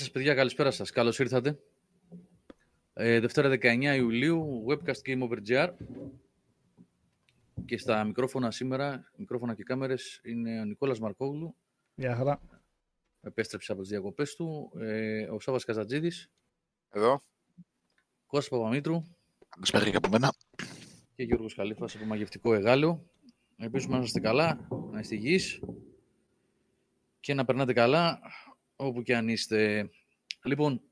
σας παιδιά, καλησπέρα σας. Καλώς ήρθατε. Ε, Δευτέρα 19 Ιουλίου, webcast Game Over GR. Και στα μικρόφωνα σήμερα, μικρόφωνα και κάμερες, είναι ο Νικόλας Μαρκόγλου. Γεια χαρά. Επέστρεψε από τις διακοπές του. Ε, ο Σάβας Καζατζίδης. Εδώ. Κώστας Παπαμήτρου. Καλησπέρα και από μένα. Και Γιώργος Καλήφας από Μαγευτικό Εγάλεο. Ελπίζουμε να είστε καλά, να είστε υγιείς και να περνάτε καλά όπου και αν είστε. Λοιπόν,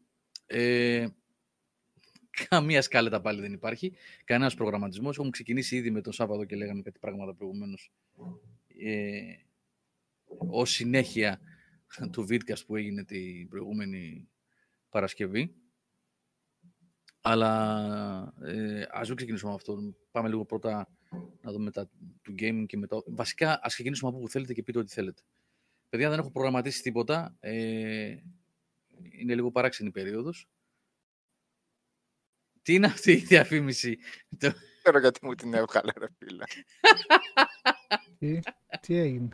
ε, καμία σκάλετα πάλι δεν υπάρχει. Κανένας προγραμματισμός. Έχουμε ξεκινήσει ήδη με τον Σάββατο και λέγαμε κάτι πράγματα προηγουμένως. Ε, ως συνέχεια του Vidcast που έγινε την προηγούμενη Παρασκευή. Αλλά ε, ας μην ξεκινήσουμε με αυτό. Πάμε λίγο πρώτα να δούμε τα του gaming και μετά. Βασικά, ας ξεκινήσουμε από όπου θέλετε και πείτε ό,τι θέλετε. Παιδιά, δεν έχω προγραμματίσει τίποτα. Ε, είναι λίγο παράξενη περίοδος. Τι είναι αυτή η διαφήμιση; Δεν ξέρω γιατί μου την έβγαλε, ρε φίλε. Τι, τι έγινε;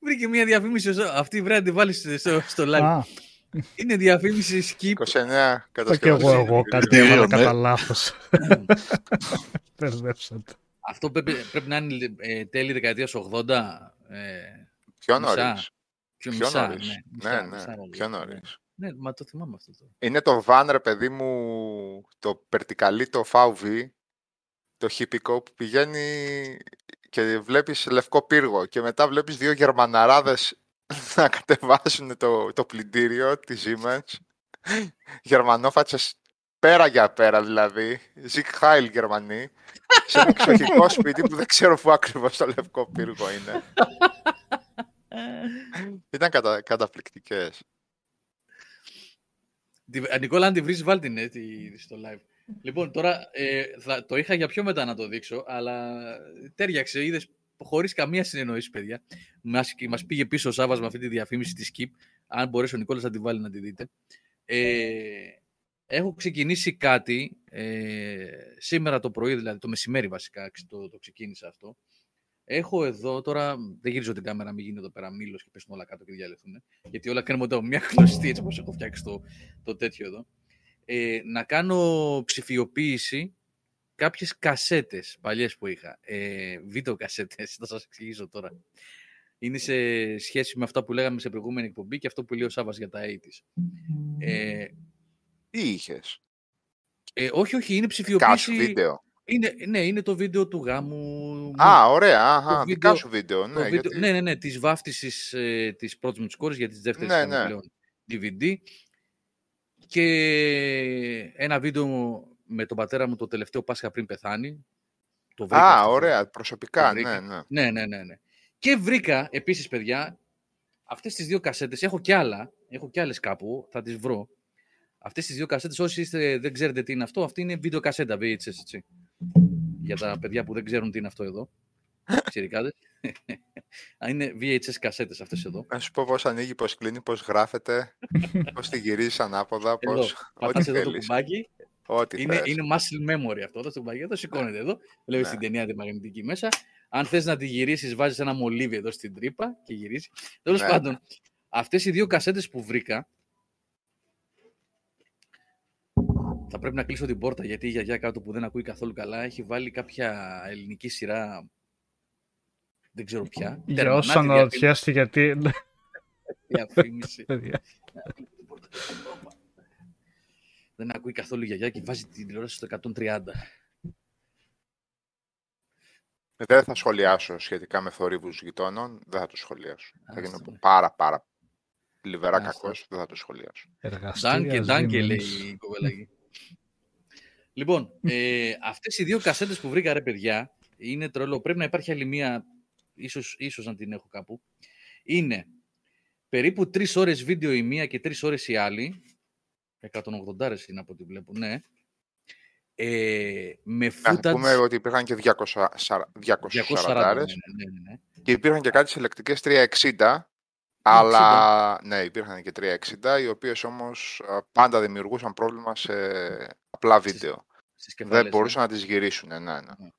Βρήκε μια διαφήμιση. Αυτή πρέπει να τη βάλει στο, στο live. Α, Είναι διαφήμιση skip. 29 είπα και κατασκευές. εγώ, εγώ κάτι Κτηρίων, έβαλα ε. κατά λάθος. Μπερδέψατε. Αυτό πρέπει, πρέπει να είναι ε, τέλη δεκαετίας 80. Ε, Πιο Μισά. νωρίς. πιο Πιο μισά, νωρίς. ναι, Ναι, μισά, ναι, μισά, πιο ναι. νωρίς. Ναι, μα το θυμάμαι αυτό. τώρα. Είναι το van, ρε παιδί μου, το περτικαλί, το VV, το χυπικό που πηγαίνει και βλέπεις λευκό πύργο και μετά βλέπεις δύο γερμαναράδες να κατεβάσουν το, το πλυντήριο της Siemens. Γερμανόφατσες πέρα για πέρα δηλαδή, Ζικ Χάιλ Γερμανοί, σε ένα εξοχικό σπίτι που δεν ξέρω πού ακριβώς το λευκό πύργο είναι. Ήταν κατα, καταπληκτικές. Τη- Α, Νικόλα, αν τη βρεις, βάλ την έτσι στο live. Λοιπόν, τώρα ε, θα, το είχα για πιο μετά να το δείξω, αλλά τέριαξε, είδες, χωρίς καμία συνεννόηση, παιδιά. Μας, και μας πήγε πίσω ο Σάββας με αυτή τη διαφήμιση της Skip. Αν μπορέσει ο Νικόλας να τη βάλει να τη δείτε. Ε, έχω ξεκινήσει κάτι, ε, σήμερα το πρωί, δηλαδή το μεσημέρι βασικά, ξε- το, το ξεκίνησα αυτό. Έχω εδώ, τώρα δεν γυρίζω την κάμερα, μην γίνει εδώ πέρα μήλος και πέσουν όλα κάτω και διαλυθούν. Γιατί όλα κάνουμε εδώ μια κλωστή, έτσι όπως έχω φτιάξει το, το τέτοιο εδώ. Ε, να κάνω ψηφιοποίηση κάποιες κασέτες παλιές που είχα. Ε, βίντεο κασέτες, θα σας εξηγήσω τώρα. Είναι σε σχέση με αυτά που λέγαμε σε προηγούμενη εκπομπή και αυτό που λέει ο Σάββας για τα 80's. Ε, Τι είχες, ε, όχι, όχι, είναι κάσου ψηφιοποίηση. βίντεο. Είναι, ναι, είναι το βίντεο του γάμου. μου. Α, ωραία, αχα, βίντεο- δικά σου βίντεο, Το ναι, βίντεο, γιατί... ναι, ναι, ναι, της βάφτισης ε, της πρώτης μου της κόρης, γιατί της δεύτερης Ναι, είχαμε ναι. πλέον DVD. Και ένα βίντεο με τον πατέρα μου το τελευταίο Πάσχα πριν πεθάνει. Το βρήκα Α, αυτό. ωραία, προσωπικά, Το βρήκα. ναι, ναι. Ναι, ναι, ναι, ναι. Και βρήκα, επίσης, παιδιά, αυτές τις δύο κασέτες, έχω κι άλλα, έχω κι άλλες κάπου, θα τις βρω. Αυτές τις δύο κασέτες, όσοι είστε, δεν ξέρετε τι είναι αυτό, αυτή είναι βίντεο κασέτα, VHS, έτσι. Για τα παιδιά που δεν ξέρουν τι είναι αυτό εδώ. Ξηρικάδες. είναι VHS κασέτες αυτές εδώ. Να σου πω πώς ανοίγει, πώς κλείνει, πώς γράφεται, πώς τη γυρίζεις ανάποδα, Εδώ, πώς... Ό,τι πατάς εδώ το θέλεις. κουμπάκι, Ό,τι είναι, θες. είναι muscle memory αυτό, το κουμπάκι εδώ, σηκώνεται εδώ, βλέπεις Ναι. την ταινία τη μαγνητική μέσα. Αν θες να τη γυρίσεις, βάζεις ένα μολύβι εδώ στην τρύπα και γυρίζει. Τέλος Ναι. πάντων, αυτές οι δύο κασέτες που βρήκα, θα πρέπει να κλείσω την πόρτα, γιατί η γιαγιά κάτω που δεν ακούει καθόλου καλά έχει βάλει κάποια ελληνική σειρά, δεν ξέρω ποια. Για όσους Τερμανάτη αναρωτιέστε γιατί... διαφήμιση. Παιδιά. Δεν ακούει καθόλου η γιαγιά και βάζει την τηλεόραση στο 130. Δεν θα σχολιάσω σχετικά με θορύβους γειτόνων, δεν θα το σχολιάσω. Θα γίνω Άστα, ναι. πάρα πάρα λιβερά Άστα. κακός, δεν θα το σχολιάσω. Εργαστήρια Ντάνκε, ντάνκε, Siemens. λέει η κοπέλα εκεί. Λοιπόν, ε, αυτές οι δύο κασέτες που βρήκα, ρε παιδιά, είναι τρελό. Πρέπει να υπάρχει άλλη μία, ίσως, ίσως να την έχω κάπου. Είναι περίπου τρεις ώρες βίντεο η μία και τρεις ώρες η άλλη. 180 είναι από ό,τι βλέπω, ναι. Ε, με Να footage... πούμε ότι υπήρχαν και 200, 240 240, ναι, ναι, ναι, ναι, ναι. και υπήρχαν και κάτι συλλεκτικές 360, αλλά ναι, υπήρχαν και 360, οι οποίες όμως α, πάντα δημιουργούσαν πρόβλημα σε απλά Στις βίντεο. Στις κεφαλές, Δεν μπορούσαν να τις γυρίσουν, ναι, ναι. Ναι.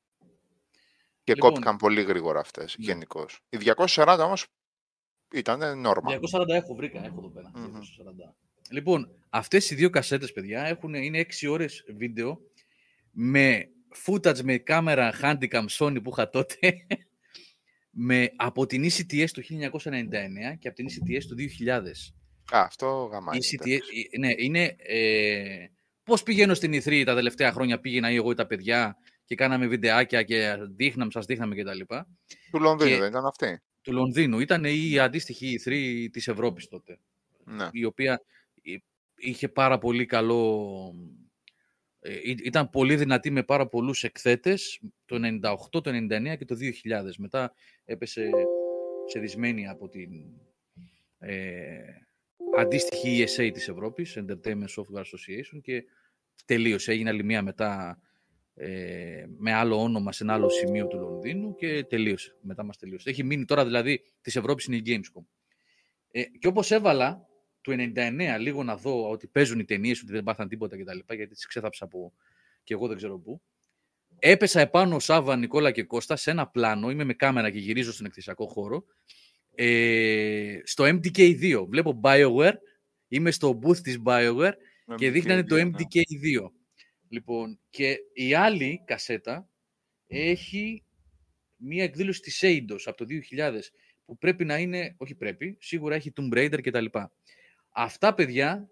Και Λοιπόν, κόπηκαν πολύ γρήγορα αυτές, ναι. γενικώς. Οι 240 όμως ήταν normal. 240 έχω βρήκα, έχω εδώ πέρα. Μμμ. 240. Λοιπόν, αυτές οι δύο κασέτες, παιδιά, έχουν, είναι 6 ώρες βίντεο με footage με κάμερα Handicam Sony που είχα τότε με, από την ECTS του 1999 και από την ECTS του 2000. Α, αυτό γαμάει. ECTS, ε, ναι, είναι ε, πώς πηγαίνω στην E3 τα τελευταία χρόνια, πήγαινα εγώ ή τα παιδιά και κάναμε βιντεάκια και δείχναμε, σας δείχναμε κτλ. Του Λονδίνου και- δεν ήταν αυτή; Του Λονδίνου. Ήταν η αντίστοιχη E3 της Ευρώπης τότε Ναι. η οποία ε, είχε πάρα πολύ καλό... ε, ή- Ήταν πολύ δυνατή με πάρα πολλούς εκθέτες το 98, το 99 και το 2000. Μετά έπεσε σε δυσμένη από την ε, αντίστοιχη ESA της Ευρώπης, Entertainment Software Association και τελείωσε. Έγινε άλλη μία μετά ε, με άλλο όνομα σε ένα άλλο σημείο του Λονδίνου και τελείωσε. Μετά μας τελείωσε. Έχει μείνει τώρα δηλαδή της Ευρώπης είναι η Gamescom. Ε, και όπως έβαλα του 99 λίγο να δω ότι παίζουν οι ταινίες ότι δεν πάθαν τίποτα κτλ. Γιατί τις ξέθαψα από και εγώ δεν ξέρω πού. Έπεσα επάνω Σάβα, Νικόλα και Κώστα σε ένα πλάνο. Είμαι με κάμερα και γυρίζω στον εκθεσιακό χώρο. Ε, στο MDK2. Βλέπω BioWare. Είμαι στο booth της BioWare Με και MDK2, δείχνανε το ναι. MDK2. Λοιπόν, και η άλλη κασέτα έχει μία εκδήλωση της Eidos από το 2000 που πρέπει να είναι, όχι πρέπει, σίγουρα έχει Tomb Raider κτλ. Αυτά, παιδιά,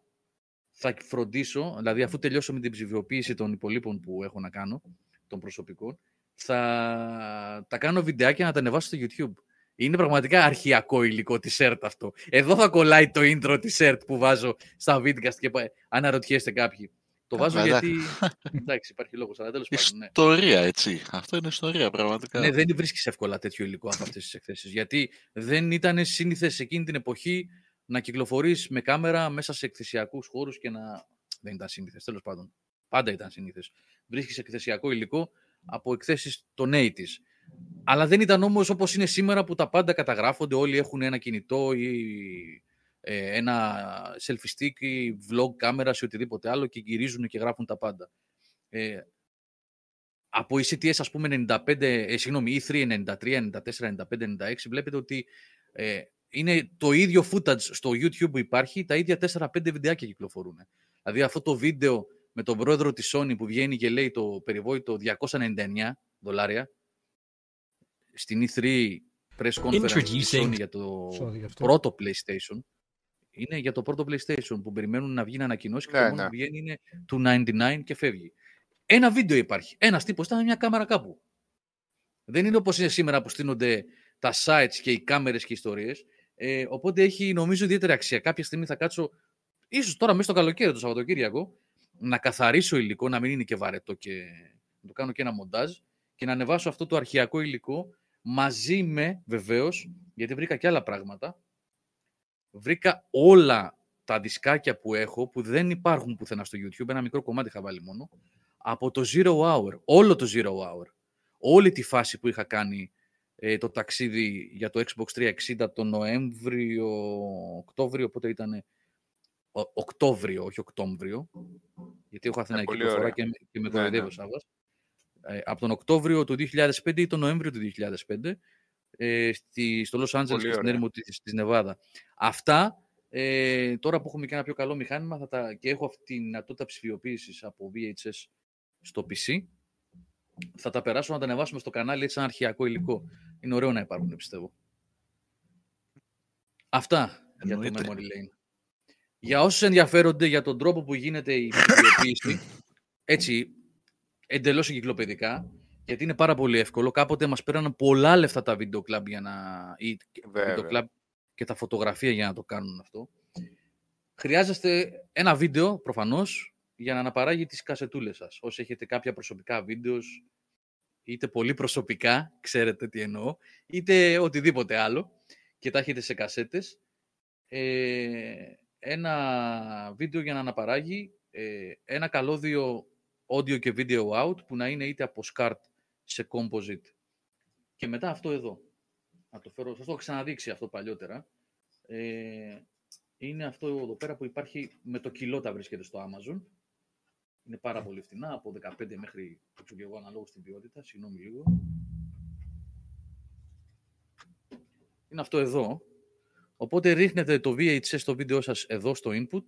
θα φροντίσω, δηλαδή αφού τελειώσω με την ψηφιοποίηση των υπολείπων που έχω να κάνω, των προσωπικών, θα τα κάνω βιντεάκια να τα ανεβάσω στο YouTube. Είναι πραγματικά αρχιακό υλικό της ΕΡΤ αυτό. Εδώ θα κολλάει το intro της ΕΡΤ που βάζω στα βίντεο και πα- αναρωτιέστε κάποιοι. Το βάζω Καλά. γιατί. Εντάξει, υπάρχει λόγος, αλλά τέλος πάντων. Ναι. Ιστορία, έτσι. Αυτό είναι ιστορία, πραγματικά. Ναι, δεν βρίσκεις εύκολα τέτοιο υλικό από αυτές τις εκθέσεις. Γιατί δεν ήταν σύνηθες εκείνη την εποχή να κυκλοφορείς με κάμερα μέσα σε εκθεσιακούς χώρους και να. Δεν ήταν σύνηθες, τέλος πάντων. Πάντα ήταν σύνηθες. Βρίσκεις εκθεσιακό υλικό από εκθέσεις των 80's. Αλλά δεν ήταν όμως όπως είναι σήμερα που τα πάντα καταγράφονται. Όλοι έχουν ένα κινητό ή ε, ένα selfie stick ή vlog κάμερα ή οτιδήποτε άλλο και γυρίζουν και γράφουν τα πάντα. Ε, από ECTS ας πούμε 95, ε, συγγνώμη, E3 93, 94, 95, 96 βλέπετε ότι ε, είναι το ίδιο footage στο YouTube που υπάρχει, τα ίδια 4-5 βιντεάκια κυκλοφορούν. Δηλαδή αυτό το βίντεο με τον πρόεδρο της Sony που βγαίνει και λέει το περιβόητο 299 δολάρια στην E3 press conference της Introducing- Sony για το Sorry γι' αυτό. πρώτο PlayStation. Είναι για το πρώτο PlayStation που περιμένουν να βγει να ανακοινώσει και Ναι, το μόνο ναι. που βγαίνει είναι του 99 και φεύγει. Ένα βίντεο υπάρχει. Ένας τύπος ήταν με μια κάμερα κάπου. Δεν είναι όπως είναι σήμερα που στείνονται τα sites και οι κάμερες και οι ιστορίες. Ε, οπότε έχει νομίζω ιδιαίτερη αξία. Κάποια στιγμή θα κάτσω, ίσως τώρα μέσα στο καλοκαίρι, το Σαββατοκύριακο, να καθαρίσω υλικό, να μην είναι και βαρετό και να το κάνω και ένα μοντάζ και να ανεβάσω αυτό το αρχαιακό υλικό μαζί με, βεβαίως, γιατί βρήκα και άλλα πράγματα. Βρήκα όλα τα δισκάκια που έχω, που δεν υπάρχουν πουθενά στο YouTube, ένα μικρό κομμάτι είχα βάλει μόνο, από το Zero Hour, όλο το Zero Hour. Όλη τη φάση που είχα κάνει ε, το ταξίδι για το Xbox 360 τον Νοέμβριο, Οκτώβριο, πότε ήταν Οκτώβριο, όχι Οκτώβριο, γιατί έχω Αθηναϊκή πολύ προφορά ωραία. και, με- και με Ναι, κοροϊδεύει ο ναι. Σάββας. Ε, από τον Οκτώβριο του 2005 ή τον Νοέμβριο του 2005 ε, στη, στο Los Angeles Πολύ και στην ωραία. έρημο της, της Νεβάδα. Αυτά, ε, τώρα που έχουμε και ένα πιο καλό μηχάνημα θα τα, και έχω αυτή τη δυνατότητα ψηφιοποίησης από VHS στο PC, θα τα περάσω να τα ανεβάσουμε στο κανάλι έτσι σαν αρχαιακό υλικό. Είναι ωραίο να υπάρχουν, πιστεύω. Αυτά για το Εννοείται. Memory Lane. Για όσους ενδιαφέρονται για τον τρόπο που γίνεται η ψηφιοποίηση, έτσι, εντελώς εγκυκλοπαιδικά, γιατί είναι πάρα πολύ εύκολο. Κάποτε μας πέραναν πολλά λεφτά τα βίντεο κλαμπ για να... ή Βέβαια. βίντεο κλαμπ και τα φωτογραφία για να το κάνουν αυτό. Χρειάζεστε ένα βίντεο, προφανώς, για να αναπαράγει τις κασετούλες σας. Όσοι έχετε κάποια προσωπικά βίντεος, είτε πολύ προσωπικά, ξέρετε τι εννοώ, είτε οτιδήποτε άλλο, και τα έχετε σε κασέτες, ε, ένα βίντεο για να αναπαράγει ε, ένα καλώδιο audio και video out που να είναι είτε από SCART σε composite. Και μετά αυτό εδώ. Να το φέρω, σας το έχω ξαναδείξει αυτό παλιότερα. Ε, είναι αυτό εδώ πέρα που υπάρχει με το κιλό τα βρίσκεται στο Amazon. Είναι πάρα πολύ φτηνά, από 15 μέχρι, το ξέρω και εγώ, αναλόγως στην ποιότητα. Συγγνώμη λίγο. Είναι αυτό εδώ. Οπότε ρίχνετε το VHS στο βίντεο σας εδώ στο input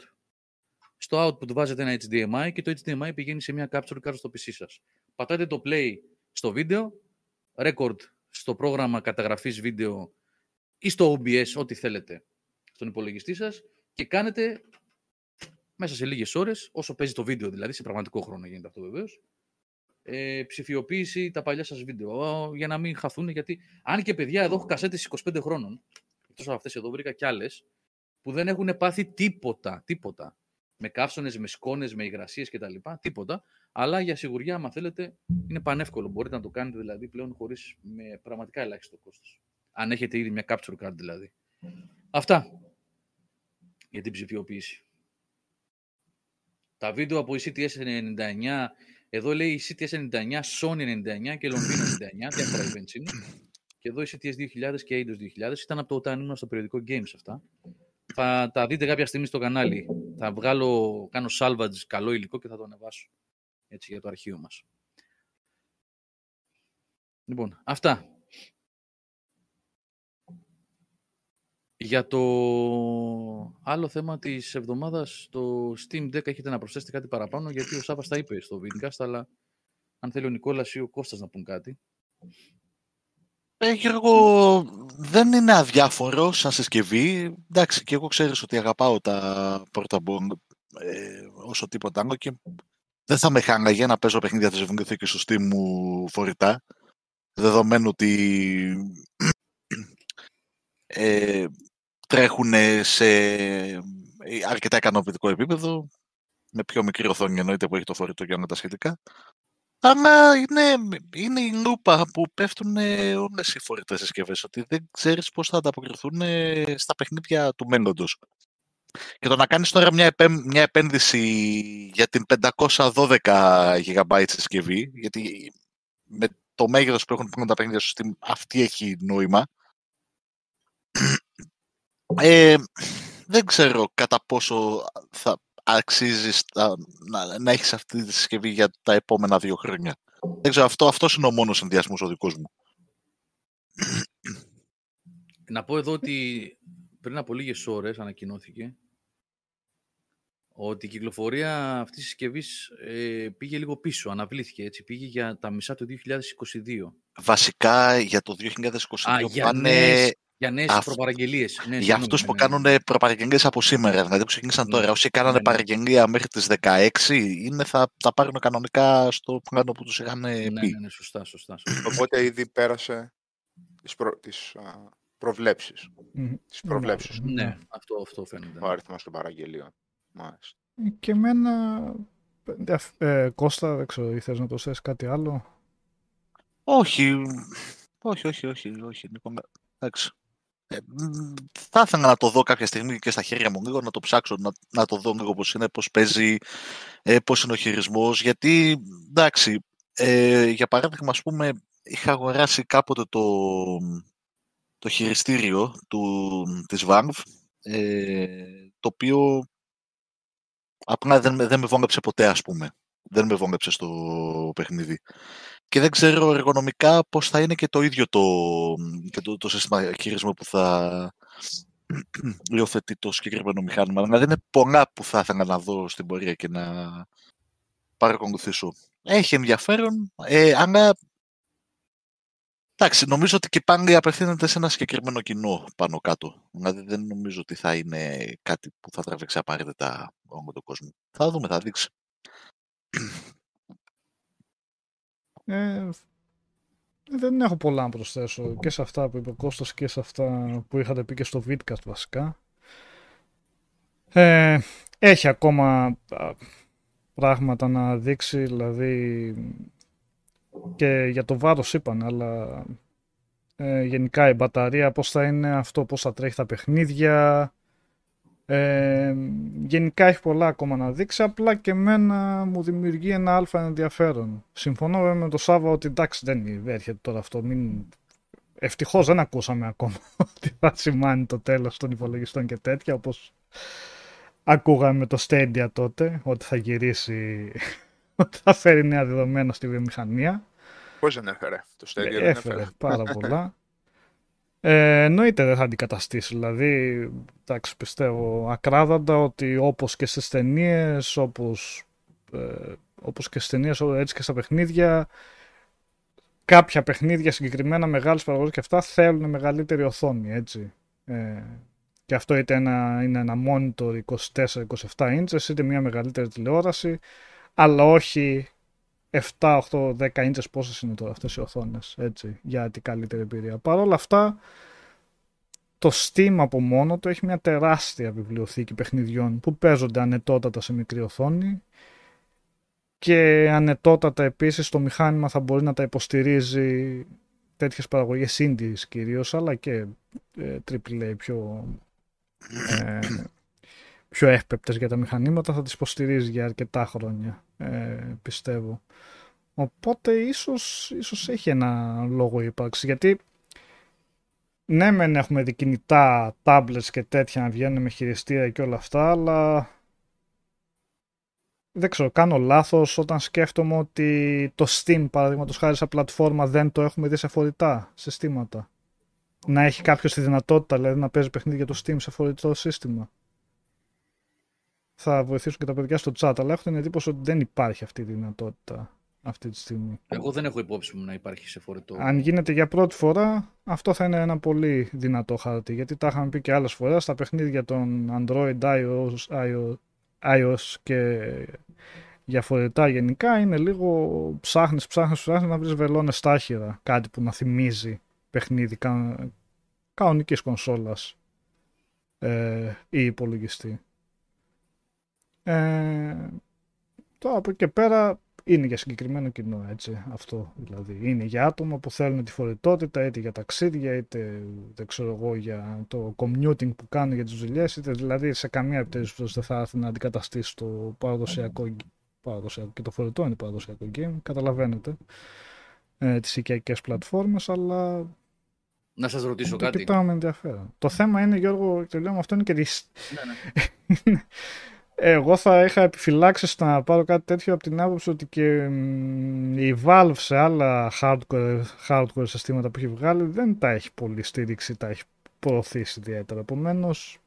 Στο output βάζετε ένα HDMI και το HDMI πηγαίνει σε μια capture card στο PC σας. Πατάτε το play στο βίντεο, record στο πρόγραμμα καταγραφής βίντεο ή στο OBS, ό,τι θέλετε, στον υπολογιστή σας και κάνετε μέσα σε λίγες ώρες, όσο παίζει το βίντεο δηλαδή, σε πραγματικό χρόνο γίνεται αυτό βεβαίως. Ε, ψηφιοποίηση τα παλιά σας βίντεο, για να μην χαθούν, γιατί αν και παιδιά εδώ έχω κασέτες 25 χρόνων, εκτός από αυτές εδώ βρήκα κι άλλες, που δεν έχουν πάθει τίποτα, τίποτα. Με καύσονες, με σκόνες, με υγρασίες κτλ. Τίποτα. Αλλά για σιγουριά, άμα θέλετε, είναι πανεύκολο. Μπορείτε να το κάνετε δηλαδή πλέον χωρίς με πραγματικά ελάχιστο κόστος. Αν έχετε ήδη μια capture card δηλαδή. Αυτά για την ψηφιοποίηση. Τα βίντεο από η CTS 99, εδώ λέει η CTS 99, Sony 99 και Longino 99, διάφορα events είναι. Και εδώ η CTS 2000 και Eidos 2000 ήταν από το όταν ήμουν στο περιοδικό Games αυτά. Θα τα δείτε κάποια στιγμή στο κανάλι. Θα βγάλω, κάνω salvage καλό υλικό και θα το ανεβάσω. Έτσι για το αρχείο μας. Λοιπόν, αυτά. Για το άλλο θέμα της εβδομάδας, το Steam Deck έχετε να προσθέσετε κάτι παραπάνω, γιατί ο Σάβας τα είπε στο Vidcast, αλλά αν θέλει ο Νικόλας ή ο Κώστας να πούν κάτι. Ε, Γιώργο, δεν είναι αδιάφορο σαν συσκευή. Εντάξει, και εγώ ξέρεις ότι αγαπάω τα portable ε, όσο τίποτα άλλο και δεν θα με χάναγε να παίζω παιχνίδια της και στο Steam μου φορητά. Δεδομένου ότι ε, τρέχουν σε αρκετά ικανοποιητικό επίπεδο, με πιο μικρή οθόνη εννοείται που έχει το φορητό και όλα τα σχετικά. Αλλά είναι, είναι η λούπα που πέφτουν όλες οι φορητέ συσκευές, ότι δεν ξέρεις πώς θα ανταποκριθούν στα παιχνίδια του μέλλοντος. Και το να κάνεις τώρα μια, μια επένδυση για την 512 GB συσκευή, γιατί με το μέγεθος που έχουν πλέον τα παιχνίδια σου, αυτή έχει νόημα. Ε, δεν ξέρω κατά πόσο θα αξίζει να, να έχεις αυτή τη συσκευή για τα επόμενα δύο χρόνια. Δεν ξέρω, αυτό, αυτός είναι ο μόνος ενδιασμός ο δικός μου. Να πω εδώ ότι πριν από λίγες ώρες ανακοινώθηκε ότι η κυκλοφορία αυτής της συσκευής ε, πήγε λίγο πίσω, αναβλήθηκε έτσι, πήγε για τα μισά του 2022. Βασικά για το 2022 Α, πάνε για νέες Αυ... προπαραγγελίες. Ναι, για αυτούς ναι, που ναι. κάνουν προπαραγγελίες από σήμερα, δηλαδή που ξεκίνησαν Ναι. τώρα. Όσοι κάνανε Ναι, ναι. παραγγελία μέχρι τις 16, είναι, θα, θα πάρουν κανονικά στο πλάνο που τους είχαν Ναι, πει. ναι, ναι, σωστά, σωστά. σωστά. Οπότε ήδη πέρασε τις, προ... τις α, προβλέψεις. Μμμ. Τις προβλέψεις. ναι, αυτό, αυτό φαίνεται. Ο αριθμός των παραγγελίων. Μάλιστα. Και εμένα... Ε, Κώστα, δεν ξέρω, ήθελες να προσθέσεις κάτι άλλο; Όχι, όχι, όχι, όχι, όχι. Νίκο, εντάξει. Ε, μ, θα ήθελα να το δω κάποια στιγμή και στα χέρια μου λίγο, να το ψάξω, να, να το δω λίγο πώς είναι, πώς παίζει, ε, πώς είναι ο χειρισμός, γιατί, εντάξει, ε, για παράδειγμα, ας πούμε, είχα αγοράσει κάποτε το, το χειριστήριο του, της Valve, ε, το οποίο απλά δεν, με- δεν με βόλεψε ποτέ, ας πούμε. Δεν με βόλεψε στο παιχνίδι. Και δεν ξέρω εργονομικά πώς θα είναι και το ίδιο το, και το, το σύστημα χειρισμού που θα υιοθετεί το συγκεκριμένο μηχάνημα. Δηλαδή είναι πολλά που θα ήθελα να δω στην πορεία και να παρακολουθήσω. Έχει ενδιαφέρον, ε, αλλά εντάξει, νομίζω ότι και πάλι απευθύνεται σε ένα συγκεκριμένο κοινό πάνω κάτω. Δηλαδή δεν νομίζω ότι θα είναι κάτι που θα τραβήξει απαραίτητα όλο τον κόσμο. Θα δούμε, θα δείξει. Ε, δεν έχω πολλά να προσθέσω και σε αυτά που είπε ο Κώστας και σε αυτά που είχατε πει και στο Vidcast βασικά. Ε, έχει ακόμα α, πράγματα να δείξει, δηλαδή και για το βάρος είπαν, αλλά ε, γενικά η μπαταρία πώς θα είναι αυτό, πώς θα τρέχει τα παιχνίδια. Ε, γενικά έχει πολλά ακόμα να δείξει, απλά και εμένα μου δημιουργεί ένα αλφα ενδιαφέρον. Συμφωνώ βέβαια με το Σάβα ότι εντάξει δεν έρχεται τώρα αυτό, μην... Ευτυχώς δεν ακούσαμε ακόμα ότι θα σημάνει το τέλος των υπολογιστών και τέτοια, όπως ακούγαμε με το Stadia τότε, ότι θα γυρίσει, ότι θα φέρει νέα δεδομένα στη βιομηχανία. Πώς δεν έφερε. Το Stadia δεν Έφερε έφερε. πάρα πολλά. Ε, εννοείται δεν θα αντικαταστήσει. Δηλαδή, εντάξει, πιστεύω ακράδαντα ότι όπως και στις ταινίες, όπως, ε, όπως και στις ταινίες, έτσι και στα παιχνίδια, κάποια παιχνίδια συγκεκριμένα μεγάλες παραγωγές και αυτά θέλουν μεγαλύτερη οθόνη, έτσι. Ε, και αυτό είτε ένα, είναι ένα monitor 24-27 inches, είτε μια μεγαλύτερη τηλεόραση, αλλά όχι 7, 8, 10 inches πόσες είναι τώρα αυτές οι οθόνες, έτσι, για την καλύτερη εμπειρία. Παρ' όλα αυτά, το Steam από μόνο του έχει μια τεράστια βιβλιοθήκη παιχνιδιών που παίζονται ανετότατα σε μικρή οθόνη και ανετότατα επίσης το μηχάνημα θα μπορεί να τα υποστηρίζει τέτοιες παραγωγές indies κυρίως αλλά και ε, AAA πιο, ε, πιο εύπεπτες για τα μηχανήματα θα τις υποστηρίζει για αρκετά χρόνια ε, πιστεύω. Οπότε ίσως, ίσως έχει ένα λόγο ύπαρξη γιατί ναι μεν έχουμε δει κινητά, tablets και τέτοια να βγαίνουν με χειριστήρα και όλα αυτά αλλά δεν ξέρω, κάνω λάθος όταν σκέφτομαι ότι το Steam παραδείγματος χάρη σαν πλατφόρμα δεν το έχουμε δει σε φορητά συστήματα. Να έχει κάποιος τη δυνατότητα δηλαδή να παίζει παιχνίδι για το Steam σε φορητό σύστημα. Θα βοηθήσουν και τα παιδιά στο chat, αλλά έχω την εντύπωση ότι δεν υπάρχει αυτή η δυνατότητα αυτή τη στιγμή. Εγώ δεν έχω υπόψη μου να υπάρχει σε φορητό. Αν γίνεται για πρώτη φορά, αυτό θα είναι ένα πολύ δυνατό χάρτη. Γιατί τα είχαμε πει και άλλες φορές στα παιχνίδια των Android, iOS, iOS, iOS και για φορητά γενικά είναι λίγο ψάχνεις, ψάχνεις, ψάχνεις να βρεις βελόνες στάχυρα. Κάτι που να θυμίζει παιχνίδι κα, κανονικής κονσόλας ε, ή υπολογιστή. Ε, τώρα από εκεί και πέρα είναι για συγκεκριμένο κοινό, έτσι, αυτό δηλαδή. Είναι για άτομα που θέλουν τη φορητότητα, είτε για ταξίδια, είτε δεν ξέρω εγώ για το commuting που κάνουν για τις δουλειές, είτε δηλαδή σε καμία περίπτωση δεν θα έρθει να αντικαταστήσει το παραδοσιακό, παραδοσιακό και το φορητό είναι παραδοσιακό game, καταλαβαίνετε, ε, τις οικιακές πλατφόρμες, αλλά να σας ρωτήσω το κάτι. κοιτάω με ενδιαφέρον. Το θέμα είναι, Γιώργο, και λέω αυτό είναι και δυσ... Ναι, ναι. Εγώ θα είχα επιφυλάξει στο να πάρω κάτι τέτοιο από την άποψη ότι και η Valve σε άλλα hardcore, hardcore συστήματα που έχει βγάλει δεν τα έχει πολύ στήριξη, τα έχει προωθήσει ιδιαίτερα. Επομένως,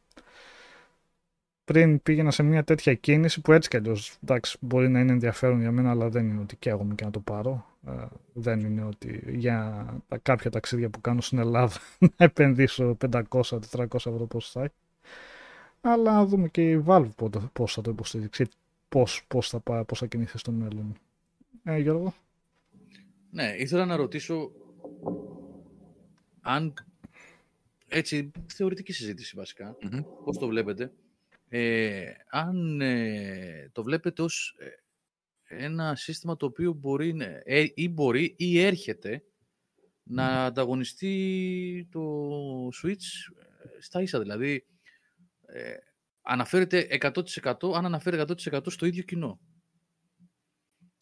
πριν πήγαινα σε μια τέτοια κίνηση που έτσι κι αλλιώς εντάξει, μπορεί να είναι ενδιαφέρον για μένα, αλλά δεν είναι ότι καίγομαι και να το πάρω. Ε, δεν είναι ότι για τα κάποια ταξίδια που κάνω στην Ελλάδα να επενδύσω 500-400 ευρώ πόσο θα έχει αλλά να δούμε και η Valve πώς θα το υποστηρίξει, πώς, πώς, θα, πώς θα κινηθεί στο μέλλον. Ε, Γιώργο. Ναι, ήθελα να ρωτήσω αν, έτσι, θεωρητική συζήτηση βασικά, mm-hmm. πώς το βλέπετε, ε, αν ε, το βλέπετε ως ε, ένα σύστημα το οποίο μπορεί ε, ή μπορεί ή έρχεται να ανταγωνιστεί το Switch στα ίσα. Δηλαδή, ε, αναφέρεται 100%, αν αναφέρεται 100% στο ίδιο κοινό.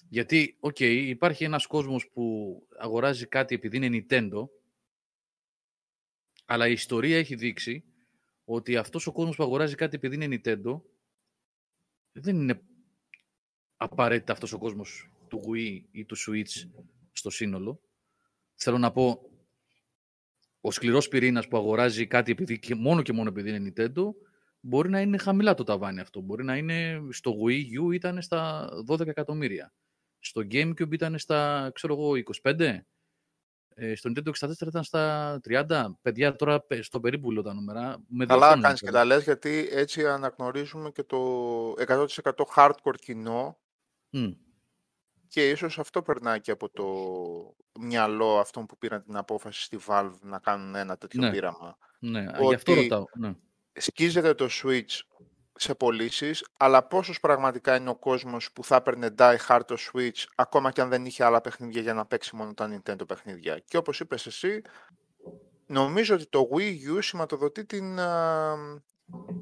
Γιατί, ok, okay, υπάρχει ένας κόσμος που αγοράζει κάτι επειδή είναι Nintendo, αλλά η ιστορία έχει δείξει ότι αυτός ο κόσμος που αγοράζει κάτι επειδή είναι Nintendo, δεν είναι απαραίτητα αυτός ο κόσμος του Wii ή του Switch στο σύνολο. Θέλω να πω, ο σκληρός πυρήνας που αγοράζει κάτι επειδή, και μόνο και μόνο επειδή είναι Nintendo, μπορεί να είναι χαμηλά το ταβάνι αυτό. Μπορεί να είναι στο Wii U ήταν στα 12 εκατομμύρια. Στο GameCube ήταν στα, ξέρω εγώ, 25. Ε, στο Nintendo 64 ήταν στα 30. Παιδιά, τώρα στο περίπου λέω τα νούμερα. Με Καλά κάνεις και τα λες, γιατί έτσι αναγνωρίζουμε και το 100% hardcore κοινό mm. και ίσως αυτό περνάει και από το μυαλό αυτών που πήραν την απόφαση στη Valve να κάνουν ένα τέτοιο ναι. πείραμα. Ναι, ότι... γι' αυτό ρωτάω. Ναι σκίζεται το Switch σε πωλήσεις, αλλά πόσος πραγματικά είναι ο κόσμος που θα έπαιρνε die hard το Switch ακόμα και αν δεν είχε άλλα παιχνίδια για να παίξει μόνο τα Nintendo παιχνίδια. Και όπως είπες εσύ, νομίζω ότι το Wii U σηματοδοτεί την,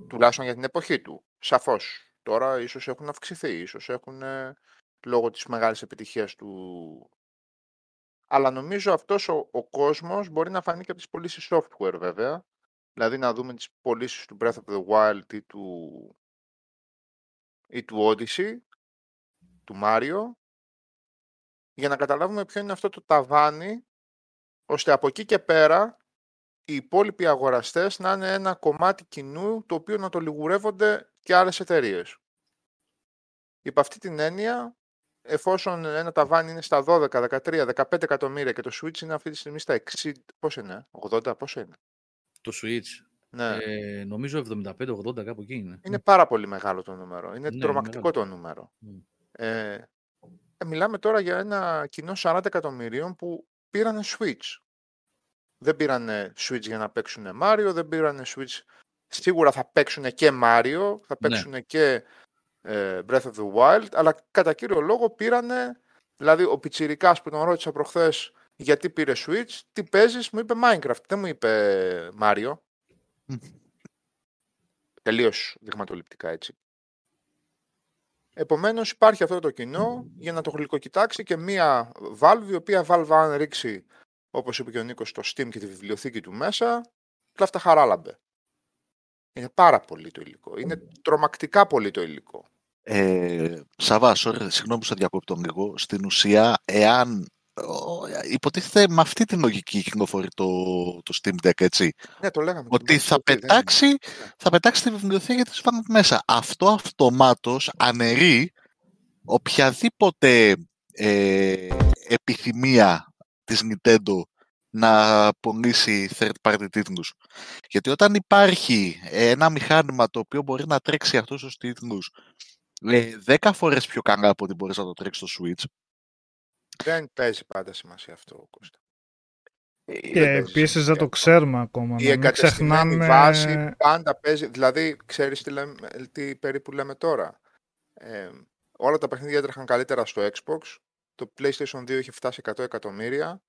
τουλάχιστον για την εποχή του. Σαφώς. Τώρα ίσως έχουν αυξηθεί, ίσως έχουν λόγω της μεγάλης επιτυχίας του. Αλλά νομίζω αυτός ο, ο κόσμος μπορεί να φανεί και από τις πωλήσεις software βέβαια, Δηλαδή να δούμε τις πωλήσεις του Breath of the Wild ή του, ή του Odyssey, του Mario, για να καταλάβουμε ποιο είναι αυτό το ταβάνι, ώστε από εκεί και πέρα οι υπόλοιποι αγοραστές να είναι ένα κομμάτι κοινού το οποίο να το λιγουρεύονται και άλλες εταιρείες. Υπ' αυτή την έννοια, εφόσον ένα ταβάνι είναι στα 12, 13, 15 εκατομμύρια και το Switch είναι αυτή τη στιγμή στα 60, πώς είναι, 80, πώς είναι; Το Switch. Ναι. Ε, νομίζω 75-80 κάπου εκεί είναι. Είναι πάρα πολύ μεγάλο το νούμερο. Είναι Ναι, τρομακτικό μεγάλο. το νούμερο. Μμ. Ε, ε, μιλάμε τώρα για ένα κοινό 40 εκατομμυρίων που πήρανε Switch. Δεν πήρανε Switch για να παίξουν Mario, δεν πήρανε Switch. Σίγουρα θα παίξουν και Mario, θα Ναι. παίξουν και ε, Breath of the Wild, αλλά κατά κύριο λόγο πήρανε, δηλαδή ο Πιτσιρικάς που τον ρώτησα προχθές γιατί πήρε Switch, τι παίζεις, μου είπε Minecraft, δεν μου είπε Mario. Μμ. Τελείως δειγματοληπτικά έτσι. Επομένως υπάρχει αυτό το κοινό για να το γλυκοκοιτάξει και μία Valve η οποία Valve αν ρίξει όπως είπε και ο Νίκος στο Steam και τη βιβλιοθήκη του μέσα κλάφτα χαράλαμπε. Είναι πάρα πολύ το υλικό. Είναι τρομακτικά πολύ το υλικό. Ε, Σαββάς, sorry, συγγνώμη που σε διακόπτω λίγο. Στην ουσία, εάν ο, υποτίθεται με αυτή την λογική κυκλοφορεί το, το Steam Deck, έτσι. Ναι, το λέγαμε. και Ότι στην θα πρώτη, δεν πετάξει, είναι. θα πετάξει τη βιβλιοθήκη της Valve μέσα. Αυτό αυτομάτως αναιρεί οποιαδήποτε ε, επιθυμία της Nintendo να πωλήσει third party τίτλους. Γιατί όταν υπάρχει ένα μηχάνημα το οποίο μπορεί να τρέξει αυτούς τους τίτλους ε, 10 φορές πιο καλά από ότι μπορείς να το τρέξεις στο Switch, Δεν παίζει πάντα σημασία αυτό, Κώστα. ε, Και παίζει επίσης δεν σημασία το αυτό. ξέρουμε ακόμα. Η να μην εγκατεστημένη ξεχνάμε. βάση πάντα παίζει. Δηλαδή, ξέρεις τι, λέμε, τι περίπου λέμε τώρα. Ε, όλα τα παιχνίδια έτρεχαν καλύτερα στο Xbox. Το PlayStation 2 είχε φτάσει 100 εκατομμύρια.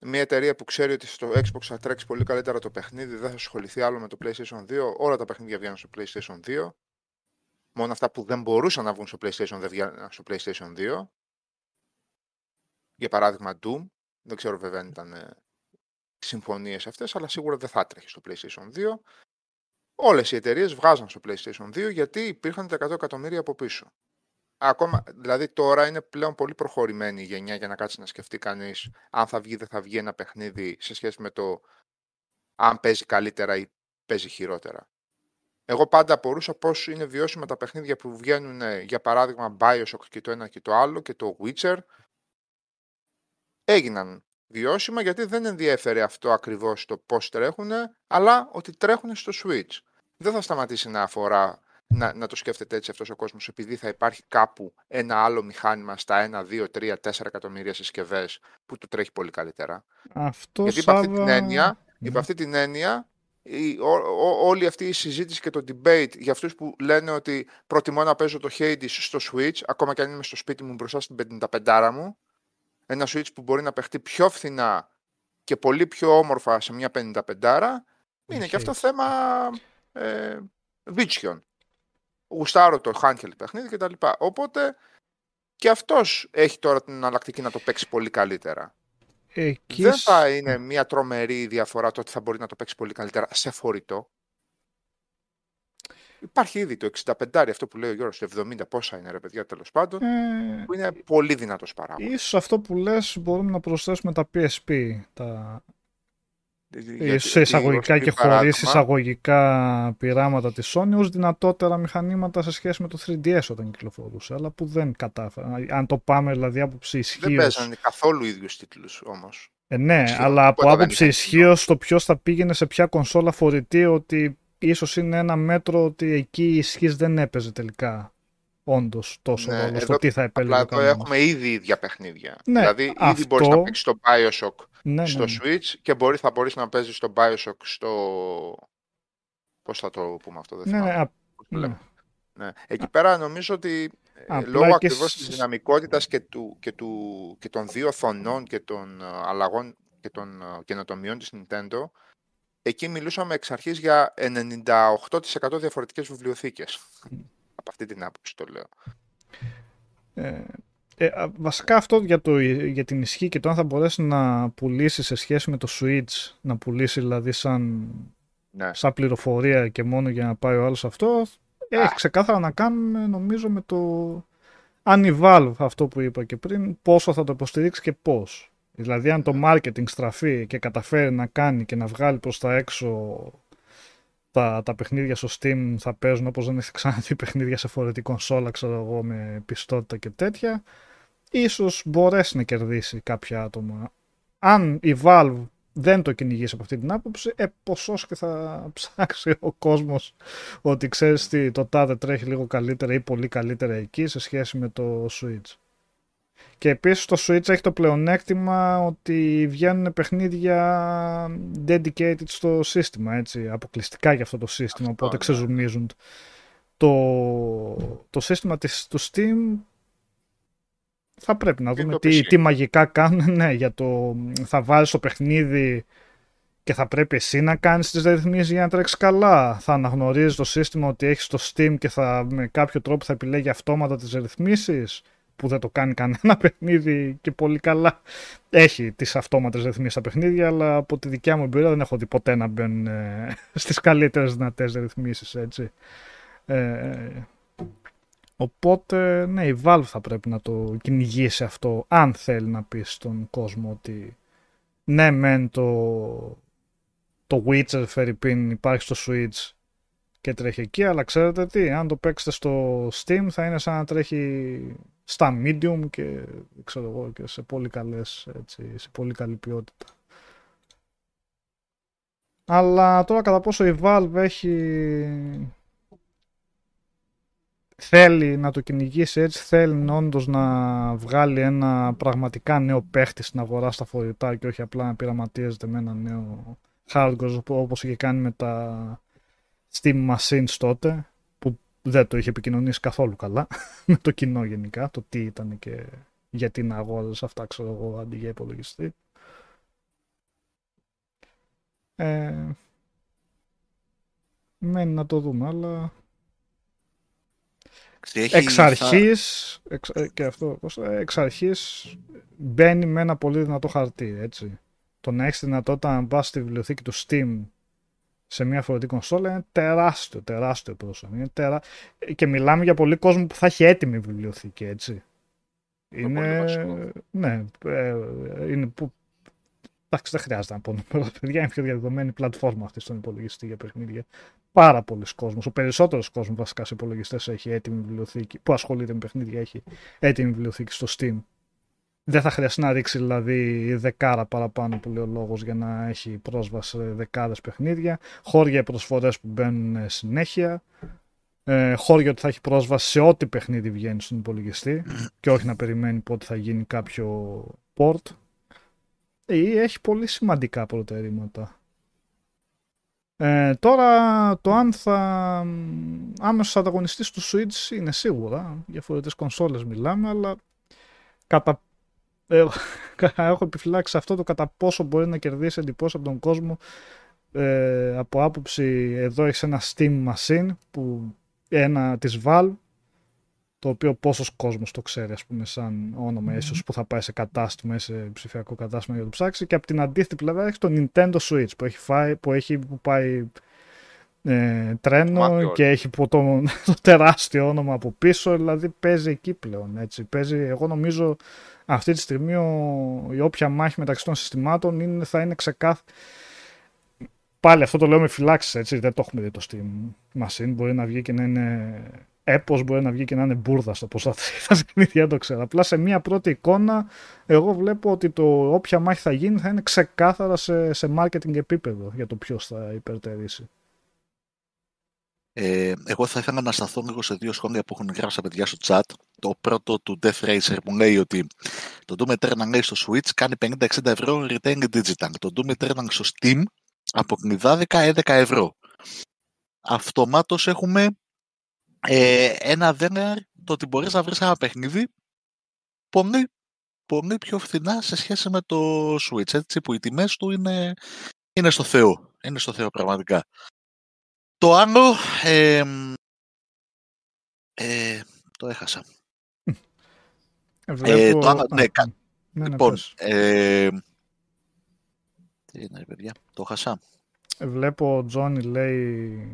Μια εταιρεία που ξέρει ότι στο Xbox θα τρέξει πολύ καλύτερα το παιχνίδι, δεν θα ασχοληθεί άλλο με το PlayStation 2. Όλα τα παιχνίδια βγαίνουν στο PlayStation 2. Μόνο αυτά που δεν μπορούσαν να βγουν στο PlayStation δεν βγαίνουν στο PlayStation 2. Για παράδειγμα Doom. Δεν ξέρω βέβαια αν ήταν ε, συμφωνίες αυτές, αλλά σίγουρα δεν θα τρέχει στο PlayStation 2. Όλες οι εταιρείες βγάζαν στο PlayStation 2 γιατί υπήρχαν τα 100 εκατομμύρια από πίσω. Ακόμα, δηλαδή τώρα είναι πλέον πολύ προχωρημένη η γενιά για να κάτσει να σκεφτεί κανείς αν θα βγει ή δεν θα βγει ένα παιχνίδι σε σχέση με το αν παίζει καλύτερα ή παίζει χειρότερα. Εγώ πάντα απορούσα πώς είναι βιώσιμα τα παιχνίδια που βγαίνουν, ε, για παράδειγμα, Bioshock και το ένα και το άλλο και το Witcher. Έγιναν βιώσιμα γιατί δεν ενδιέφερε αυτό ακριβώς το πώς τρέχουν, αλλά ότι τρέχουν στο Switch. Δεν θα σταματήσει να αφορά να, να το σκέφτεται έτσι αυτός ο κόσμος επειδή θα υπάρχει κάπου ένα άλλο μηχάνημα στα 1, 2, 3, 4 εκατομμύρια συσκευές που του τρέχει πολύ καλύτερα. Αυτό Γιατί υπ' αυτή την Σάβα, έννοια, Ναι. υπ' αυτή την έννοια η, ο- ο- όλη αυτή η συζήτηση και το debate για αυτούς που λένε ότι προτιμώ να παίζω το Hades στο Switch, ακόμα και αν είμαι στο σπίτι μου μπροστά στην 55 μου, ένα Switch που μπορεί να παιχτεί πιο φθηνά και πολύ πιο όμορφα σε μια 55 είναι και αυτό Hades. θέμα ε, βίτσιων. Γουστάρω το handheld παιχνίδι κτλ. Οπότε και αυτός έχει τώρα την εναλλακτική να το παίξει πολύ καλύτερα. εκεί Δεν σ- θα είναι μια τρομερή διαφορά το ότι θα μπορεί να το παίξει πολύ καλύτερα σε φορητό. Υπάρχει ήδη το 65, αυτό που λέει ο Γιώργος, το 70 πόσα είναι ρε παιδιά τέλος πάντων, ε, που είναι πολύ δυνατός παράγοντας. ίσως αυτό που λες μπορούμε να προσθέσουμε τα PSP. Τα... Γιατί- σε εισαγωγικά ως και παράδειγμα, χωρίς εισαγωγικά πειράματα της Sony ως δυνατότερα μηχανήματα σε σχέση με το 3DS όταν κυκλοφορούσε, αλλά που δεν κατάφερα. Αν το πάμε δηλαδή άποψη Δεν ισχύω. παίζανε καθόλου ίδιους τίτλους όμως. Ε, ναι, Ισχύει, αλλά από τίποτα δεν άποψη ήταν ισχύως το ποιος θα πήγαινε σε ποια κονσόλα φορητή, ότι ίσως είναι ένα μέτρο ότι εκεί η ισχύ δεν έπαιζε τελικά. Όντως τόσο Ναι, ρόλο στο εδώ τι θα επέλεγε. Απλά ο εδώ κανένας. έχουμε ήδη ίδια παιχνίδια. Ναι, δηλαδή ήδη αυτό- μπορείς να παίξεις το Bioshock Ναι, ναι, στο ναι. Switch και μπορεί, θα μπορείς να παίζεις το Bioshock στο... Πώς θα το πούμε αυτό, δεν Ναι, θυμάμαι. ναι, α- πώς το ναι. λέμε. Ναι. Εκεί πέρα νομίζω ότι ε, Απλά λόγω και ακριβώς της στις- δυναμικότητας και, του, και, του, και των δύο οθονών και των ε, αλλαγών και των ε, καινοτομιών της Nintendo, εκεί μιλούσαμε εξ αρχής για 98% διαφορετικές βιβλιοθήκες. Από αυτή την άποψη το λέω. Ε, ε, α, βασικά αυτό για, το, για την ισχύ και το αν θα μπορέσει να πουλήσει σε σχέση με το Switch, να πουλήσει δηλαδή σαν, Ναι. σαν πληροφορία και μόνο για να πάει ο άλλος αυτό, έχει ξεκάθαρα να κάνουν νομίζω με το αν η Valve αυτό που είπα και πριν, πόσο θα το υποστηρίξει και πώς. Δηλαδή αν το marketing στραφεί και καταφέρει να κάνει και να βγάλει προς τα έξω τα, τα παιχνίδια στο Steam θα παίζουν όπως δεν έχει ξαναδεί παιχνίδια σε φορετή κονσόλα ξέρω εγώ με πιστότητα και τέτοια ίσως μπορέσει να κερδίσει κάποια άτομα. Αν η Valve δεν το κυνηγήσει από αυτή την άποψη, ε, ποσός και θα ψάξει ο κόσμος ότι ξέρεις τι, το τάδε τρέχει λίγο καλύτερα ή πολύ καλύτερα εκεί σε σχέση με το Switch. Και επίσης το Switch έχει το πλεονέκτημα ότι βγαίνουν παιχνίδια dedicated στο σύστημα, έτσι, αποκλειστικά για αυτό το σύστημα, οπότε ναι. ξεζουμίζουν. Το, το σύστημα της, του Steam θα πρέπει να δούμε τι, τι μαγικά κάνουν. Ναι, για το, θα βάλεις το παιχνίδι και θα πρέπει εσύ να κάνεις τις ρυθμίσεις για να τρέξεις καλά. Θα αναγνωρίζεις το σύστημα ότι έχεις το Steam και θα με κάποιο τρόπο θα επιλέγει αυτόματα τις ρυθμίσεις που δεν το κάνει κανένα παιχνίδι και πολύ καλά. Έχει τις αυτόματες ρυθμίσεις στα παιχνίδια, αλλά από τη δικιά μου εμπειρία δεν έχω δει ποτέ να μπαίνουν ε, στις καλύτερες δυνατές ρυθμίσεις, έτσι. Ε, Οπότε, ναι, η Valve θα πρέπει να το κυνηγήσει αυτό, αν θέλει να πει στον κόσμο ότι ναι, μεν το, το Witcher Φερρυπίν υπάρχει στο Switch και τρέχει εκεί, αλλά ξέρετε τι, αν το παίξετε στο Steam θα είναι σαν να τρέχει στα Medium και ξέρω εγώ και σε πολύ καλές, έτσι, σε πολύ καλή ποιότητα. Αλλά τώρα κατά πόσο η Valve έχει θέλει να το κυνηγήσει έτσι, θέλει όντως να βγάλει ένα πραγματικά νέο παίχτη στην αγορά στα φορητά και όχι απλά να πειραματίζεται με ένα νέο hardware όπως είχε κάνει με τα Steam Machines τότε που δεν το είχε επικοινωνήσει καθόλου καλά με το κοινό γενικά, το τι ήταν και γιατί να αγόραζε αυτά ξέρω εγώ αντί για υπολογιστή. Ε, μένει να το δούμε, αλλά εξ αρχής, εξ, ε, και αυτό, ε, εξ αρχής μπαίνει με ένα πολύ δυνατό χαρτί, έτσι. Το να έχεις δυνατότητα να πας στη βιβλιοθήκη του Steam σε μια φορετική κονσόλα είναι τεράστιο, τεράστιο πρόσωπο. Είναι τερά... Και μιλάμε για πολύ κόσμο που θα έχει έτοιμη βιβλιοθήκη, έτσι. Είναι, ναι, ε, είναι που Εντάξει, δεν χρειάζεται να πω νούμερο. Παιδιά, είναι πιο διαδεδομένη πλατφόρμα αυτή στον υπολογιστή για παιχνίδια. Πάρα πολλοί κόσμοι. Ο περισσότερος κόσμος βασικά σε υπολογιστές έχει έτοιμη βιβλιοθήκη. Που ασχολείται με παιχνίδια έχει έτοιμη βιβλιοθήκη στο Steam. Δεν θα χρειαστεί να ρίξει δηλαδή δεκάρα παραπάνω που λέει ο λόγος για να έχει πρόσβαση σε δεκάδες παιχνίδια. Χώρια προσφορές που μπαίνουν συνέχεια. Ε, χώρια ότι θα έχει πρόσβαση σε ό,τι παιχνίδι βγαίνει στον υπολογιστή και όχι να περιμένει πότε θα γίνει κάποιο port ή έχει πολύ σημαντικά προτερήματα. Ε, τώρα το αν θα άμεσος ανταγωνιστής του Switch είναι σίγουρα, για φορετές κονσόλες μιλάμε, αλλά κατά, ε, έχω επιφυλάξει αυτό το κατά πόσο μπορεί να κερδίσει εντυπώσεις από τον κόσμο ε, από άποψη εδώ έχεις ένα Steam Machine που ένα της Valve το οποίο πόσος κόσμος το ξέρει, ας πούμε, σαν όνομα, mm. ίσως που θα πάει σε κατάστημα ή σε ψηφιακό κατάστημα για να το ψάξει. Και από την αντίθετη πλευρά έχεις το Nintendo Switch που έχει, φάει, που έχει που πάει ε, τρένο και έχει το, το, τεράστιο όνομα από πίσω. Δηλαδή παίζει εκεί πλέον. Έτσι. Παίζει, εγώ νομίζω αυτή τη στιγμή ο, η όποια μάχη μεταξύ των συστημάτων είναι, θα είναι ξεκάθαρη. Πάλι αυτό το λέω με φυλάξεις, έτσι. Δεν το έχουμε δει το Steam Machine. Μπορεί να βγει και να είναι έπος μπορεί να βγει και να είναι μπουρδα στο ποσά θα δεν το ξέρω. Απλά σε μία πρώτη εικόνα εγώ βλέπω ότι το όποια μάχη θα γίνει θα είναι ξεκάθαρα σε, σε marketing επίπεδο για το ποιος θα υπερτερήσει. Ε, εγώ θα ήθελα να σταθώ λίγο σε δύο σχόλια που έχουν γράψει τα παιδιά στο chat. Το πρώτο του Death Racer που λέει ότι το Doom Eternal λέει στο Switch κάνει 50-60 ευρώ Retain Digital. Το Doom Eternal στο Steam από 11 ευρώ. Αυτομάτως έχουμε ε, ένα δένερ το ότι μπορείς να βρεις ένα παιχνίδι πολύ, πολύ πιο φθηνά σε σχέση με το Switch, έτσι, που οι τιμές του είναι, είναι στο Θεό. Είναι στο Θεό πραγματικά. Το άλλο, ε, ε, το έχασα. Ε, το άλλο, ναι, ναι, ναι, λοιπόν, ε, τι είναι, παιδιά, το έχασα. Βλέπω ο Τζόνι λέει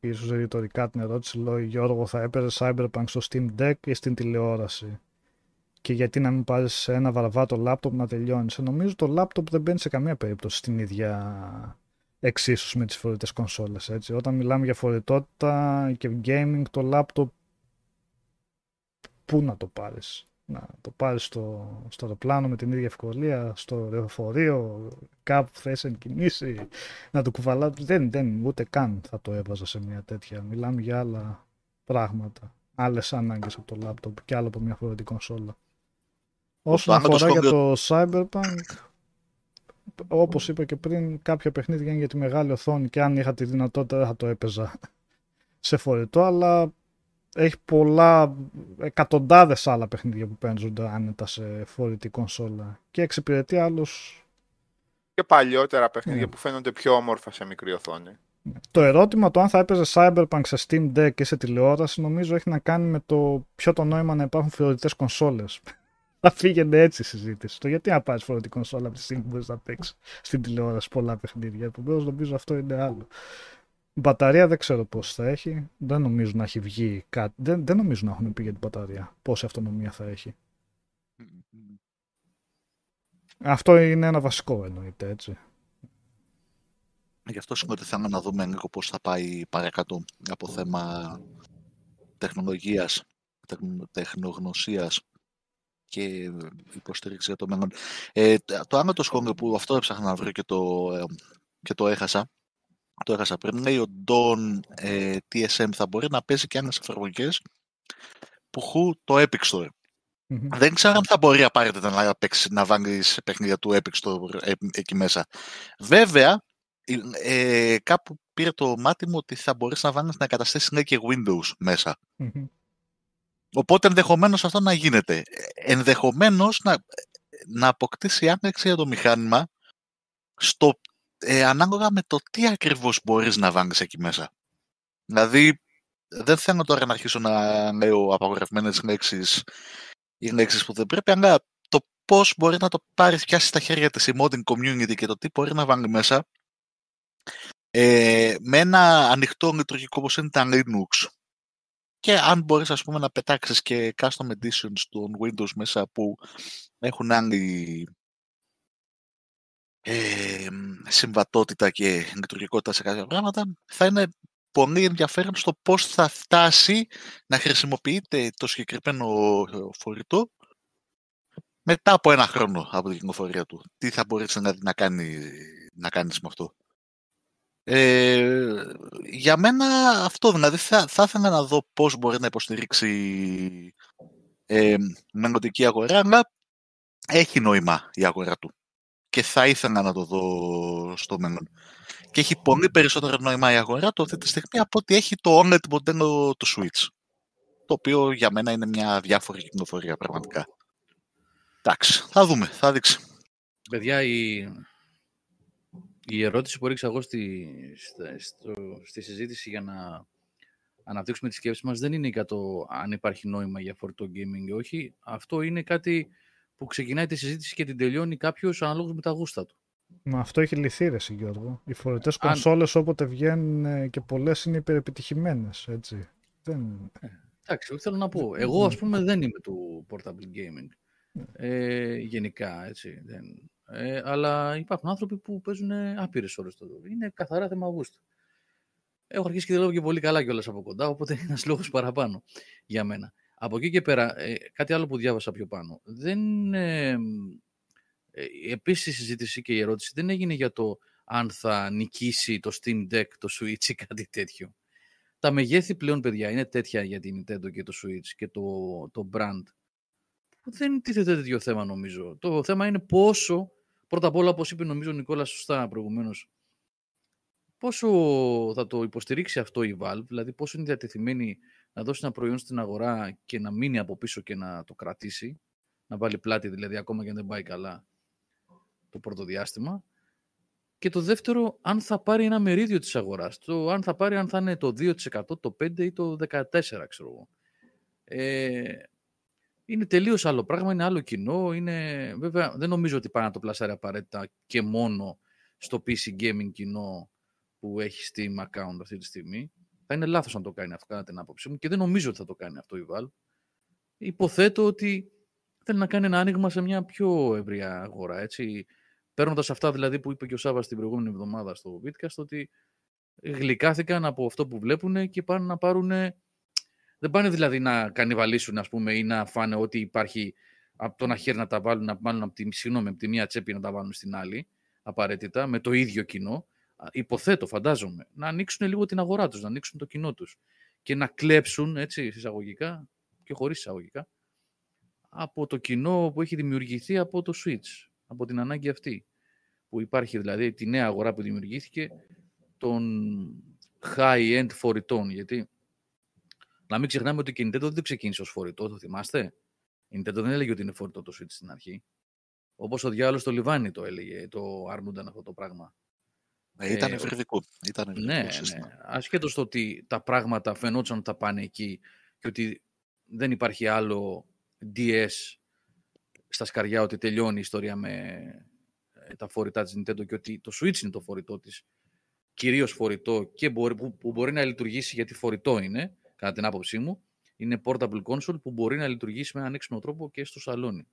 ίσως ρητορικά την ερώτηση, λέω Γιώργο θα έπαιζε Cyberpunk στο Steam Deck ή στην τηλεόραση; και γιατί να μην πάρεις ένα βαρβάτο λάπτοπ να τελειώνεις; Νομίζω το λάπτοπ δεν μπαίνει σε καμία περίπτωση στην ίδια εξίσωση με τις φορητές κονσόλες. Έτσι. Όταν μιλάμε για φορητότητα και gaming, το λάπτοπ πού να το πάρεις; Να το πάρεις στο, στο αεροπλάνο με την ίδια ευκολία, στο λεωφορείο, κάπου θες εν κινήσει, να το κουβαλά. Δεν, δεν, ούτε καν θα το έβαζα σε μια τέτοια. Μιλάμε για άλλα πράγματα. Άλλες ανάγκες από το λάπτοπ και άλλο από μια φορητή κονσόλα. Όσον αφορά για το Cyberpunk, όπως είπα και πριν, κάποια παιχνίδια είναι για τη μεγάλη οθόνη και αν είχα τη δυνατότητα δεν θα το έπαιζα σε φορητό, αλλά έχει πολλά, εκατοντάδες άλλα παιχνίδια που παίζονται άνετα σε φορητή κονσόλα και εξυπηρετεί άλλους... Και παλιότερα παιχνίδια yeah. που φαίνονται πιο όμορφα σε μικρή οθόνη. Το ερώτημα το αν θα έπαιζε Cyberpunk σε Steam Deck και σε τηλεόραση νομίζω έχει να κάνει με το ποιο το νόημα να υπάρχουν φορητές κονσόλες θα φύγαινε έτσι η συζήτηση. Το γιατί να πάρεις φορητή κονσόλα από τη στιγμή που μπορείς να παίξεις στην τηλεόραση πολλά παιχνίδια. Επομένως, νομίζω αυτό είναι άλλο. Η μπαταρία δεν ξέρω πώς θα έχει. Δεν νομίζω να έχει βγει κάτι. Δεν, δεν νομίζω να έχουν πει για την μπαταρία. Πόση αυτονομία θα έχει. Αυτό είναι ένα βασικό εννοείται έτσι. Γι' αυτό ότι θέλουμε να δούμε λίγο πώς θα πάει παρακάτω από θέμα τεχνολογίας, τεχνογνωσίας και υποστήριξη για το μέλλον. Ε, το άλλο το σχόλιο που αυτό έψαχνα να βρω και το, ε, και το έχασα, το έχασα πριν, λέει ο Don ε, TSM θα μπορεί να παίζει και άλλες εφαρμογές που έχουν το Epic Store. Δεν ξέρω αν θα μπορεί απαραίτητα να, παίξει, να βάλει παιχνίδια του Epic Store ε, εκεί μέσα. Βέβαια, ε, κάπου πήρε το μάτι μου ότι θα μπορείς να βάλεις να εγκαταστήσει και Windows μεσα Οπότε ενδεχομένως αυτό να γίνεται. Ενδεχομένως να, να αποκτήσει άνοιξη για το μηχάνημα στο, ε, ανάλογα με το τι ακριβώς μπορείς να βάλεις εκεί μέσα. Δηλαδή, δεν θέλω τώρα να αρχίσω να λέω απαγορευμένες λέξεις ή λέξεις που δεν πρέπει, αλλά το πώς μπορεί να το πάρει πιάσει στα χέρια της η modding community και το τι μπορεί να βάλει μέσα ε, με ένα ανοιχτό λειτουργικό όπως είναι τα Linux και αν μπορείς ας πούμε να πετάξεις και custom editions των Windows μέσα που έχουν άλλη ε, συμβατότητα και λειτουργικότητα σε κάποια πράγματα, θα είναι πολύ ενδιαφέρον στο πώς θα φτάσει να χρησιμοποιείται το συγκεκριμένο φορητό μετά από ένα χρόνο από την κυκλοφορία του. Τι θα μπορείς να, να, κάνει, να κάνεις με αυτό. Ε, για μένα αυτό δηλαδή θα, θα ήθελα να δω πώς μπορεί να υποστηρίξει ε, μελλοντική αγορά, αλλά έχει νόημα η αγορά του και θα ήθελα να το δω στο μέλλον. Και έχει πολύ περισσότερο νόημα η αγορά του αυτή τη στιγμή από ότι έχει το OLED μοντέλο του Switch. Το οποίο για μένα είναι μια διάφορη κυκλοφορία πραγματικά. Εντάξει, θα δούμε, θα δείξει. Παιδιά, η, η ερώτηση που έριξα εγώ στη, στο, στη συζήτηση για να αναπτύξουμε τις σκέψεις μας δεν είναι για το αν υπάρχει νόημα για φορτό gaming ή όχι. Αυτό είναι κάτι που ξεκινάει τη συζήτηση και την τελειώνει κάποιος αναλόγως με τα γούστα του. Μα αυτό έχει λυθεί ρε Γιώργο. Οι φορητές αν... κονσόλες όποτε βγαίνουν ε, και πολλές είναι υπερεπιτυχημένες, έτσι. Δεν... Ε, εντάξει, θέλω να πω. Εγώ ας πούμε δεν είμαι του portable gaming. Ναι. Ε, γενικά, έτσι. Δεν... Ε, αλλά υπάρχουν άνθρωποι που παίζουν άπειρες ώρες το Είναι καθαρά θέμα γούστου. Έχω αρχίσει και λέω και πολύ καλά κιόλας από κοντά, οπότε είναι ένας λόγος παραπάνω για μένα. Από εκεί και πέρα, ε, κάτι άλλο που διάβασα πιο πάνω. Δεν, ε, ε, επίσης η συζήτηση και η ερώτηση δεν έγινε για το αν θα νικήσει το Steam Deck, το Switch ή κάτι τέτοιο. Τα μεγέθη πλέον, παιδιά, είναι τέτοια για την Nintendo και το Switch και το, το brand. Δεν τίθεται τέτοιο θέμα, νομίζω. Το θέμα είναι πόσο Πρώτα απ' όλα, όπως είπε νομίζω ο Νικόλας σωστά προηγουμένως, πόσο θα το υποστηρίξει αυτό η Valve, δηλαδή πόσο είναι διατεθειμένη να δώσει ένα προϊόν στην αγορά και να μείνει από πίσω και να το κρατήσει, να βάλει πλάτη δηλαδή ακόμα και αν δεν πάει καλά το πρώτο διάστημα. Και το δεύτερο, αν θα πάρει ένα μερίδιο της αγοράς. Το, αν θα πάρει, αν θα είναι το 2%, το 5% ή το 14% ξέρω εγώ. Ε, είναι τελείως άλλο πράγμα, είναι άλλο κοινό. Είναι... Βέβαια, δεν νομίζω ότι πάει να το πλασάρει απαραίτητα και μόνο στο PC gaming κοινό που έχει Steam account αυτή τη στιγμή. Θα είναι λάθος να το κάνει αυτό, κατά την άποψή μου, και δεν νομίζω ότι θα το κάνει αυτό η Valve. Υποθέτω ότι θέλει να κάνει ένα άνοιγμα σε μια πιο ευρεία αγορά. Έτσι. Παίρνοντας αυτά δηλαδή που είπε και ο Σάββας την προηγούμενη εβδομάδα στο Bitcast, ότι γλυκάθηκαν από αυτό που βλέπουν και πάνε να πάρουν. Δεν πάνε δηλαδή να κανιβαλίσουν ας πούμε, ή να φάνε ό,τι υπάρχει από το ένα χέρι να τα βάλουν, να βάλουν από τη, συγγνώμη, από τη μία τσέπη να τα βάλουν στην άλλη, απαραίτητα, με το ίδιο κοινό. Υποθέτω, φαντάζομαι, να ανοίξουν λίγο την αγορά τους, να ανοίξουν το κοινό τους και να κλέψουν, έτσι, εισαγωγικά και χωρίς εισαγωγικά, από το κοινό που έχει δημιουργηθεί από το Switch, από την ανάγκη αυτή. Που υπάρχει δηλαδή τη νέα αγορά που δημιουργήθηκε των high-end φορητών. Γιατί να μην ξεχνάμε ότι η Nintendo δεν ξεκίνησε ως φορητό, το θυμάστε; Η Nintendo δεν έλεγε ότι είναι φορητό το Switch στην αρχή. Όπως ο διάλογο στο Λιβάνι το έλεγε, το αρμούνταν αυτό το πράγμα. Ε, ήταν ευρυδικό. Ήταν ναι, ναι. Ασχέτως το ότι τα πράγματα φαινόταν ότι θα πάνε εκεί και ότι δεν υπάρχει άλλο DS στα σκαριά ότι τελειώνει η ιστορία με ε, τα φορητά της Nintendo και ότι το Switch είναι το φορητό της, κυρίως φορητό και μπορεί, που, που μπορεί να λειτουργήσει γιατί φορητό είναι, κατά την άποψή μου, είναι portable console που μπορεί να λειτουργήσει με έναν έξυπνο τρόπο και στο σαλόνι.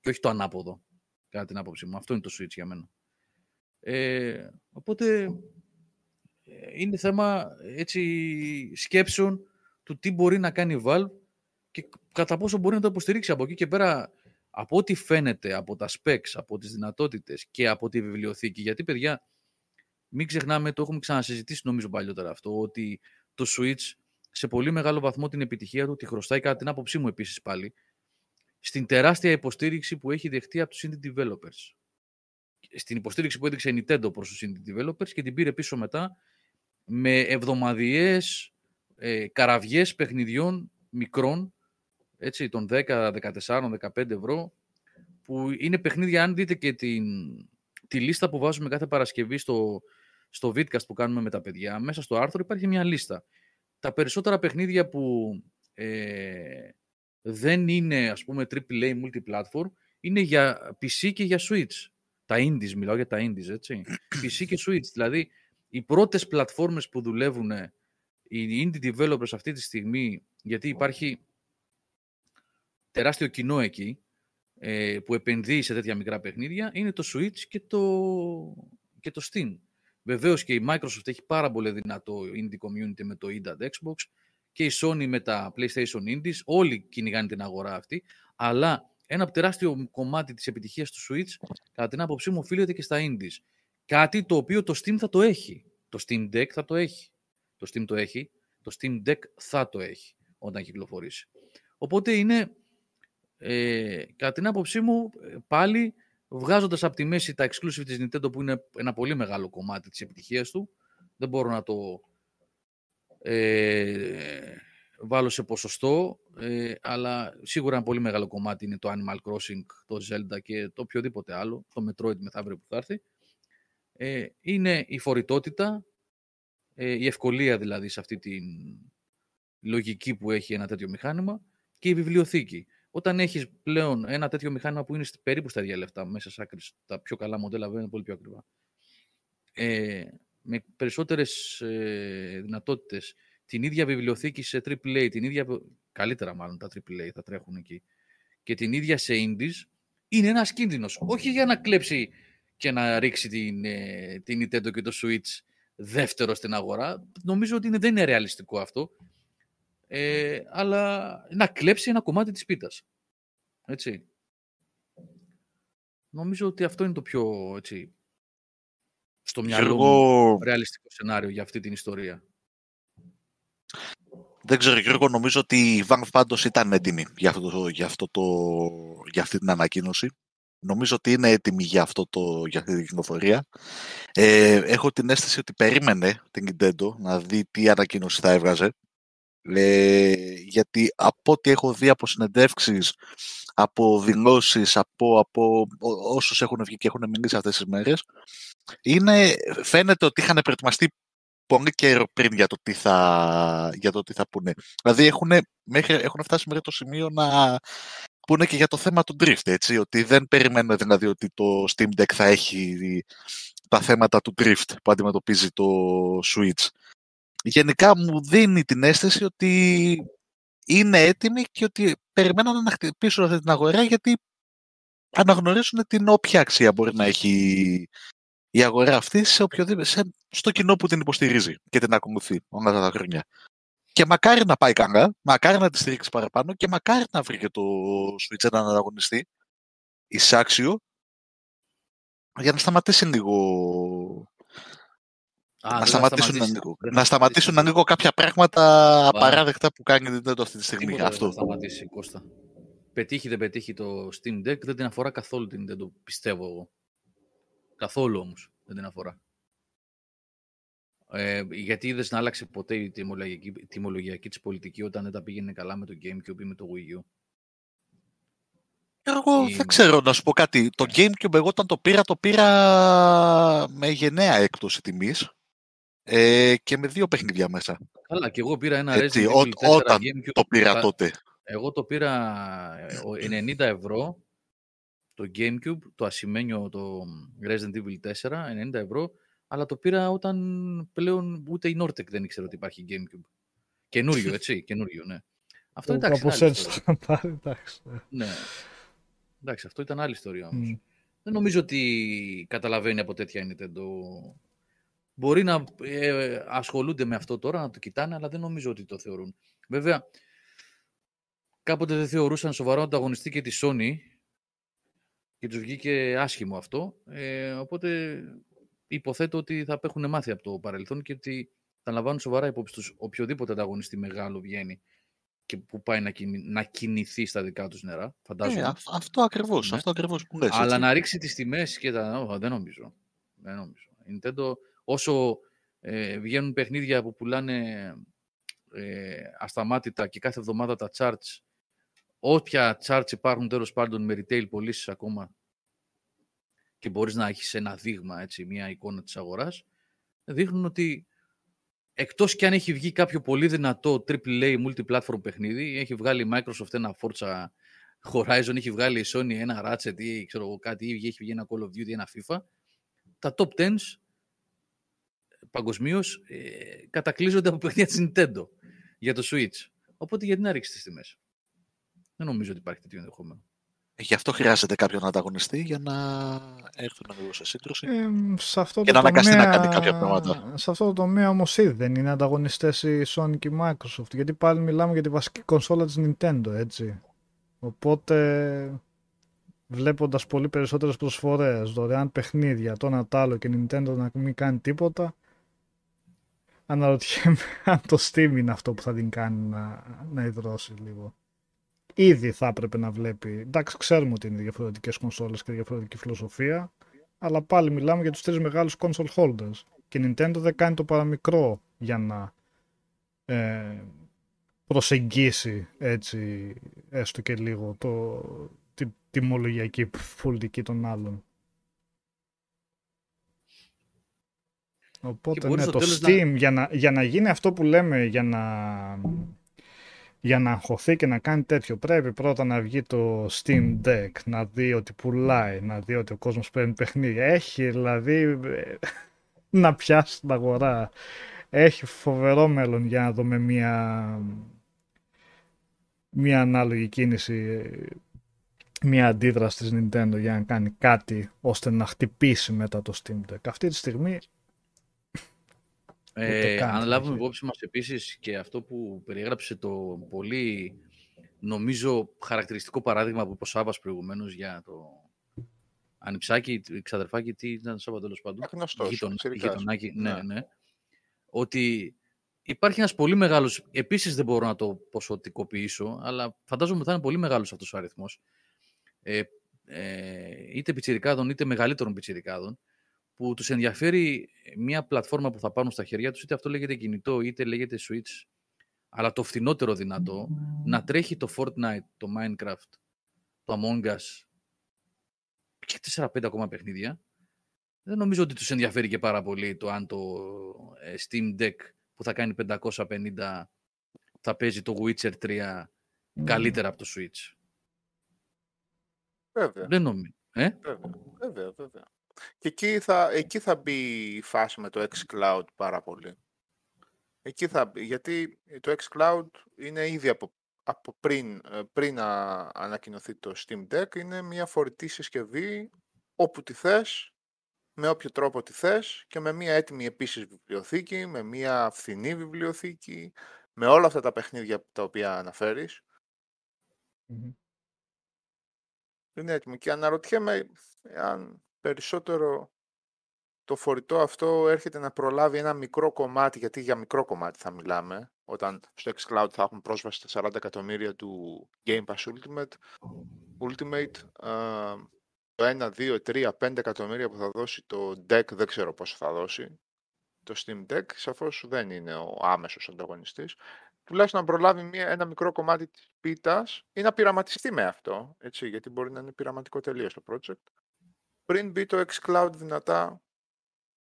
Και όχι το ανάποδο, κατά την άποψή μου. Αυτό είναι το Switch για μένα. Ε, οπότε ε, είναι θέμα έτσι, σκέψεων του τι μπορεί να κάνει η Valve και κατά πόσο μπορεί να το υποστηρίξει από εκεί και πέρα από ό,τι φαίνεται από τα specs, από τις δυνατότητες και από τη βιβλιοθήκη. Γιατί, παιδιά, μην ξεχνάμε, το έχουμε ξανασυζητήσει νομίζω παλιότερα αυτό, ότι το Switch σε πολύ μεγάλο βαθμό την επιτυχία του τη χρωστάει κατά την άποψή μου επίσης πάλι στην τεράστια υποστήριξη που έχει δεχτεί από τους indie developers. Στην υποστήριξη που έδειξε η Nintendo προς τους indie developers και την πήρε πίσω μετά με εβδομαδιαίες ε, καραβιές παιχνιδιών μικρών έτσι, των 10, 14, 15 ευρώ, που είναι παιχνίδια, αν δείτε και την, τη λίστα που βάζουμε κάθε Παρασκευή στο, στο vidcast που κάνουμε με τα παιδιά, μέσα στο άρθρο υπάρχει μια λίστα. Τα περισσότερα παιχνίδια που ε, δεν είναι, ας πούμε, AAA multiplatform, είναι για PC και για Switch. Τα indies, μιλάω για τα indies, έτσι. PC και Switch. Δηλαδή, οι πρώτες πλατφόρμες που δουλεύουν οι indie developers αυτή τη στιγμή, γιατί υπάρχει τεράστιο κοινό εκεί ε, που επενδύει σε τέτοια μικρά παιχνίδια είναι το Switch και το, και το Steam. Βεβαίως και η Microsoft έχει πάρα πολύ δυνατό indie community με το Indie Xbox και η Sony με τα PlayStation Indies. Όλοι κυνηγάνε την αγορά αυτή. Αλλά ένα τεράστιο κομμάτι της επιτυχίας του Switch, κατά την άποψή μου, οφείλεται και στα Indies. Κάτι το οποίο το Steam θα το έχει. Το Steam Deck θα το έχει. Το Steam το έχει. Το Steam Deck θα το έχει όταν κυκλοφορήσει. Οπότε είναι ε, κατά την άποψή μου, ε, πάλι βγάζοντας από τη μέση τα exclusive της Nintendo που είναι ένα πολύ μεγάλο κομμάτι της επιτυχίας του, δεν μπορώ να το ε, βάλω σε ποσοστό, ε, αλλά σίγουρα ένα πολύ μεγάλο κομμάτι είναι το Animal Crossing, το Zelda και το οποιοδήποτε άλλο, το Metroid μεθαύριο που θα έρθει. Ε, είναι η φορητότητα, ε, η ευκολία δηλαδή σε αυτή τη λογική που έχει ένα τέτοιο μηχάνημα και η βιβλιοθήκη. Όταν έχεις πλέον ένα τέτοιο μηχάνημα που είναι περίπου στα ίδια λεφτά, μέσα σε άκρη, τα πιο καλά μοντέλα βέβαια είναι πολύ πιο ακριβά. Ε, με περισσότερες ε, δυνατότητες, την ίδια βιβλιοθήκη σε AAA, την ίδια, καλύτερα μάλλον τα AAA θα τρέχουν εκεί, και την ίδια σε Indies, είναι ένας κίνδυνος. Όχι για να κλέψει και να ρίξει την, ε, την Nintendo και το Switch δεύτερο στην αγορά. Νομίζω ότι είναι, δεν είναι ρεαλιστικό αυτό ε, αλλά να κλέψει ένα κομμάτι της πίτας. Έτσι. Νομίζω ότι αυτό είναι το πιο έτσι, στο μυαλό μου ρεαλιστικό σενάριο για αυτή την ιστορία. Δεν ξέρω, Γιώργο, νομίζω ότι η Valve πάντως ήταν έτοιμη για, αυτό το, για, αυτό το, για αυτή την ανακοίνωση. Νομίζω ότι είναι έτοιμη για, αυτό το, για αυτή την κυκλοφορία. Ε, έχω την αίσθηση ότι περίμενε την Nintendo να δει τι ανακοίνωση θα έβγαζε. Ε, γιατί από ό,τι έχω δει από συνεντεύξεις, από δηλώσεις, από, από όσους έχουν βγει και έχουν μιλήσει αυτές τις μέρες, είναι, φαίνεται ότι είχαν προετοιμαστεί πολύ καιρό πριν για το τι θα, για το τι θα πούνε. Δηλαδή έχουν, μέχρι, έχουν φτάσει μέχρι το σημείο να πούνε και για το θέμα του drift, έτσι, ότι δεν περιμένουν δηλαδή ότι το Steam Deck θα έχει τα θέματα του drift που αντιμετωπίζει το Switch γενικά μου δίνει την αίσθηση ότι είναι έτοιμοι και ότι περιμένουν να χτυπήσουν αυτή την αγορά γιατί αναγνωρίζουν την όποια αξία μπορεί να έχει η αγορά αυτή σε οποιοδήποτε, σε, στο κοινό που την υποστηρίζει και την ακολουθεί όλα αυτά τα χρόνια. Και μακάρι να πάει καλά, μακάρι να τη στηρίξει παραπάνω και μακάρι να βρει και το Switch έναν ανταγωνιστή εισάξιο για να σταματήσει λίγο Α, να, δεν θα σταματήσουν σταματήσει. λίγο, Δεν θα να σταματήσουν σταματήσει. λίγο κάποια πράγματα απαράδεκτα που κάνει η Nintendo αυτή τη στιγμή. Τίποτα δεν Αυτό. θα σταματήσει, Κώστα. Πετύχει δεν πετύχει το Steam Deck, δεν την αφορά καθόλου την Nintendo, πιστεύω εγώ. Καθόλου όμως δεν την αφορά. Ε, γιατί είδες να άλλαξε ποτέ η τιμολογιακή, η τιμολογιακή της πολιτική όταν δεν τα πήγαινε καλά με το GameCube ή με το Wii U; Εγώ Η- δεν ξέρω να σου πω κάτι. Το GameCube εγώ όταν το πήρα, το πήρα με γενναία έκπτωση τιμής ε, και με δύο παιχνίδια μέσα. Καλά, και εγώ πήρα ένα Έτσι, Resident ό- Evil 4 όταν GameCube. Το πήρα τα- τότε. Εγώ το πήρα ε, ο- 90 ευρώ το GameCube, το ασημένιο το Resident Evil 4, 90 ευρώ, αλλά το πήρα όταν πλέον ούτε η Nortec δεν ήξερε ότι υπάρχει GameCube. Καινούριο, έτσι, καινούριο, ναι. Αυτό εντάξει, είναι Κάπως άλλη έτσι ιστορία. το να πάρει, εντάξει. Ναι. Εντάξει, αυτό ήταν άλλη ιστορία όμως. Μμ. Δεν νομίζω ότι καταλαβαίνει από τέτοια η Nintendo. Μπορεί να ε, ασχολούνται με αυτό τώρα, να το κοιτάνε, αλλά δεν νομίζω ότι το θεωρούν. Βέβαια, κάποτε δεν θεωρούσαν σοβαρό ανταγωνιστή και τη Sony και τους βγήκε άσχημο αυτό. Ε, οπότε υποθέτω ότι θα έχουν μάθει από το παρελθόν και ότι θα λαμβάνουν σοβαρά υπόψη τους οποιοδήποτε ανταγωνιστή μεγάλο βγαίνει και που πάει να, κινη- να κινηθεί στα δικά τους νερά, φαντάζομαι. Ε, αυ- αυτό ακριβώς, Ναι. αυτό ακριβώς που λες. Αλλά έτσι. να ρίξει τις τιμές και τα... Ω, δεν νομίζω. Δεν νομίζω. Η Nintendo, όσο ε, βγαίνουν παιχνίδια που πουλάνε ε, ασταμάτητα και κάθε εβδομάδα τα charts, όποια charts υπάρχουν τέλος πάντων με retail πωλήσεις ακόμα και μπορείς να έχεις ένα δείγμα, έτσι, μια εικόνα της αγοράς, δείχνουν ότι εκτός και αν έχει βγει κάποιο πολύ δυνατό AAA multi-platform παιχνίδι, έχει βγάλει η Microsoft ένα Forza Horizon, έχει βγάλει η Sony ένα Ratchet ή ξέρω εγώ κάτι, ή έχει βγει ένα Call of Duty ή ένα FIFA, τα top 10 παγκοσμίως ε, κατακλείζονται από παιχνίδια της Nintendo για το Switch. Οπότε γιατί να ρίξει τις τιμές. Δεν νομίζω ότι υπάρχει τέτοιο ενδεχόμενο. Ε, Γι' αυτό χρειάζεται κάποιον ανταγωνιστή για να έρθουν λίγο σε σύγκρουση; Ε, σε αυτό Και το να αναγκαστεί να τομέα, κάνει κάποια πράγματα. Σε αυτό το τομέα όμως ήδη δεν είναι ανταγωνιστές η Sony και η Microsoft. Γιατί πάλι μιλάμε για τη βασική κονσόλα της Nintendo, έτσι. Οπότε βλέποντας πολύ περισσότερες προσφορές, δωρεάν παιχνίδια, το ένα το άλλο και η Nintendo να μην κάνει τίποτα, αναρωτιέμαι αν το Steam είναι αυτό που θα την κάνει να, να υδρώσει λίγο. Ήδη θα έπρεπε να βλέπει. Εντάξει, ξέρουμε ότι είναι διαφορετικές κονσόλες και διαφορετική φιλοσοφία, αλλά πάλι μιλάμε για τους τρεις μεγάλους console holders. Και η Nintendo δεν κάνει το παραμικρό για να ε, προσεγγίσει έτσι έστω και λίγο το, τη τιμολογιακή πολιτική των άλλων. Οπότε μπορείς ναι, στο το τέλος να- Steam για, να, για να γίνει αυτό που λέμε για να, για να αγχωθεί και να κάνει τέτοιο πρέπει πρώτα να βγει το Steam Deck να δει ότι πουλάει, να δει ότι ο κόσμος παίρνει παιχνίδια. Έχει δηλαδή ε, να πιάσει την αγορά. Έχει φοβερό μέλλον για να δούμε μια, μια ανάλογη κίνηση, ε, μια αντίδραση της Nintendo για να κάνει κάτι ώστε να χτυπήσει μετά το Steam Deck. Αυτή τη στιγμή Ε, καν αν δεν λάβουμε έχει. υπόψη μας επίσης και αυτό που περιέγραψε το πολύ νομίζω χαρακτηριστικό παράδειγμα που είπε ο Σάββας προηγουμένως για το ανιψάκι, ξαδερφάκι, τι ήταν Σάββα τέλος πάντων. Γνωστός, Γείτον- πιτσιρικάς. γειτονάκι, ναι, Ναι. ναι. Ότι υπάρχει ένας πολύ μεγάλος, επίσης δεν μπορώ να το ποσοτικοποιήσω, αλλά φαντάζομαι ότι θα είναι πολύ μεγάλος αυτός ο αριθμός, ε, ε, είτε πιτσιρικάδων είτε μεγαλύτερων πιτσιρικάδων, που τους ενδιαφέρει μια πλατφόρμα που θα πάρουν στα χέρια τους, είτε αυτό λέγεται κινητό, είτε λέγεται Switch, αλλά το φθηνότερο δυνατό, να τρέχει το Fortnite, το Minecraft, το Among Us και 4-5 ακόμα παιχνίδια. Δεν νομίζω ότι τους ενδιαφέρει και πάρα πολύ το αν το ε, Steam Deck που θα κάνει 550 θα παίζει το Witcher 3 καλύτερα από το Switch. Βέβαια, Δεν νομίζω. Ε; βέβαια, βέβαια, βέβαια. Και εκεί θα, εκεί θα μπει η φάση με το xCloud πάρα πολύ. Εκεί θα μπει, γιατί το xCloud είναι ήδη από, από πριν, ε, πριν να ανακοινωθεί το Steam Deck είναι μια φορητή συσκευή όπου τη θες, με όποιο τρόπο τη θες και με μια έτοιμη επίσης βιβλιοθήκη, με μια φθηνή βιβλιοθήκη, με όλα αυτά τα παιχνίδια τα οποία αναφέρεις. Είναι έτοιμο και αναρωτιέμαι αν περισσότερο το φορητό αυτό έρχεται να προλάβει ένα μικρό κομμάτι, γιατί για μικρό κομμάτι θα μιλάμε, όταν στο xCloud θα έχουν πρόσβαση στα 40 εκατομμύρια του Game Pass Ultimate, Ultimate το 1, 2, 3, 5 εκατομμύρια που θα δώσει το Deck, δεν ξέρω πόσο θα δώσει, το Steam Deck, σαφώς δεν είναι ο άμεσος ανταγωνιστής. Τουλάχιστον να προλάβει μια, ένα μικρό κομμάτι της πίτας ή να πειραματιστεί με αυτό, έτσι, γιατί μπορεί να είναι πειραματικό τελείως το project, πριν μπει το xCloud δυνατά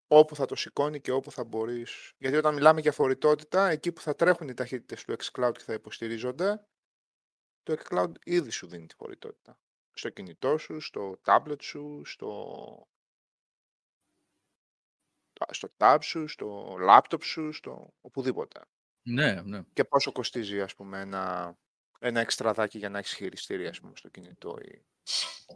όπου θα το σηκώνει και όπου θα μπορείς. Γιατί όταν μιλάμε για φορητότητα, εκεί που θα τρέχουν οι ταχύτητες του xCloud και θα υποστηρίζονται, το xCloud ήδη σου δίνει τη φορητότητα. Στο κινητό σου, στο tablet σου, στο, στο tab σου, στο laptop σου, στο οπουδήποτε. Ναι, ναι. Και πόσο κοστίζει, ας πούμε, ένα, ένα εξτραδάκι για να έχεις χειριστήρι, ας πούμε, στο κινητό ή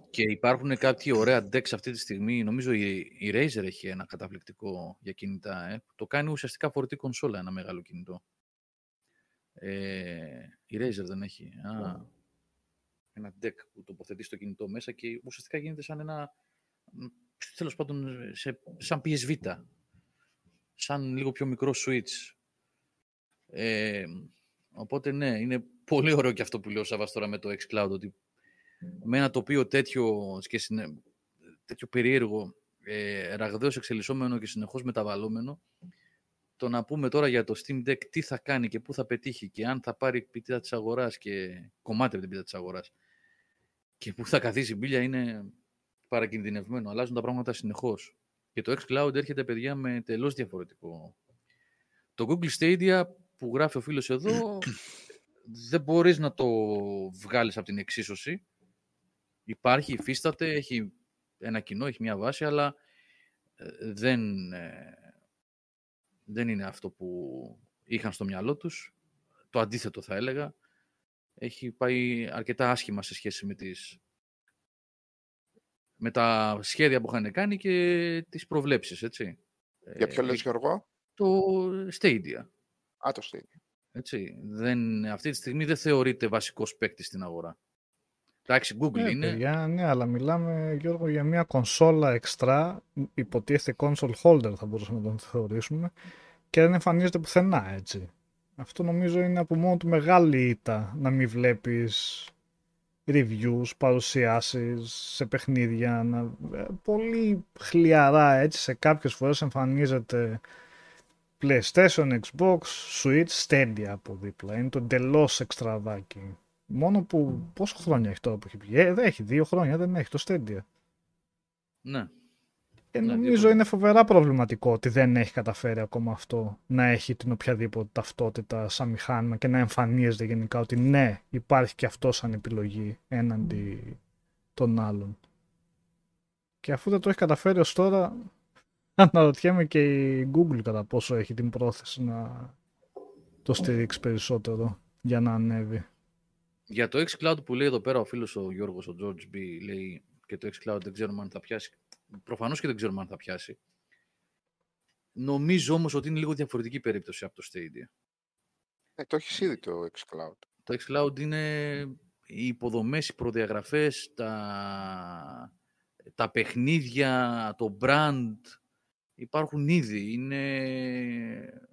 και υπάρχουν κάποιοι ωραία decks αυτή τη στιγμή. Νομίζω η, η Razer έχει ένα καταπληκτικό για κινητά. Ε. Το κάνει ουσιαστικά φορητή κονσόλα ένα μεγάλο κινητό. Ε, η Razer δεν έχει. Α, ένα deck που τοποθετεί στο κινητό μέσα και ουσιαστικά γίνεται σαν ένα. Τέλος πάντων, σε, σαν PS Vita. Σαν λίγο πιο μικρό Switch. Ε, οπότε ναι, είναι πολύ ωραίο και αυτό που λέω Σάββας τώρα με το xCloud, ότι με ένα τοπίο τέτοιο, και συνε... τέτοιο περίεργο, ε, ραγδαίος εξελισσόμενο και συνεχώς μεταβαλλόμενο, το να πούμε τώρα για το Steam Deck τι θα κάνει και πού θα πετύχει και αν θα πάρει πίτα της αγοράς και κομμάτι από την πίτα της αγοράς και πού θα καθίσει η μπίλια είναι παρακινδυνευμένο. Αλλάζουν τα πράγματα συνεχώς. Και το xCloud έρχεται, παιδιά, με τελώς διαφορετικό. Το Google Stadia που γράφει ο φίλος εδώ δεν μπορείς να το βγάλεις από την εξίσωση υπάρχει, υφίσταται, έχει ένα κοινό, έχει μια βάση, αλλά ε, δεν, ε, δεν είναι αυτό που είχαν στο μυαλό τους. Το αντίθετο θα έλεγα. Έχει πάει αρκετά άσχημα σε σχέση με, τις, με τα σχέδια που είχαν κάνει και τις προβλέψεις, έτσι. Για ποιο ε, λες, Γιώργο; Το Stadia. Α, το Stadia. Έτσι. Δεν, αυτή τη στιγμή δεν θεωρείται βασικός παίκτης στην αγορά. Εντάξει, Google ναι, είναι. Παιδιά, ναι, αλλά μιλάμε, Γιώργο, για μια κονσόλα εξτρά, υποτίθεται console holder θα μπορούσαμε να τον θεωρήσουμε, και δεν εμφανίζεται πουθενά, έτσι. Αυτό νομίζω είναι από μόνο του μεγάλη ήττα, να μην βλέπεις reviews, παρουσιάσεις σε παιχνίδια, να... Ε, πολύ χλιαρά, έτσι, σε κάποιες φορές εμφανίζεται PlayStation, Xbox, Switch, Stadia από δίπλα. Είναι το εντελώς εξτραδάκι. Μόνο που πόσο χρόνια έχει τώρα που έχει πει. Ε, δεν έχει δύο χρόνια, δεν έχει το Stadia. Ναι. Και ναι, νομίζω είναι φοβερά προβληματικό ότι δεν έχει καταφέρει ακόμα αυτό να έχει την οποιαδήποτε ταυτότητα σαν μηχάνημα και να εμφανίζεται γενικά ότι ναι, υπάρχει και αυτό σαν επιλογή έναντι των άλλων. Και αφού δεν το έχει καταφέρει ως τώρα, αναρωτιέμαι και η Google κατά πόσο έχει την πρόθεση να το στηρίξει περισσότερο για να ανέβει. Για το xCloud που λέει εδώ πέρα ο φίλος ο Γιώργος, ο George B, λέει και το xCloud δεν ξέρουμε αν θα πιάσει. Προφανώς και δεν ξέρουμε αν θα πιάσει. Νομίζω όμως ότι είναι λίγο διαφορετική περίπτωση από το Stadia. Ε, το έχεις ήδη το xCloud. Το xCloud είναι οι υποδομές, οι προδιαγραφές, τα, τα παιχνίδια, το brand υπάρχουν ήδη. Είναι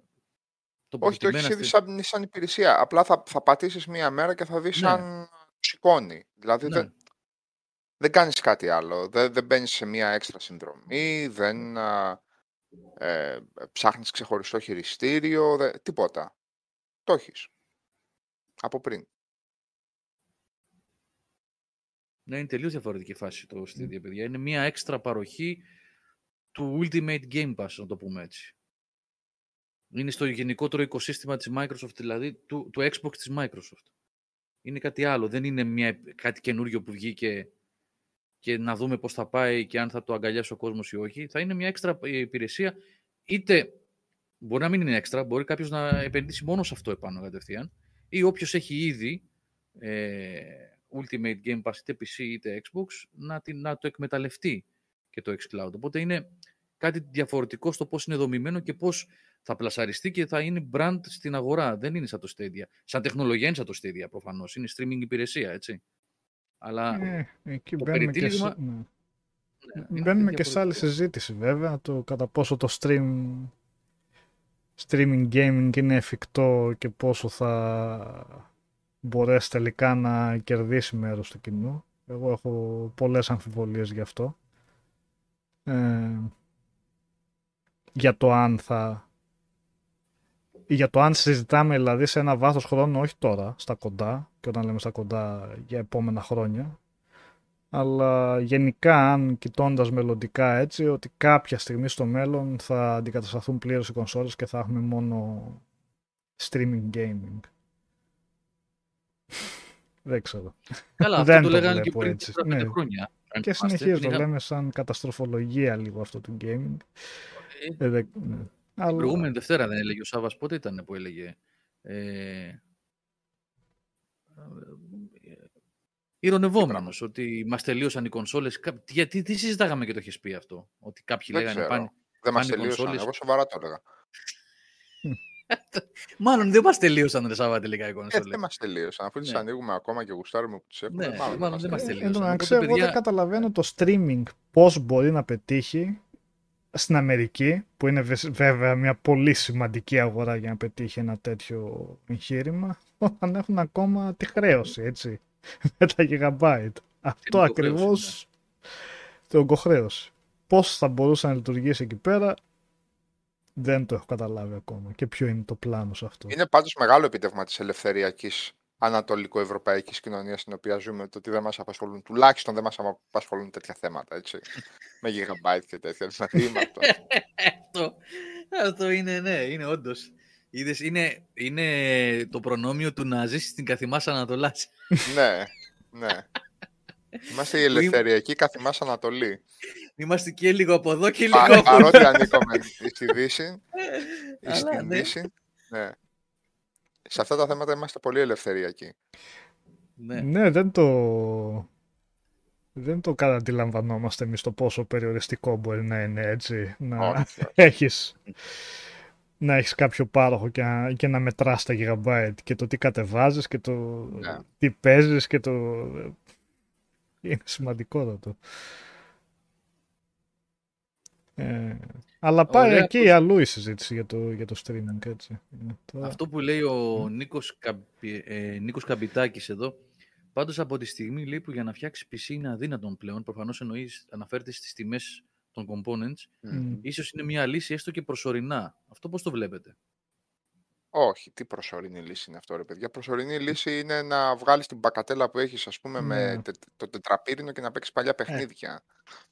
όχι, το έχεις ήδη σαν, σαν υπηρεσία. Απλά θα, θα πατήσεις μία μέρα και θα δεις ναι. σαν σηκώνει. Δηλαδή ναι. δεν, δεν κάνεις κάτι άλλο. Δεν, δεν μπαίνεις σε μία έξτρα συνδρομή, δεν ε, ψάχνεις ξεχωριστό χειριστήριο, δε, τίποτα. Το έχεις. Από πριν. Ναι, είναι τελείως διαφορετική φάση το Stadia, παιδιά. Είναι μία έξτρα παροχή του Ultimate Game Pass, να το πούμε έτσι είναι στο γενικότερο οικοσύστημα της Microsoft, δηλαδή του, του Xbox της Microsoft. Είναι κάτι άλλο, δεν είναι μια, κάτι καινούριο που βγήκε και να δούμε πώς θα πάει και αν θα το αγκαλιάσει ο κόσμος ή όχι. Θα είναι μια έξτρα υπηρεσία, είτε μπορεί να μην είναι έξτρα, μπορεί κάποιος να επενδύσει μόνο σε αυτό επάνω κατευθείαν, ή όποιος έχει ήδη ε, Ultimate Game Pass είτε PC είτε Xbox να, την, να το εκμεταλλευτεί και το xCloud. Οπότε είναι κάτι διαφορετικό στο πώς είναι δομημένο και πώς θα πλασαριστεί και θα είναι brand στην αγορά. Δεν είναι σαν το Stadia. Σαν τεχνολογία είναι σαν το Stadia προφανώς. Είναι streaming υπηρεσία, έτσι. Αλλά Ε, εκεί το μπαίνουμε και, περιτύλιγμα- σε, ναι. ναι, είναι μπαίνουμε και σε άλλη διαφορετικό. συζήτηση βέβαια το κατά πόσο το stream streaming gaming είναι εφικτό και πόσο θα μπορέσει τελικά να κερδίσει μέρος του κοινού. Εγώ έχω πολλές αμφιβολίες γι' αυτό. Ε, για το αν θα για το αν συζητάμε δηλαδή σε ένα βάθος χρόνου όχι τώρα, στα κοντά και όταν λέμε στα κοντά για επόμενα χρόνια αλλά γενικά αν κοιτώντας μελλοντικά έτσι ότι κάποια στιγμή στο μέλλον θα αντικατασταθούν πλήρως οι κονσόλες και θα έχουμε μόνο streaming gaming. Δεν ξέρω. Καλά, αυτό Δεν το το λέγανε και βλέπω πριν έτσι. 4-5 Ναι. χρόνια. αν Και θυμάστε. συνεχίζω το Είχα- λέμε σαν καταστροφολογία λίγο αυτό του gaming. Ε, Ε, δεν- ναι. Την Αλλά- προηγούμενη Δευτέρα δεν έλεγε ο Σάββας, πότε ήταν που έλεγε. Ε, Ηρωνευόμενος ότι μας τελείωσαν οι κονσόλες. Κα- Γιατί τι συζητάγαμε και το έχεις πει αυτό. Ότι κάποιοι Δεν λέγανε ξέρω. πάνε. Δεν μας πάνε τελείωσαν. κονσόλες; Εγώ σοβαρά το έλεγα. Μάλλον δεν μας τελείωσαν ρε Σάββα τελικά οι Ε, κονσόλες. δεν μας τελείωσαν. Αφού τις Ναι. ανοίγουμε ακόμα και γουστάρουμε που τις έχουμε. Ναι, μάλλον μάλλον δεν μας Ε, τελείωσαν. εν τω Οπότε, μεταξύ, εγώ παιδιά- δεν καταλαβαίνω το streaming πώς μπορεί να πετύχει στην Αμερική, που είναι βε- βέβαια μια πολύ σημαντική αγορά για να πετύχει ένα τέτοιο εγχείρημα, όταν έχουν ακόμα τη χρέωση, έτσι, με τα gigabyte. Αυτό ογκοχρέωση, ακριβώς το ογκοχρέωση. Πώς θα μπορούσε να λειτουργήσει εκεί πέρα, δεν το έχω καταλάβει ακόμα. Και ποιο είναι το πλάνο σε αυτό. Είναι πάντως μεγάλο επίτευγμα της ελευθεριακής ανατολικοευρωπαϊκής κοινωνίας στην οποία ζούμε το ότι δεν μας απασχολούν, τουλάχιστον δεν μας απασχολούν τέτοια θέματα, έτσι. με gigabyte και τέτοια. Δηλαδή είμαι αυτό. αυτό, αυτό είναι, ναι, είναι όντως. Είδες, είναι, είναι το προνόμιο του να ζήσει στην καθημάς Ανατολάς. ναι, ναι. Είμαστε η Που είμαι- ελευθεριακή καθημάς Ανατολή. Είμαστε και λίγο από εδώ και λίγο Πα, από παρότι ανήκουμε στη Δύση ή Αλλά, στην ναι. Δύση, ναι. Σε αυτά τα θέματα είμαστε πολύ ελευθεριακοί. ναι. Ναι, δεν το. Δεν το αντιλαμβανόμαστε εμείς το πόσο περιοριστικό μπορεί να είναι έτσι. Να Όχι, όχι. έχεις, να έχεις κάποιο πάροχο και να, και να μετράς τα gigabyte και το τι κατεβάζεις και το Ναι. τι παίζεις και το... Είναι σημαντικότατο. Ε, αλλά πάει Ωραία, εκεί αλλού η συζήτηση για το, για το streaming, έτσι. Ε, τώρα- Αυτό που λέει ο Νίκος, Καμπι- ε, Νίκος Καμπιτάκης εδώ, πάντως από τη στιγμή λέει, που για να φτιάξει PC είναι αδύνατον πλέον, προφανώς εννοείς, αναφέρεται στις τιμές των components, Μμ. ίσως είναι μια λύση έστω και προσωρινά. Αυτό πώς το βλέπετε; Όχι, τι προσωρινή λύση είναι αυτό, ρε παιδιά. Προσωρινή λύση είναι να βγάλεις την μπακατέλα που έχεις, ας πούμε, με Ναι. τε- το τετραπύρινο και να παίξεις παλιά παιχνίδια.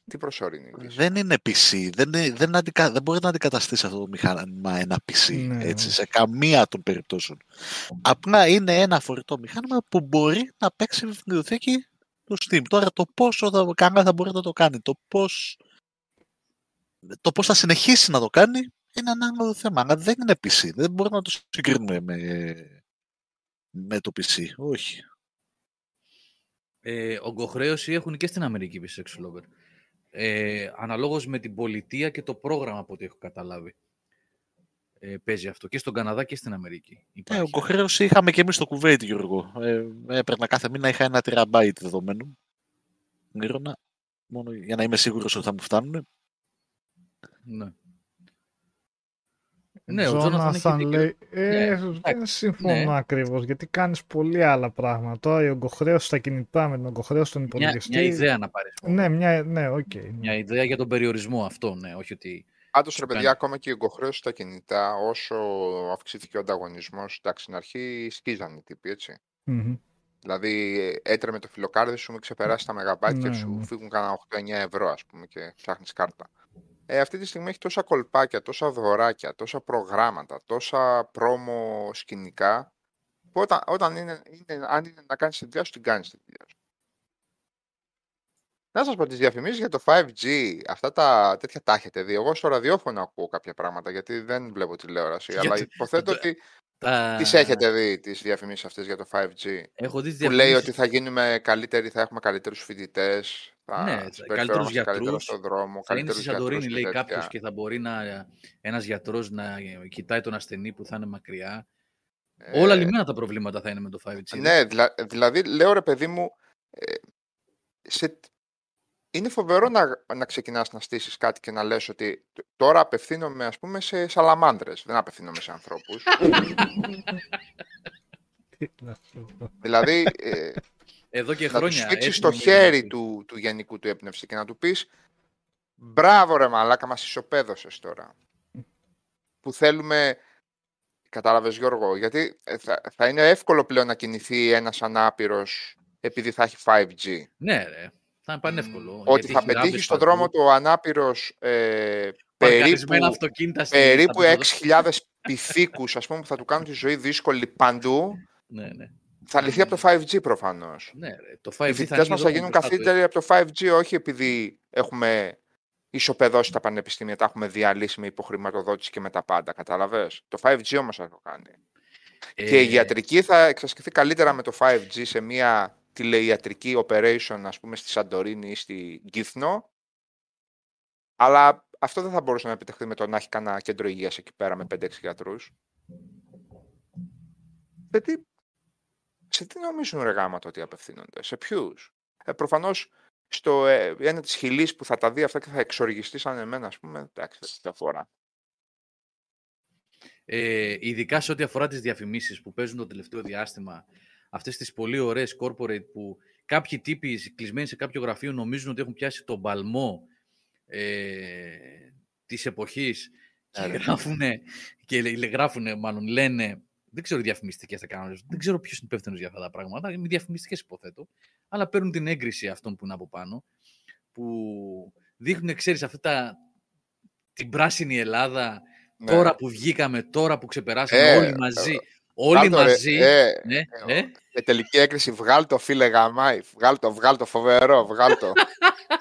Τι προσωρινή λύση. Δεν είναι PC. Δεν, είναι- δεν, αντικα, δεν μπορεί να αντικαταστήσει αυτό το μηχάνημα ένα PC. Ναι, έτσι, όχι. σε καμία των περιπτώσεων. Απλά είναι ένα φορητό μηχάνημα που μπορεί να παίξει βιβλιοθήκη του Steam. Τώρα το πόσο θα, καλά θα μπορεί να το κάνει, το πώς, το πώς θα συνεχίσει να το κάνει είναι ένα άλλο θέμα. Αλλά δεν είναι PC. Δεν μπορούμε να το συγκρίνουμε με, με το PC. Όχι. Ε, ογκοχρέωση έχουν και στην Αμερική PC Lover. Ε, αναλόγως με την πολιτεία και το πρόγραμμα από ό,τι έχω καταλάβει. Ε, παίζει αυτό και στον Καναδά και στην Αμερική. Ε, Υπάρχει. ογκοχρέωση είχαμε και εμείς στο Κουβέιτ, Γιώργο. Ε, έπαιρνα κάθε μήνα, είχα ένα τεραμπάιτ δεδομένου. Γύρωνα, μόνο για να είμαι σίγουρος ότι θα μου φτάνουν. Ναι. Ναι, ο Τζόναθαν έχει Τζόναθαν δίκιο. λέει, ε, Ναι, δεν συμφωνώ ναι. ακριβώς, γιατί κάνεις πολύ άλλα πράγματα. Τώρα η ογκοχρέωση στα κινητά με την ογκοχρέωση στον Μια, υπολογιστή. μια ιδέα να πάρεις. μόνο. Ναι, μια, ναι, οκ. ναι. Μια ιδέα για τον περιορισμό αυτό, ναι. Όχι ότι... Πάντως, σου ρε κάνει. παιδιά, ακόμα και η εγκοχρέωση στα κινητά, όσο αυξήθηκε ο ανταγωνισμός, εντάξει, στην αρχή σκίζανε οι τύποι, έτσι. Μμμ. Δηλαδή, έτρεμε το φιλοκάρδι σου, μην ξεπεράσει τα μεγαμπάιτ και Ναι, σου ναι. φύγουν κανένα 8-9 ευρώ, ας πούμε, και ψάχνεις κάρτα. Ε, αυτή τη στιγμή έχει τόσα κολπάκια, τόσα δωράκια, τόσα προγράμματα, τόσα πρόμο σκηνικά, που όταν, όταν είναι, είναι, αν είναι να κάνεις τη δουλειά σου, την κάνεις τη δουλειά σου. Να σας πω τις διαφημίσεις για το 5G, αυτά τα τέτοια τα έχετε δει. Εγώ στο ραδιόφωνο ακούω κάποια πράγματα γιατί δεν βλέπω τηλεόραση. Γιατί- αλλά υποθέτω το- ότι Τα... Τις έχετε δει τις διαφημίσεις αυτές για το 5G. Έχω δει τις Που λέει διαφημίσεις- ότι θα γίνουμε καλύτεροι, θα έχουμε καλύτερους φοιτητές, θα Ναι, συμπεριφερόμαστε καλύτερους καλύτερα γιατρούς. στον δρόμο, Θα είναι καλύτερους στη Σαντορίνη, γιατρούς λέει και τέτοια. κάποιος, και θα μπορεί να, ένας γιατρός να κοιτάει τον ασθενή που θα είναι μακριά. Ε, Όλα λιμένα τα προβλήματα θα είναι με το 5G. Ναι, δηλα- δηλαδή λέω ρε παιδί μου, ε, σε... είναι φοβερό να, να ξεκινάς να στήσεις κάτι και να λες ότι τ- τώρα απευθύνομαι ας πούμε σε σαλαμάντρες, δεν απευθύνομαι σε ανθρώπους. δηλαδή ε, Εδώ και να του χρόνια. σφίξεις έτσι το νομίζω χέρι ότι- του, του γενικού του έμπνευση και να του πεις μπράβο ρε μαλάκα μας ισοπαίδωσες τώρα. Που θέλουμε, κατάλαβες Γιώργο, γιατί ε, θα, θα είναι εύκολο πλέον να κινηθεί ένας ανάπηρος επειδή θα έχει 5G. Ναι, ρε. Θα είναι πανεύκολο. Ότι γιατί θα έχει πετύχει ράμπες στον παντού, δρόμο του ο ανάπηρος ε, παρκαρισμένα περίπου, αυτοκίνητα στη- περίπου στα 6.000 πυθίκους ας πούμε, που θα του κάνουν τη ζωή δύσκολη παντού, Ναι, ναι. Θα λυθεί από το 5G προφανώς. ναι ρε. Το Οι 5G θα φοιτητές ανοίγει μας θα δρόμο γίνουν μπροστά του, καθήκτεροι από το 5G, όχι επειδή έχουμε ισοπεδώσει τα πανεπιστήμια, τα έχουμε διαλύσει με υποχρηματοδότηση και με τα πάντα. Κατάλαβες; Το 5G όμως θα το κάνει. Και η Ε, ιατρική θα εξασκηθεί καλύτερα με το 5G σε μια τηλεϊατρική operation, ας πούμε, στη Σαντορίνη ή στη Γκίθνο. Αλλά αυτό δεν θα μπορούσε να επιτευχθεί με το να έχει κανένα κέντρο υγείας εκεί πέρα με 5-6 γιατρούς. Σε τι, σε τι νομίζουν ρε γάματα ότι απευθύνονται, σε ποιους; Ε, προφανώς στο ε, ένα της χιλής που θα τα δει αυτά και θα εξοργιστεί σαν εμένα, ας πούμε, εντάξει, δεν φορά. Ε, ειδικά σε ό,τι αφορά τις διαφημίσεις που παίζουν το τελευταίο διάστημα, αυτές τις πολύ ωραίες corporate που κάποιοι τύποι κλεισμένοι σε κάποιο γραφείο νομίζουν ότι έχουν πιάσει τον παλμό ε, της εποχής και Ε, ρε. γράφουνε, και λέ- γράφουνε, μάλλον λένε, δεν ξέρω διαφημιστικές θα κάνουν, δεν ξέρω ποιος είναι υπεύθυνος για αυτά τα πράγματα, είναι διαφημιστικές υποθέτω, αλλά παίρνουν την έγκριση αυτών που είναι από πάνω, που δείχνουν, ξέρεις, αυτά τα, την πράσινη Ελλάδα, Ναι. Τώρα που βγήκαμε, τώρα που ξεπεράσαμε Ε, όλοι μαζί. όλοι Βγάλ' το, ρε, μαζί. ε, ναι, ε, ε. Με τελική έκρηση, βγάλ το φίλε γαμάι. Βγάλ το, βγάλ το, φοβερό, βγάλ το.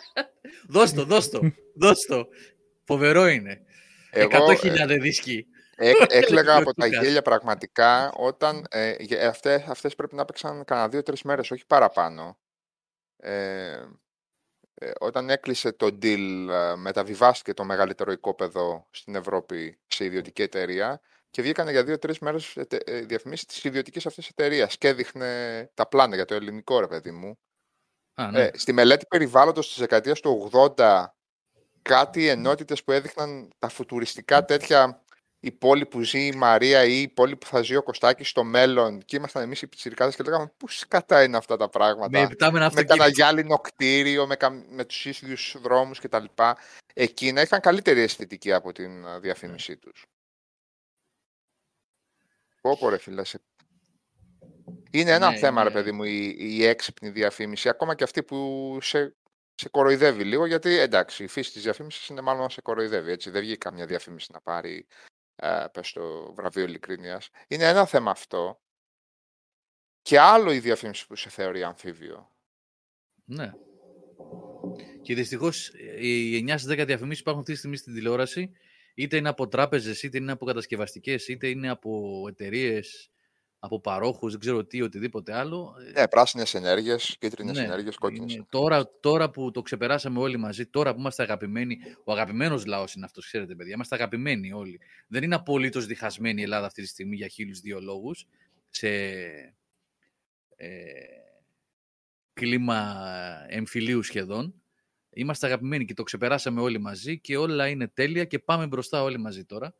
Δώσ' το, δώσ' το, δώσ' το. Φοβερό είναι. Εγώ, 100.000 δίσκοι. Ε, έκλαιγα από τα Λεκτούκας. γέλια πραγματικά όταν ε, γε- αυτές, αυτές πρέπει να παίξαν κανένα δύο-τρεις μέρες, όχι παραπάνω. Ε, ε, όταν έκλεισε το deal, ε, μεταβιβάστηκε το μεγαλύτερο οικόπεδο στην Ευρώπη σε ιδιωτική εταιρεία και βγήκανε για δύο-τρεις μέρες ετε- ε, διαφημίσεις της ιδιωτικής αυτής εταιρείας και έδειχνε τα πλάνα για το ελληνικό ρε παιδί μου. Α, ναι. Ε, στη μελέτη περιβάλλοντος της δεκαετίας του 80 κάτι ενότητες που έδειχναν τα φουτουριστικά τέτοια η πόλη που ζει η Μαρία ή η πόλη που θα ζει ο Κωστάκης στο μέλλον και ήμασταν εμείς οι πιτσιρικάδες και λέγαμε πού σκατά είναι αυτά τα πράγματα. με επτάμενα με αυτοκίνητα. κανένα γυάλινο κτίριο, με, κα... με τους ίδιους δρόμους κτλ. Εκείνα είχαν καλύτερη αισθητική από την α, διαφήμισή τους. Πω πω ρε φίλε, σε- είναι ένα Ναι, θέμα ρε είναι- παιδί μου η, η έξυπνη διαφήμιση, ακόμα και αυτή που σε, σε κοροϊδεύει λίγο, γιατί εντάξει η φύση της διαφήμισης είναι μάλλον να σε κοροϊδεύει, έτσι δεν βγήκε καμιά διαφήμιση να πάρει ε, πες το βραβείο ειλικρίνειας. Είναι ένα θέμα αυτό και άλλο η διαφήμιση που σε θεωρεί αμφίβιο. Ναι. Και δυστυχώς οι 9 στις 10 διαφημίσεις που υπάρχουν αυτή τη στιγμή στην τηλεόραση, είτε είναι από τράπεζες, είτε είναι από κατασκευαστικές, είτε είναι από εταιρείες, από παρόχους, δεν ξέρω τι, οτιδήποτε άλλο. ε, Ναι, πράσινες ενέργειες, κίτρινες Ναι, ενέργειες, κόκκινες. είναι- τώρα, τώρα που το ξεπεράσαμε όλοι μαζί, τώρα που είμαστε αγαπημένοι, ο αγαπημένος λαός είναι αυτός, ξέρετε, παιδιά. Είμαστε αγαπημένοι όλοι. Δεν είναι απολύτως διχασμένη η Ελλάδα αυτή τη στιγμή για χίλιους δύο λόγους. Σε ε, κλίμα εμφυλίου σχεδόν. Είμαστε αγαπημένοι και το ξεπεράσαμε όλοι μαζί και όλα είναι τέλεια και πάμε μπροστά όλοι μαζί τώρα.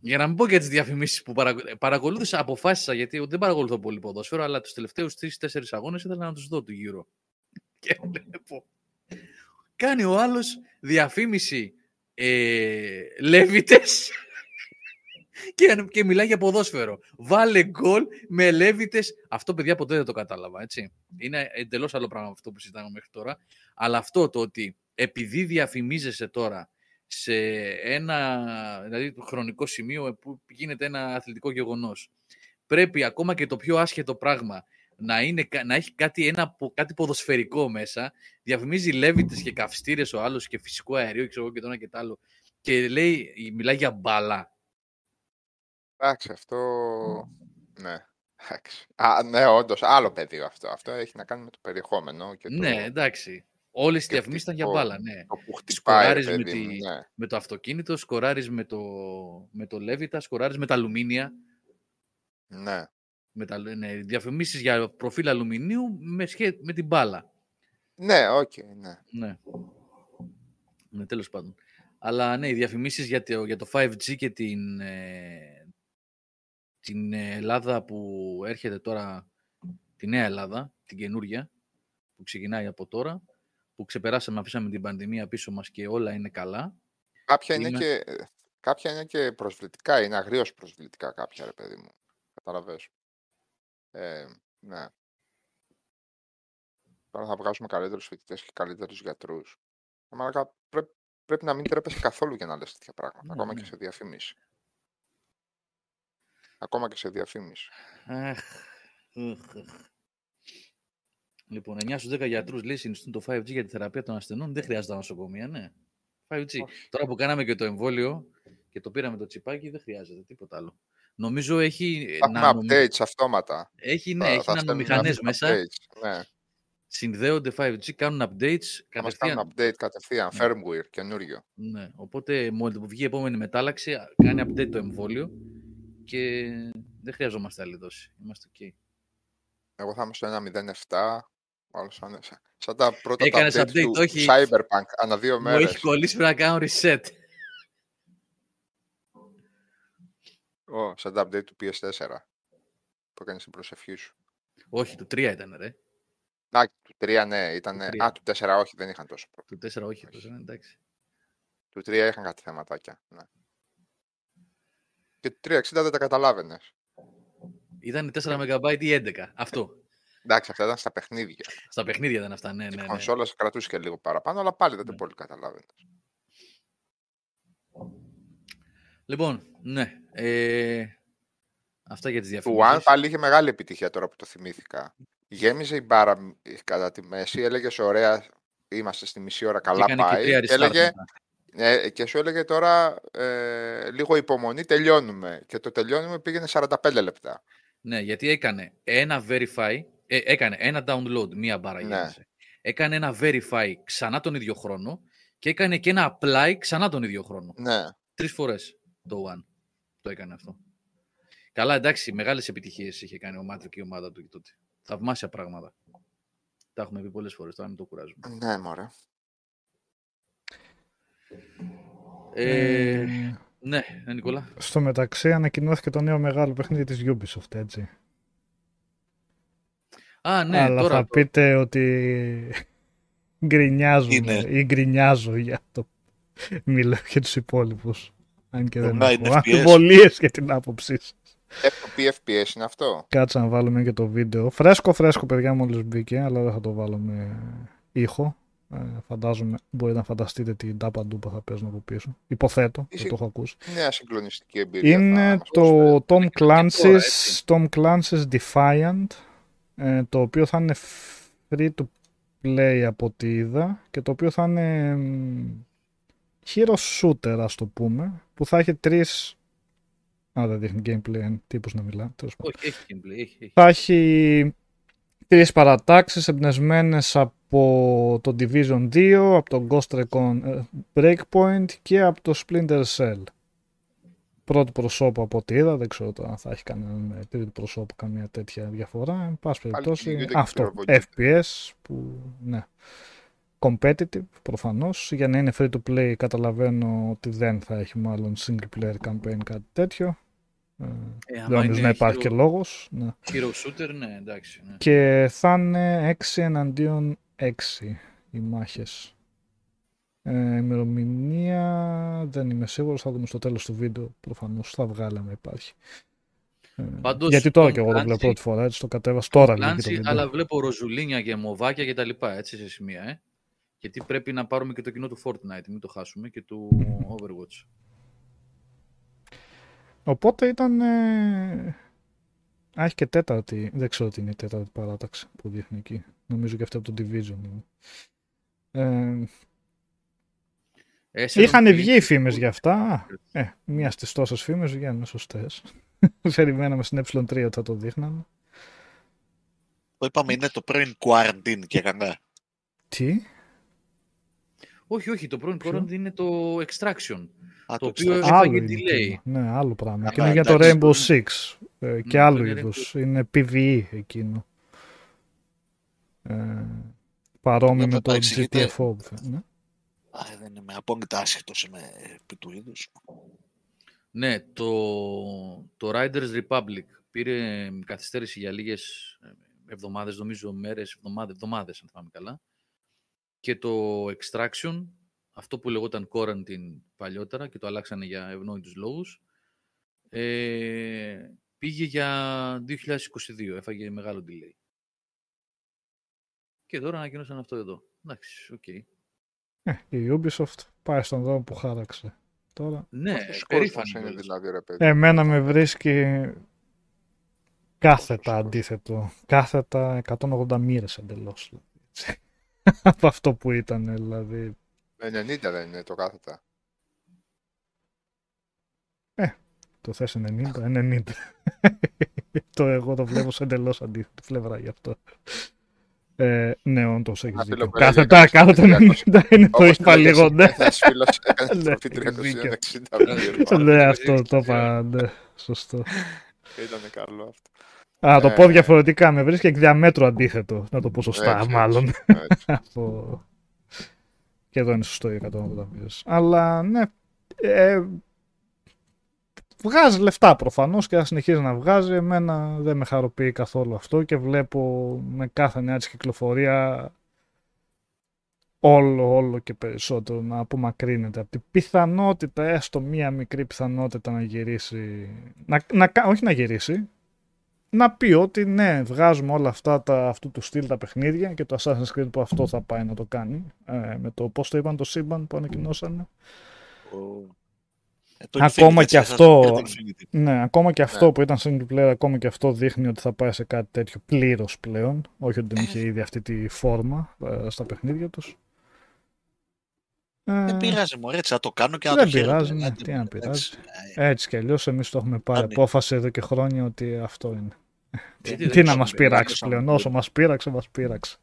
Για να μην πω για τις διαφημίσεις που παρακολου... παρακολούθησα, αποφάσισα γιατί δεν παρακολουθώ πολύ ποδόσφαιρο, αλλά τους τελευταίους τρει-τέσσερι αγώνες ήθελα να τους δω του γύρω. Και βλέπω. Κάνει ο άλλος διαφήμιση ε, Λέβητες και, και μιλάει για ποδόσφαιρο. Βάλε γκολ με Λέβητες. Αυτό, παιδιά, ποτέ δεν το κατάλαβα, έτσι. Είναι εντελώς άλλο πράγμα από αυτό που συζητάμε μέχρι τώρα. Αλλά αυτό το ότι επειδή διαφημίζεσαι τώρα σε ένα δηλαδή, χρονικό σημείο που γίνεται ένα αθλητικό γεγονός. Πρέπει ακόμα και το πιο άσχετο πράγμα να, είναι, κα- να έχει κάτι, ένα, πο- κάτι ποδοσφαιρικό μέσα. Διαφημίζει λέβητες και καυστήρες ο άλλος και φυσικό αερίο ξέρω εγώ, και το ένα και το άλλο. Και λέει, μιλάει για μπάλα. Εντάξει, αυτό. Ναι. Εντάξει. Α, ναι, όντως, άλλο πεδίο αυτό. Αυτό έχει να κάνει με το περιεχόμενο. Και το... Ναι, εντάξει. Όλες οι διαφημίσεις ήταν για σκεπτικό. μπάλα, ναι. Το που χτυπάει, ρε Σκοράρεις με, παιδί μου, τη- ναι. με το αυτοκίνητο, σκοράρεις με το, με το Λέβιτα, σκοράρεις με τα αλουμίνια. ναι. Με τα, ναι, διαφημίσεις για προφίλ αλουμινίου με, σχέ, με την μπάλα. Ναι, οκ, ναι. Ναι. Ναι, τέλος πάντων. Αλλά ναι, οι διαφημίσεις για το, για το 5G και την, ε, την Ελλάδα που έρχεται τώρα, τη νέα Ελλάδα, την καινούρια, που ξεκινάει από τώρα, που ξεπεράσαμε, αφήσαμε την πανδημία πίσω μας και όλα είναι καλά. Κάποια είναι, Είμαι- και, κάποια είναι και προσβλητικά, είναι αγρίως προσβλητικά κάποια, ρε παιδί μου. Καταλαβες. Ε, ναι. Τώρα θα βγάζουμε καλύτερους φοιτητές και καλύτερους γιατρούς. Ε, μαλάκα, πρέ- πρέπει να μην τρέπεσαι καθόλου για να λες τέτοια πράγματα, Ναι, ακόμα ναι. και σε διαφήμιση. Ακόμα και σε διαφήμιση. Αχ, οχ, οχ. Λοιπόν, 9 στους 10 γιατρούς λέει συνιστούν το 5G για τη θεραπεία των ασθενών. Δεν χρειάζεται νοσοκομεία, ναι. 5G. Όχι. Τώρα που κάναμε και το εμβόλιο και το πήραμε το τσιπάκι, δεν χρειάζεται τίποτα άλλο. Νομίζω έχει, Θα έχουμε νανομη- updates αυτόματα. έχει, ναι, Θα- έχει θα στέλνουν νανομηχανές updates, μέσα, Ναι, συνδέονται 5G, κάνουν updates θα μας κατευθείαν. κάνουν update κατευθείαν, Ναι. firmware, καινούριο. Ναι, οπότε μόλις που βγει η επόμενη μετάλλαξη, κάνει update το εμβόλιο και δεν χρειαζόμαστε άλλη δόση. Είμαστε ok. Εγώ θα είμαι στο 1.07. Όλο σαν, σαν- σαν τα πρώτα τα Έκανες update, update, του όχι. Cyberpunk ανά δύο Μου μέρες. έχει κολλήσει πρέπει να κάνω reset. Ω, σαν τα update του PS4 που έκανες την προσευχή σου. Όχι, του 3 ήταν, ρε. Α, του 3 ναι, ήταν. Του τρία. Α, του 4 όχι, δεν είχαν τόσο πρόβλημα. Του 4 όχι, τόσο είναι εντάξει. Του 3 είχαν κάτι θεματάκια. Ναι. Και του 360 δεν τα καταλάβαινες. Ήταν 4 MB ή 11. Αυτό. Εντάξει, αυτά ήταν στα παιχνίδια. Στα παιχνίδια ήταν αυτά, ναι, Η ναι. ναι. κονσόλα σε κρατούσε και λίγο παραπάνω, αλλά πάλι δεν το Ναι. πολύ καταλάβαινε. Λοιπόν, ναι. Ε, αυτά για τις Του One διαφημίσεις. πάλι είχε μεγάλη επιτυχία τώρα που το θυμήθηκα. Γέμιζε η μπάρα μ- κατά τη μέση, έλεγες ωραία, είμαστε στη μισή ώρα, Και καλά έκανε και πάει. τρία Και, restart έλεγε, μετά. ε, και σου έλεγε τώρα ε, λίγο υπομονή, τελειώνουμε. Και το τελειώνουμε πήγαινε 45 λεπτά. Ναι, γιατί έκανε ένα verify, ε, έκανε ένα download, μία μπάρα Ναι. γέμισε. Έκανε ένα verify ξανά τον ίδιο χρόνο και έκανε και ένα apply ξανά τον ίδιο χρόνο. Ναι. Τρεις φορές το One το έκανε αυτό. Καλά, εντάξει, μεγάλες επιτυχίες είχε κάνει ο Μάτρικ και η ομάδα του και τότε. Θαυμάσια πράγματα. Τα έχουμε πει πολλές φορές, τώρα μην το κουράζουμε. Ναι, μωρέ. Ε, Ε, ναι, ε, Νικόλα. στο μεταξύ ανακοινώθηκε το νέο μεγάλο παιχνίδι της Ubisoft, έτσι. Α, ναι, Αλλά τώρα. θα πείτε ότι γκρινιάζουμε Είναι. ή γκρινιάζω για το μιλάω για τους υπόλοιπους. Αν και δεν Online έχω FPS. αμφιβολίες για την άποψή σας. FP FPS είναι αυτό. Κάτσε να βάλουμε και το βίντεο. Φρέσκο, φρέσκο, παιδιά, μόλις μπήκε, αλλά δεν θα το βάλω με ήχο. Ε, φαντάζομαι, μπορείτε να φανταστείτε την τάπα ντούπα θα παίζουν από πίσω. Υποθέτω, δεν Είσαι- το έχω ακούσει. Νέα συγκλονιστική εμπειρία. θα Είναι μας το προσφέρει. Tom Είναι και τώρα, Clancy's, έτσι. Tom Clancy's Defiant, ε, το οποίο θα είναι free to play από ό,τι είδα και το οποίο θα είναι μ, hero shooter ας το πούμε, που θα έχει τρεις... Α, δεν δείχνει gameplay, είναι τύπος να μιλά. τέλος πάντων. Όχι, έχει gameplay, έχει, έχει. Θα έχει τρεις παρατάξεις εμπνευσμένες από το Division 2, από το Ghost Recon ε, Breakpoint και από το Splinter Cell. Πρώτο προσώπου από ό,τι είδα, δεν ξέρω τώρα αν θα έχει κανένα με τρίτο προσώπου καμία τέτοια διαφορά. Εν πάση Πάλι περιπτώσει, κυνηγούνται και αυτό, πυροβολιούνται. FPS που, ναι, competitive προφανώς. Για να είναι free to play καταλαβαίνω ότι δεν θα έχει μάλλον single player campaign κάτι τέτοιο. Ε, Ε, δεν άμα νομίζω είναι να υπάρχει hero- και λόγος. Ναι. Hero shooter, ναι, εντάξει. Ναι. Και θα είναι 6 εναντίον 6 οι μάχες. Ε, ημερομηνία δεν είμαι σίγουρος, θα δούμε στο τέλος του βίντεο προφανώς θα βγάλαμε υπάρχει. Ε, Πάντως, γιατί τώρα Tom και εγώ το βλέπω Clancy- πρώτη φορά, έτσι το κατέβασα τώρα βγήκε το Λάντσι, βίντεο. αλλά βλέπω ροζουλίνια και μοβάκια και τα λοιπά, έτσι σε σημεία, ε. Γιατί πρέπει να πάρουμε και το κοινό του Fortnite, μην το χάσουμε, και του Overwatch. Οπότε ήταν... Ε... Α, έχει και τέταρτη, δεν ξέρω τι είναι η τέταρτη παράταξη που δείχνει εκεί. Νομίζω και αυτή από το Division είναι. Ε, Ε, σε Είχαν νομίζω βγει είναι- φήμες για αυτά. Ε, μία στις τόσες φήμες βγαίνουν σωστές. Περιμέναμε στην ε3 ότι θα το δείχναμε. Το είπαμε είναι το πρώην quarantine και κανένα. Τι; Όχι, όχι, το πρώην Ποιο; quarantine είναι το extraction. Α, Το οποίο extra- έφαγε Άλλο είναι delay. εκείνο. Ναι, άλλο πράγμα. Α, Εκείνο είναι για το εντάξει, Rainbow το- Six. ε, και Ναι, άλλο το είναι είδου. Είναι PvE εκείνο. Ε, παρόμοιο Βέβαια, με το παρεξηγείται. GTFO. Ναι. Α, δεν είμαι απόλυτα άσχετος είμαι επί του είδους. Ναι, το, το Riders Republic πήρε καθυστέρηση για λίγες ε, εβδομάδες, νομίζω μέρες, εβδομάδες, εβδομάδες αν θυμάμαι καλά. Και το Extraction, αυτό που λεγόταν Quarantine παλιότερα και το αλλάξανε για ευνόητους λόγους, ε, πήγε για 2022, έφαγε μεγάλο delay. Και τώρα ανακοίνωσαν αυτό εδώ. Εντάξει, οκ. Ε, η Ubisoft πάει στον δρόμο που χάραξε. Τώρα, Ναι, Πόσος περήφανη κόσμος είναι κιόλας. δηλαδή, ρε παιδί. εμένα με βρίσκει κάθετα αντίθετο. Κάθετα 180 μοίρες εντελώς. δηλαδή. Από αυτό που ήταν, δηλαδή. 90 δεν είναι το κάθετα. Το θες 90, 90. το εγώ το βλέπω σε εντελώς αντίθετη πλευρά γι' αυτό. Ε, ναι, όντως έχεις Ένα δίκιο. φίλο που έλεγε Κάθετα, κάτι κάθετα 300. 90 είναι το Όπως είπα έλεγες, λίγο, ναι. Ένας φίλος έκανε Ναι, στροφή έχεις δίκιο. 360 Ναι, αυτό το είπα, ναι, σωστό. Ήταν καλό αυτό. Α, το Ε, πω διαφορετικά, με βρίσκει εκ διαμέτρου αντίθετο, να το πω σωστά, Έτσι, μάλλον. έτσι, έτσι. από... Και εδώ είναι σωστό οι 180 μοίρες. Αλλά ναι, ε, βγάζει λεφτά προφανώς και θα συνεχίζει να βγάζει. Εμένα δεν με χαροποιεί καθόλου αυτό και βλέπω με κάθε νέα της κυκλοφορία όλο, όλο και περισσότερο να απομακρύνεται από την πιθανότητα, έστω μία μικρή πιθανότητα να γυρίσει, να, να, κα- όχι να γυρίσει, να πει ότι ναι, βγάζουμε όλα αυτά τα, αυτού του στυλ τα παιχνίδια και το Assassin's Creed που αυτό θα πάει να το κάνει. Ε, με το πώς το είπαν το σύμπαν που ανακοινώσανε. Ο- Ε, το Ακόμα Infinity, και έτσι, αυτό- Assassin's Creed Infinity. Ναι, ακόμα και αυτό Ναι. που ήταν single player, ακόμα και αυτό δείχνει ότι θα πάει σε κάτι τέτοιο πλήρως πλέον. Όχι ότι δεν είχε ήδη αυτή τη φόρμα ε, στα παιχνίδια τους. Ε, Δεν πειράζει μωρέ, έτσι θα το κάνω και να Δεν το χαίρομαι. πειράζει, ναι, Άντε, τι να εντάξει. πειράζει. Ε, Έτσι κι αλλιώς εμείς το έχουμε πάρει Άντε. απόφαση εδώ και χρόνια ότι αυτό είναι. Γιατί Τι, δεν τι να ξέρω, μας δεν πειράξει άκουσα πλέον. να Όσο πω. μας πείραξε, μας πείραξε.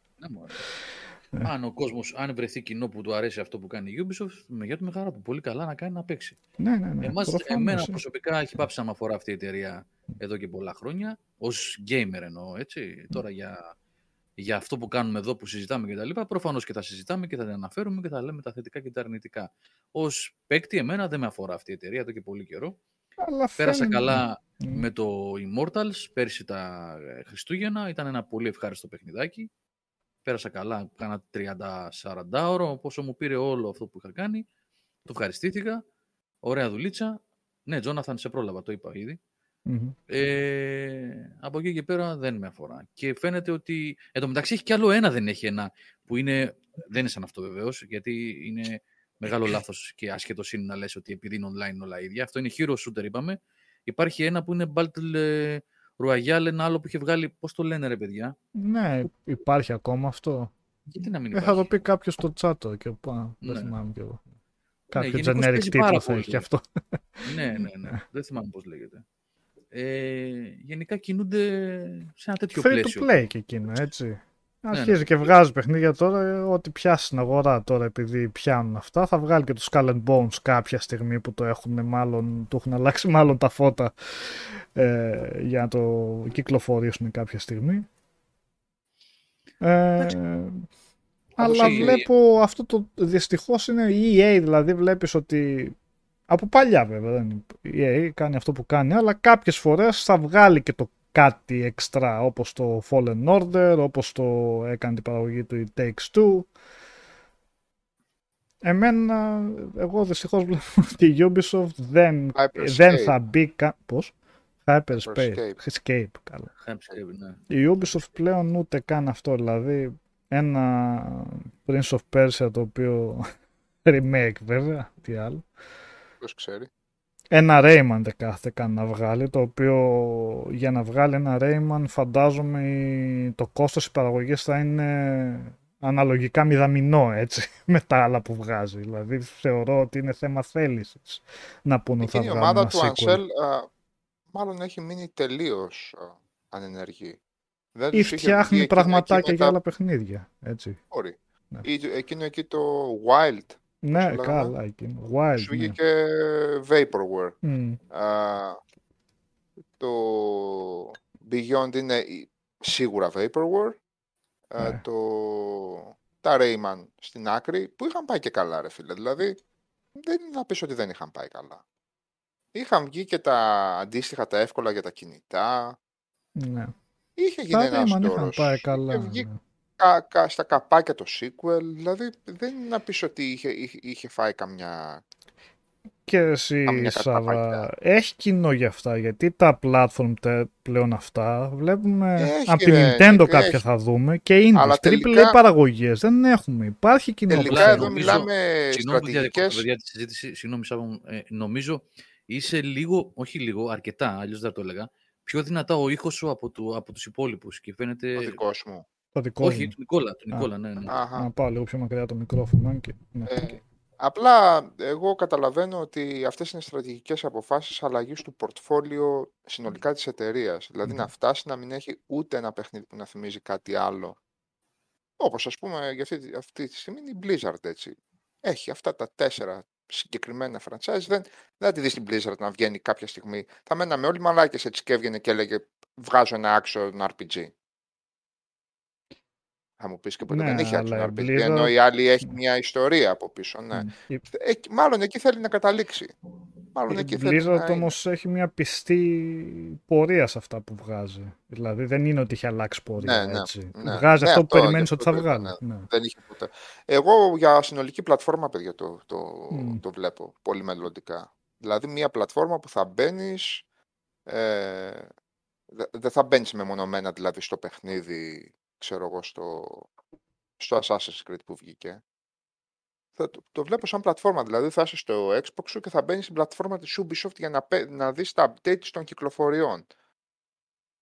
Ναι, μωρέ. Ναι. Αν ο κόσμος, αν βρεθεί κοινό που του αρέσει αυτό που κάνει η Ubisoft, με για του με χαρά του. Πολύ καλά να κάνει να παίξει. Ναι, ναι, ναι. Εμάς, προφανώς, εμένα ε. προσωπικά έχει πάψει να με αφορά αυτή η εταιρεία εδώ και πολλά χρόνια. Ω gamer εννοώ, έτσι. Τώρα για, για αυτό που κάνουμε εδώ, που συζητάμε κτλ. Προφανώς και θα συζητάμε και θα τα αναφέρουμε και θα λέμε τα θετικά και τα αρνητικά. Ω παίκτη, εμένα δεν με αφορά αυτή η εταιρεία εδώ και πολύ καιρό. Αλλά Πέρασα φαίνεται- καλά Mm. με το Immortals πέρσι τα ε, Χριστούγεννα. Ήταν ένα πολύ ευχάριστο παιχνιδάκι. Πέρασα καλά, κάνα 30-40 ώρο, πόσο μου πήρε όλο αυτό που είχα κάνει. Το ευχαριστήθηκα. Ωραία δουλίτσα. Ναι, Τζόναθαν, σε πρόλαβα, το είπα ήδη. Μμμ. Ε, από εκεί και πέρα δεν με αφορά. Και φαίνεται ότι. Εν τω μεταξύ έχει κι άλλο ένα, δεν έχει ένα. Που είναι. Δεν είναι σαν αυτό βεβαίως, γιατί είναι μεγάλο λάθος και άσχετος είναι να λες ότι επειδή είναι online όλα ίδια. Αυτό είναι hero shooter, είπαμε. Υπάρχει ένα που είναι Battle ε, Royale, ένα άλλο που είχε βγάλει. Πώς το λένε, ρε παιδιά; Ναι, υπάρχει ακόμα αυτό. Γιατί να μην Δεν υπάρχει; θα το πει κάποιος στο chat και πά, δεν Ναι. θυμάμαι κι εγώ. Κάποιο γενικώς generic παίζει πάρα τίτλο θα πολύ. έχει κι αυτό. ναι, ναι, ναι. δεν θυμάμαι πώς λέγεται. Ε, γενικά κινούνται σε ένα τέτοιο Free πλαίσιο. to play και εκείνο, έτσι. Ναι. Αρχίζει και βγάζει παιχνίδια τώρα, ε, ό,τι πιάσει στην αγορά τώρα επειδή πιάνουν αυτά. Θα βγάλει και το Skull and Bones κάποια στιγμή που το έχουν μάλλον, του έχουν αλλάξει μάλλον τα φώτα ε, για να το κυκλοφορήσουν κάποια στιγμή. Ε, Εντάξει. αλλά η- βλέπω αυτό το δυστυχώς είναι η EA, δηλαδή βλέπεις ότι από παλιά βέβαια δεν είναι. η EA κάνει αυτό που κάνει, αλλά κάποιες φορές θα βγάλει και το κάτι εξτρά όπως το Fallen Order, όπως το έκανε την παραγωγή του η Takes Two. Εμένα, εγώ δυστυχώς βλέπω ότι η Ubisoft δεν, Hyperscape. δεν θα μπει κα... Πώς; Hyperscape. Hyperscape. Escape, καλά. Hypescape, ναι. Η Ubisoft πλέον ούτε καν αυτό, δηλαδή ένα Prince of Persia το οποίο remake βέβαια, τι άλλο. Ποιος ξέρει. Ένα Rayman δεν κάθεται καν να βγάλει, το οποίο για να βγάλει ένα Rayman φαντάζομαι η- το κόστος της παραγωγής θα είναι αναλογικά μηδαμινό έτσι με τα άλλα που βγάζει. Δηλαδή θεωρώ ότι είναι θέμα θέλησης να πούνε ότι θα Εκείνη η βγάλουν ομάδα ένα του sequel. Ansel, α, μάλλον έχει μείνει τελείως ε, ανενεργή. Δεν Ή τους είχε βγει φτιάχνει εκείνο- πραγματάκια εκείνο για τα άλλα παιχνίδια. Έτσι. όρη. Ναι. Ή το- εκείνο εκεί το Wild, Ναι, λέγαμε; καλά εκείνο. Wild. σου ναι. βγήκε Vaporware. Μμ. Α, το Beyond είναι η- σίγουρα Vaporware. Α, Ναι. το, τα Rayman στην άκρη που είχαν πάει και καλά ρε φίλε. Δηλαδή δεν είναι να πεις ότι δεν είχαν πάει καλά. Είχαν βγει και τα αντίστοιχα τα εύκολα για τα κινητά. Ναι. Είχε γίνει Τα ένας Rayman είχαν στόρος. πάει καλά. Είχε βγει ναι. Κα- κα- στα καπάκια το sequel. Δηλαδή δεν είναι να πεις ότι είχε, είχε, είχε φάει καμιά... Και εσύ, Καμιά Σάβα, καταπάκια. έχει κοινό για αυτά, γιατί τα platform τε- πλέον αυτά βλέπουμε Έχει, από την ρε, Nintendo Νίκ, κάποια έχει. θα δούμε και indies, Αλλά AAA τελικά- παραγωγές δεν έχουμε, υπάρχει κοινό Τελικά πλέον. εδώ νομίζω- μιλάμε Συγγνώμη που διακόπτω, στρατηγικές... παιδιά, τη συζήτηση. Συγγνώμη, Σάβα μου. Ε, νομίζω είσαι λίγο, όχι λίγο, αρκετά, αλλιώς δεν το έλεγα, πιο δυνατά ο ήχος σου από, του, από τους υπόλοιπους και φαίνεται... Ο δικός μου. Το δικό Όχι, μου. του Νικόλα, του Α. Νικόλα, ναι, ναι. Αχα. Να πάω λίγο πιο μακριά το μικρόφωνο. αν Και... Ναι. Ε, απλά εγώ καταλαβαίνω ότι αυτές είναι στρατηγικές αποφάσεις αλλαγής του πορτφόλιο συνολικά της εταιρείας. Δηλαδή Μμμ. να φτάσει να μην έχει ούτε ένα παιχνίδι που να θυμίζει κάτι άλλο. Όπως ας πούμε για αυτή, τη- αυτή τη στιγμή είναι η Blizzard έτσι. Έχει αυτά τα τέσσερα συγκεκριμένα franchise. Δεν, δεν θα τη δεις την Blizzard να βγαίνει κάποια στιγμή. Θα μέναμε όλοι μαλάκες έτσι και έβγαινε και έλεγε βγάζω ένα action RPG. Θα μου πεις και ποτέ Ναι, δεν έχει αλλά action η RPG, ενώ Blizzard- η άλλη έχει Ναι. μια ιστορία από πίσω. Ναι. Μμ. Η, Ε, μάλλον εκεί θέλει να καταλήξει. Μάλλον η εκεί θέλει Blizzard να είναι. όμως έχει μια πιστή πορεία σε αυτά που βγάζει. Δηλαδή δεν είναι ότι έχει αλλάξει πορεία Ναι, ναι, έτσι. ναι. Βγάζει Ναι, αυτό που αυτό, περιμένεις γι' ότι αυτό θα το είπα, βγάλει. Ναι. Δεν είχε ποτέ. Εγώ για συνολική πλατφόρμα, παιδιά, το, το, Μμ. το βλέπω πολύ μελλοντικά. Δηλαδή μια πλατφόρμα που θα μπαίνεις. Ε, δε- δεν θα μπαίνεις μεμονωμένα δηλαδή στο παιχνίδι, ξέρω εγώ, στο, στο Assassin's Creed που βγήκε. Θα το, το βλέπω σαν πλατφόρμα, δηλαδή θα είσαι στο Xbox σου και θα μπαίνεις στην πλατφόρμα της Ubisoft για να, πε- να δεις τα updates των κυκλοφοριών.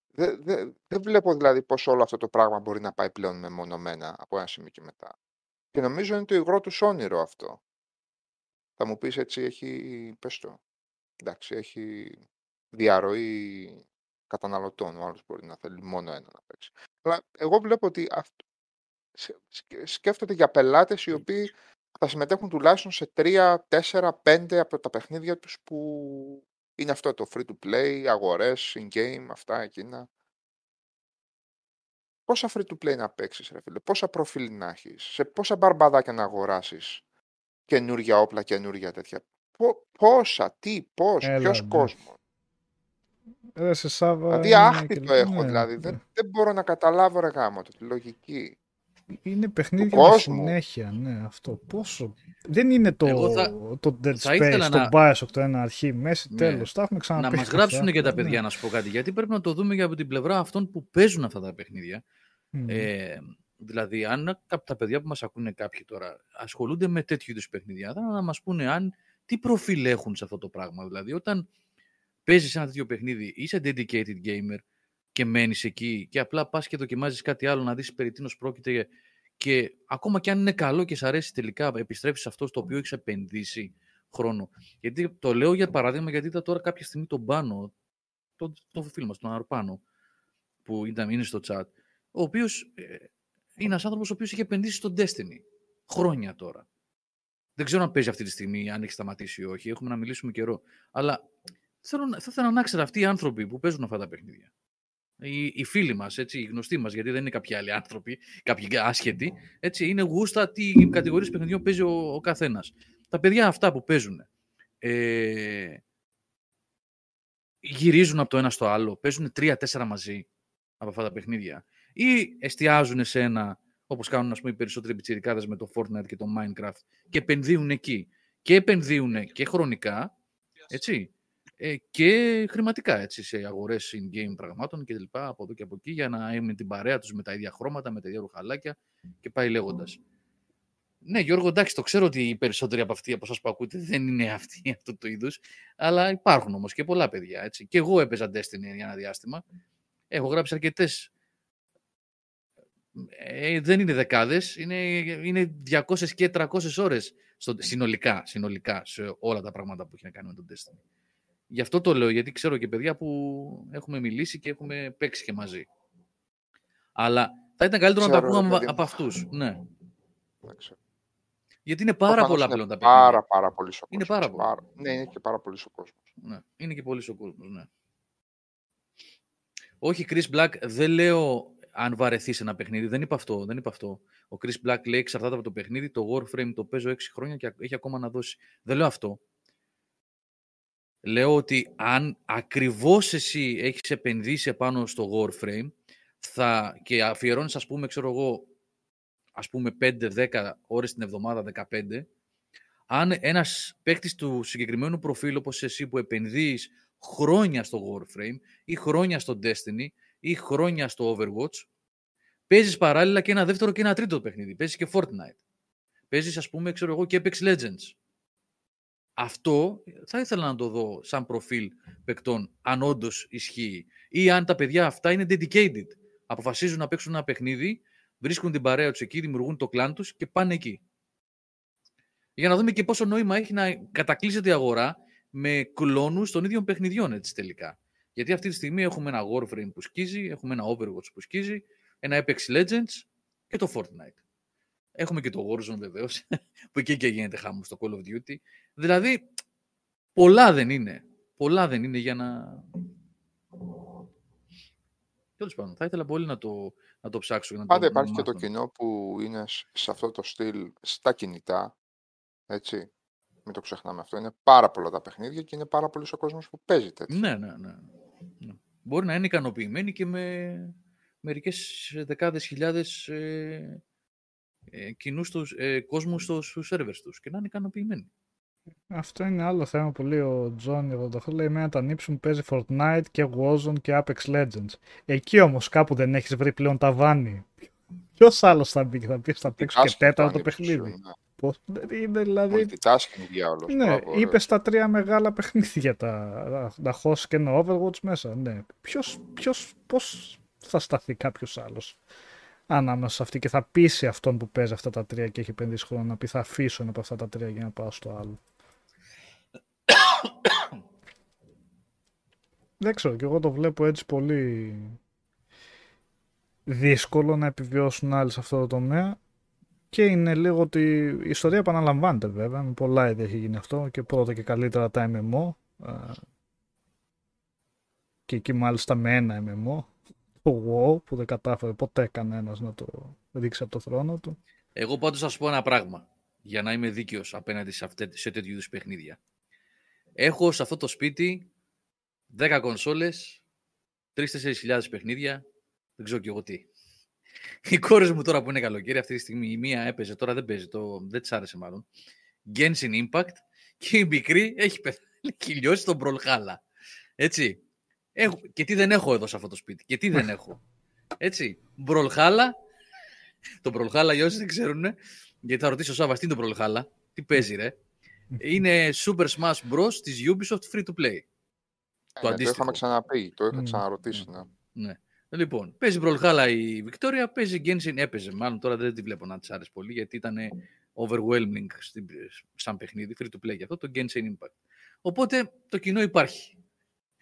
Δεν δε, δεν βλέπω δηλαδή πώς όλο αυτό το πράγμα μπορεί να πάει πλέον μεμονωμένα από ένα σημείο και μετά. Και νομίζω είναι το υγρό τους όνειρο αυτό. Θα μου πεις έτσι έχει, πες το, εντάξει, έχει διαρροή καταναλωτών. Ο άλλος μπορεί να θέλει μόνο ένα να παίξει. Αλλά εγώ βλέπω ότι αυτό, σκ- σκ- σκέφτονται για πελάτες οι οποίοι θα συμμετέχουν τουλάχιστον σε 3, 4, 5 από τα παιχνίδια τους που είναι αυτό το free to play, αγορές, in-game, αυτά εκείνα. Πόσα free to play να παίξεις ρε φίλε, πόσα προφίλ να έχεις, σε πόσα μπαρμπαδάκια να αγοράσεις, καινούργια όπλα, καινούργια τέτοια. Πο- πόσα, τι, πώς, Έλα, ποιος ναι. κόσμος. Ε, σε Σάβα Δηλαδή είναι άχτη και- το έχω, ναι, δηλαδή. ναι. Δεν, δεν μπορώ να καταλάβω ρε γάμο το, τη λογική. Είναι παιχνίδια με κόσμου. συνέχεια, ναι, αυτό. Πόσο. Δεν είναι το, Εγώ θα- το Dead θα Space, ήθελα το να- Bioshock το ένα αρχή, μέση, Ναι. τέλος. Τα έχουμε να ξαναπεί. μας αυτά. γράψουν και τα Ναι. παιδιά, να σου πω κάτι. Γιατί πρέπει να το δούμε και από την πλευρά αυτών που παίζουν αυτά τα παιχνίδια. Μμ. Ε, δηλαδή, αν από τα παιδιά που μας ακούνε κάποιοι τώρα ασχολούνται με τέτοιου είδους παιχνίδια, θα να μας πούνε αν τι προφίλ έχουν σε αυτό το πράγμα. Δηλαδή, όταν παίζεις ένα τέτοιο παιχνίδι, είσαι dedicated gamer και μένεις εκεί και απλά πας και δοκιμάζεις κάτι άλλο να δεις περί τίνος πρόκειται και ακόμα και αν είναι καλό και σ' αρέσει τελικά, επιστρέφεις σε αυτό στο οποίο έχεις επενδύσει χρόνο. Γιατί το λέω για παράδειγμα, γιατί είδα τώρα κάποια στιγμή τον Πάνο, τον, τον φίλο μας, τον Αρπάνο, που ήταν, είναι στο chat, ο οποίος είναι ένας άνθρωπος ο οποίος είχε επενδύσει στο Destiny χρόνια τώρα. Δεν ξέρω αν παίζει αυτή τη στιγμή, αν έχει σταματήσει ή όχι. Έχουμε να μιλήσουμε καιρό. Αλλά θέλω, να- θα ήθελα να ξέρω αυτοί οι άνθρωποι που παίζουν αυτά τα παιχνίδια. Οι, οι φίλοι μας, οι γνωστοί μας, γιατί δεν είναι κάποιοι άλλοι άνθρωποι, κάποιοι άσχετοι. Έτσι, είναι γούστα τι κατηγορίες παιχνιδιών παίζει ο, ο καθένας. Τα παιδιά αυτά που παίζουν. Ε, γυρίζουν από το ένα στο άλλο, παίζουν τρία-τέσσερα μαζί από αυτά τα παιχνίδια. Ή εστιάζουν σε ένα, όπως κάνουν ας πούμε, οι περισσότεροι πιτσιρικάδες με το Fortnite και το Minecraft, και επενδύουν εκεί. Και επενδύουν και χρονικά, έτσι, ε, και χρηματικά, έτσι, σε αγορές in-game πραγμάτων και λοιπά, από εδώ και από εκεί, για να είναι την παρέα τους με τα ίδια χρώματα, με τα ίδια ρουχαλάκια και πάει λέγοντας. Ναι, Γιώργο, εντάξει, το ξέρω ότι οι περισσότεροι από αυτοί από εσάς που ακούτε δεν είναι αυτοί αυτού του είδους, αλλά υπάρχουν όμως και πολλά παιδιά, έτσι. Και εγώ έπαιζα Destiny για ένα διάστημα. Έχω γράψει αρκετές ε, δεν είναι δεκάδες, είναι, είναι 200 και 300 ώρες στο, συνολικά, συνολικά σε όλα τα πράγματα που έχει να κάνει με τον Destiny. Γι' αυτό το λέω, γιατί ξέρω και παιδιά που έχουμε μιλήσει και έχουμε παίξει και μαζί. Αλλά θα ήταν καλύτερο να τα Ξέρω, ρε πούμε παιδί μου. από αυτούς. Ναι. Δεν ξέρω. Γιατί είναι πάρα Προφανώς πολλά είναι πλέον τα παιχνίδια. Πάρα, πάρα πολύ ο Είναι κόσμος. πάρα πολύ. Ναι, είναι και πάρα πολύ ο κόσμος. Ναι. Είναι και πολύ ο κόσμος. Ναι. Όχι, Chris Black, δεν λέω αν βαρεθεί ένα παιχνίδι. Δεν είπα αυτό. Δεν είπα αυτό. Ο Chris Black λέει εξαρτάται από το παιχνίδι. Το Warframe το παίζω 6 χρόνια και έχει ακόμα να δώσει. Δεν λέω αυτό. Λέω ότι αν ακριβώς εσύ έχεις επενδύσει επάνω στο Warframe θα, και αφιερώνεις ας πούμε, ξέρω εγώ, ας πούμε 5-10 ώρες την εβδομάδα, 15, αν ένας παίκτης του συγκεκριμένου προφίλ όπως εσύ που επενδύεις χρόνια στο Warframe ή χρόνια στο Destiny ή χρόνια στο Overwatch, παίζεις παράλληλα και ένα δεύτερο και ένα τρίτο παιχνίδι. Παίζεις και Fortnite. Παίζεις ας πούμε, ξέρω εγώ, και Apex Legends. Αυτό θα ήθελα να το δω σαν προφίλ παικτών, αν όντως ισχύει. Ή αν τα παιδιά αυτά είναι dedicated. Αποφασίζουν να παίξουν ένα παιχνίδι, βρίσκουν την παρέα τους εκεί, δημιουργούν το κλάν τους και πάνε εκεί. Για να δούμε και πόσο νόημα έχει να κατακλείσεται η αγορά με κλόνους των ίδιων παιχνιδιών έτσι τελικά. Γιατί αυτή τη στιγμή έχουμε ένα Warframe που σκίζει, έχουμε ένα Overwatch που σκίζει, ένα Apex Legends και το Fortnite. Έχουμε και το Warzone βεβαίως, που εκεί και γίνεται χάμος στο Call of Duty. Δηλαδή, πολλά δεν είναι. Πολλά δεν είναι για να... Τέλος πάντων, θα ήθελα πολύ να το, να το ψάξω. και Να Πάντα το, υπάρχει να και το μάθω. κοινό που είναι σ- σε αυτό το στυλ στα κινητά. Έτσι. Μην το ξεχνάμε αυτό. Είναι πάρα πολλά τα παιχνίδια και είναι πάρα πολύ ο κόσμος που παίζει τέτοια. Ναι, ναι, ναι, ναι. Μπορεί να είναι ικανοποιημένοι και με μερικές δεκάδες χιλιάδες ε, ε, κοινούς τους, ε, κόσμους στο- στους σερβερς τους και να είναι ικανοποιημένοι. Αυτό είναι άλλο θέμα που λέει ο Τζόνι 88. Λέει: Εμένα τα νύψη μου παίζει Fortnite και Warzone και Apex Legends. Εκεί όμως κάπου δεν έχεις βρει πλέον ταβάνι. Ποιος άλλος θα μπει και θα πεις: Θα παίξω και Multitasking τέταρτο το ανήψη σου, παιχνίδι. ναι. Πώς δεν είναι δηλαδή. Multitasking διάολος. Ναι, μπράβο, ωραίο. είπες τα τρία μεγάλα παιχνίδια. Τα, να χώσει και ένα Overwatch μέσα. Ναι. Ποιος, ποιος, πώς θα σταθεί κάποιος άλλος; Ανάμεσα σε αυτή και θα πείσει αυτόν που παίζει αυτά τα τρία και έχει επενδύσει χρόνο να πει θα αφήσω ένα από αυτά τα τρία για να πάω στο άλλο. Δεν ξέρω, και εγώ το βλέπω έτσι πολύ δύσκολο να επιβιώσουν άλλοι σε αυτό το τομέα και είναι λίγο ότι η ιστορία επαναλαμβάνεται βέβαια, με πολλά είδη έχει γίνει αυτό και πρώτα και καλύτερα τα MMO α, και εκεί μάλιστα με ένα MMO το WoW που δεν κατάφερε ποτέ κανένας να το ρίξει από το θρόνο του. Εγώ πάντως θα σου πω ένα πράγμα, για να είμαι δίκαιος απέναντι σε, αυτέ, σε τέτοιου είδους παιχνίδια. Έχω σε αυτό το σπίτι 10 κονσόλες, 3-4 χιλιάδες παιχνίδια, δεν ξέρω κι εγώ τι. Οι κόρες μου τώρα που είναι καλοκαίρι, αυτή τη στιγμή η μία έπαιζε, τώρα δεν παίζει, το, δεν της άρεσε μάλλον. Genshin Impact και η μικρή έχει πεθάνει, έχει λιώσει τον Μπρολχάλα. Έτσι. Έχω, και τι δεν έχω εδώ σε αυτό το σπίτι. Και τι δεν έχω. Έτσι. Μπρολχάλα. Το Μπρολχάλα για όσοι δεν ξέρουν, γιατί θα ρωτήσω ο Σάββας τι είναι το Μπρολχάλα. Τι παίζει ρε. Είναι Super Smash Bros. της Ubisoft Free to Play. Ναι, το το αντίστοιχο. είχαμε ξαναπεί, το είχα Μμ, ξαναρωτήσει. Ναι. Ναι. Λοιπόν, παίζει Brawlhalla η Βικτόρια, παίζει Genshin, έπαιζε. Μάλλον τώρα δεν τη βλέπω να της άρεσε πολύ γιατί ήταν overwhelming στην, σαν παιχνίδι, free to play για αυτό, το Genshin Impact. Οπότε το κοινό υπάρχει.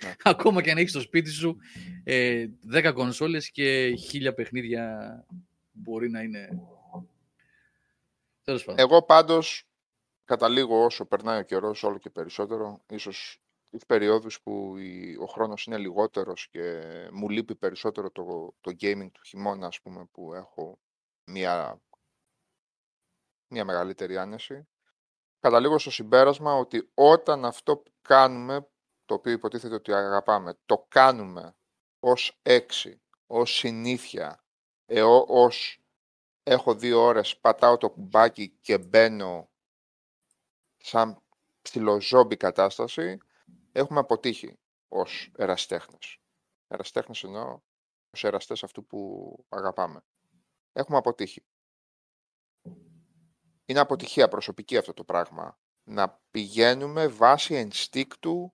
Ναι. Ακόμα και αν έχεις στο σπίτι σου ε, 10 κονσόλες και χίλια παιχνίδια μπορεί να είναι. Τέλος πάντων. Εγώ πάντως καταλήγω όσο περνάει ο καιρός όλο και περισσότερο, ίσως τις περιόδους που η- ο χρόνος είναι λιγότερος και μου λείπει περισσότερο το, το gaming του χειμώνα, ας πούμε, που έχω μια, μια μεγαλύτερη άνεση. Καταλήγω στο συμπέρασμα ότι όταν αυτό που κάνουμε, το οποίο υποτίθεται ότι αγαπάμε, το κάνουμε ως έξι, ως συνήθεια, εώ, ως έχω δύο ώρες, πατάω το κουμπάκι και μπαίνω σαν ψιλοζόμπι κατάσταση, έχουμε αποτύχει ως εραστέχνες. Εραστέχνες εννοώ ως εραστές αυτού που αγαπάμε. Έχουμε αποτύχει. Είναι αποτυχία προσωπική αυτό το πράγμα. Να πηγαίνουμε βάσει ενστίκτου,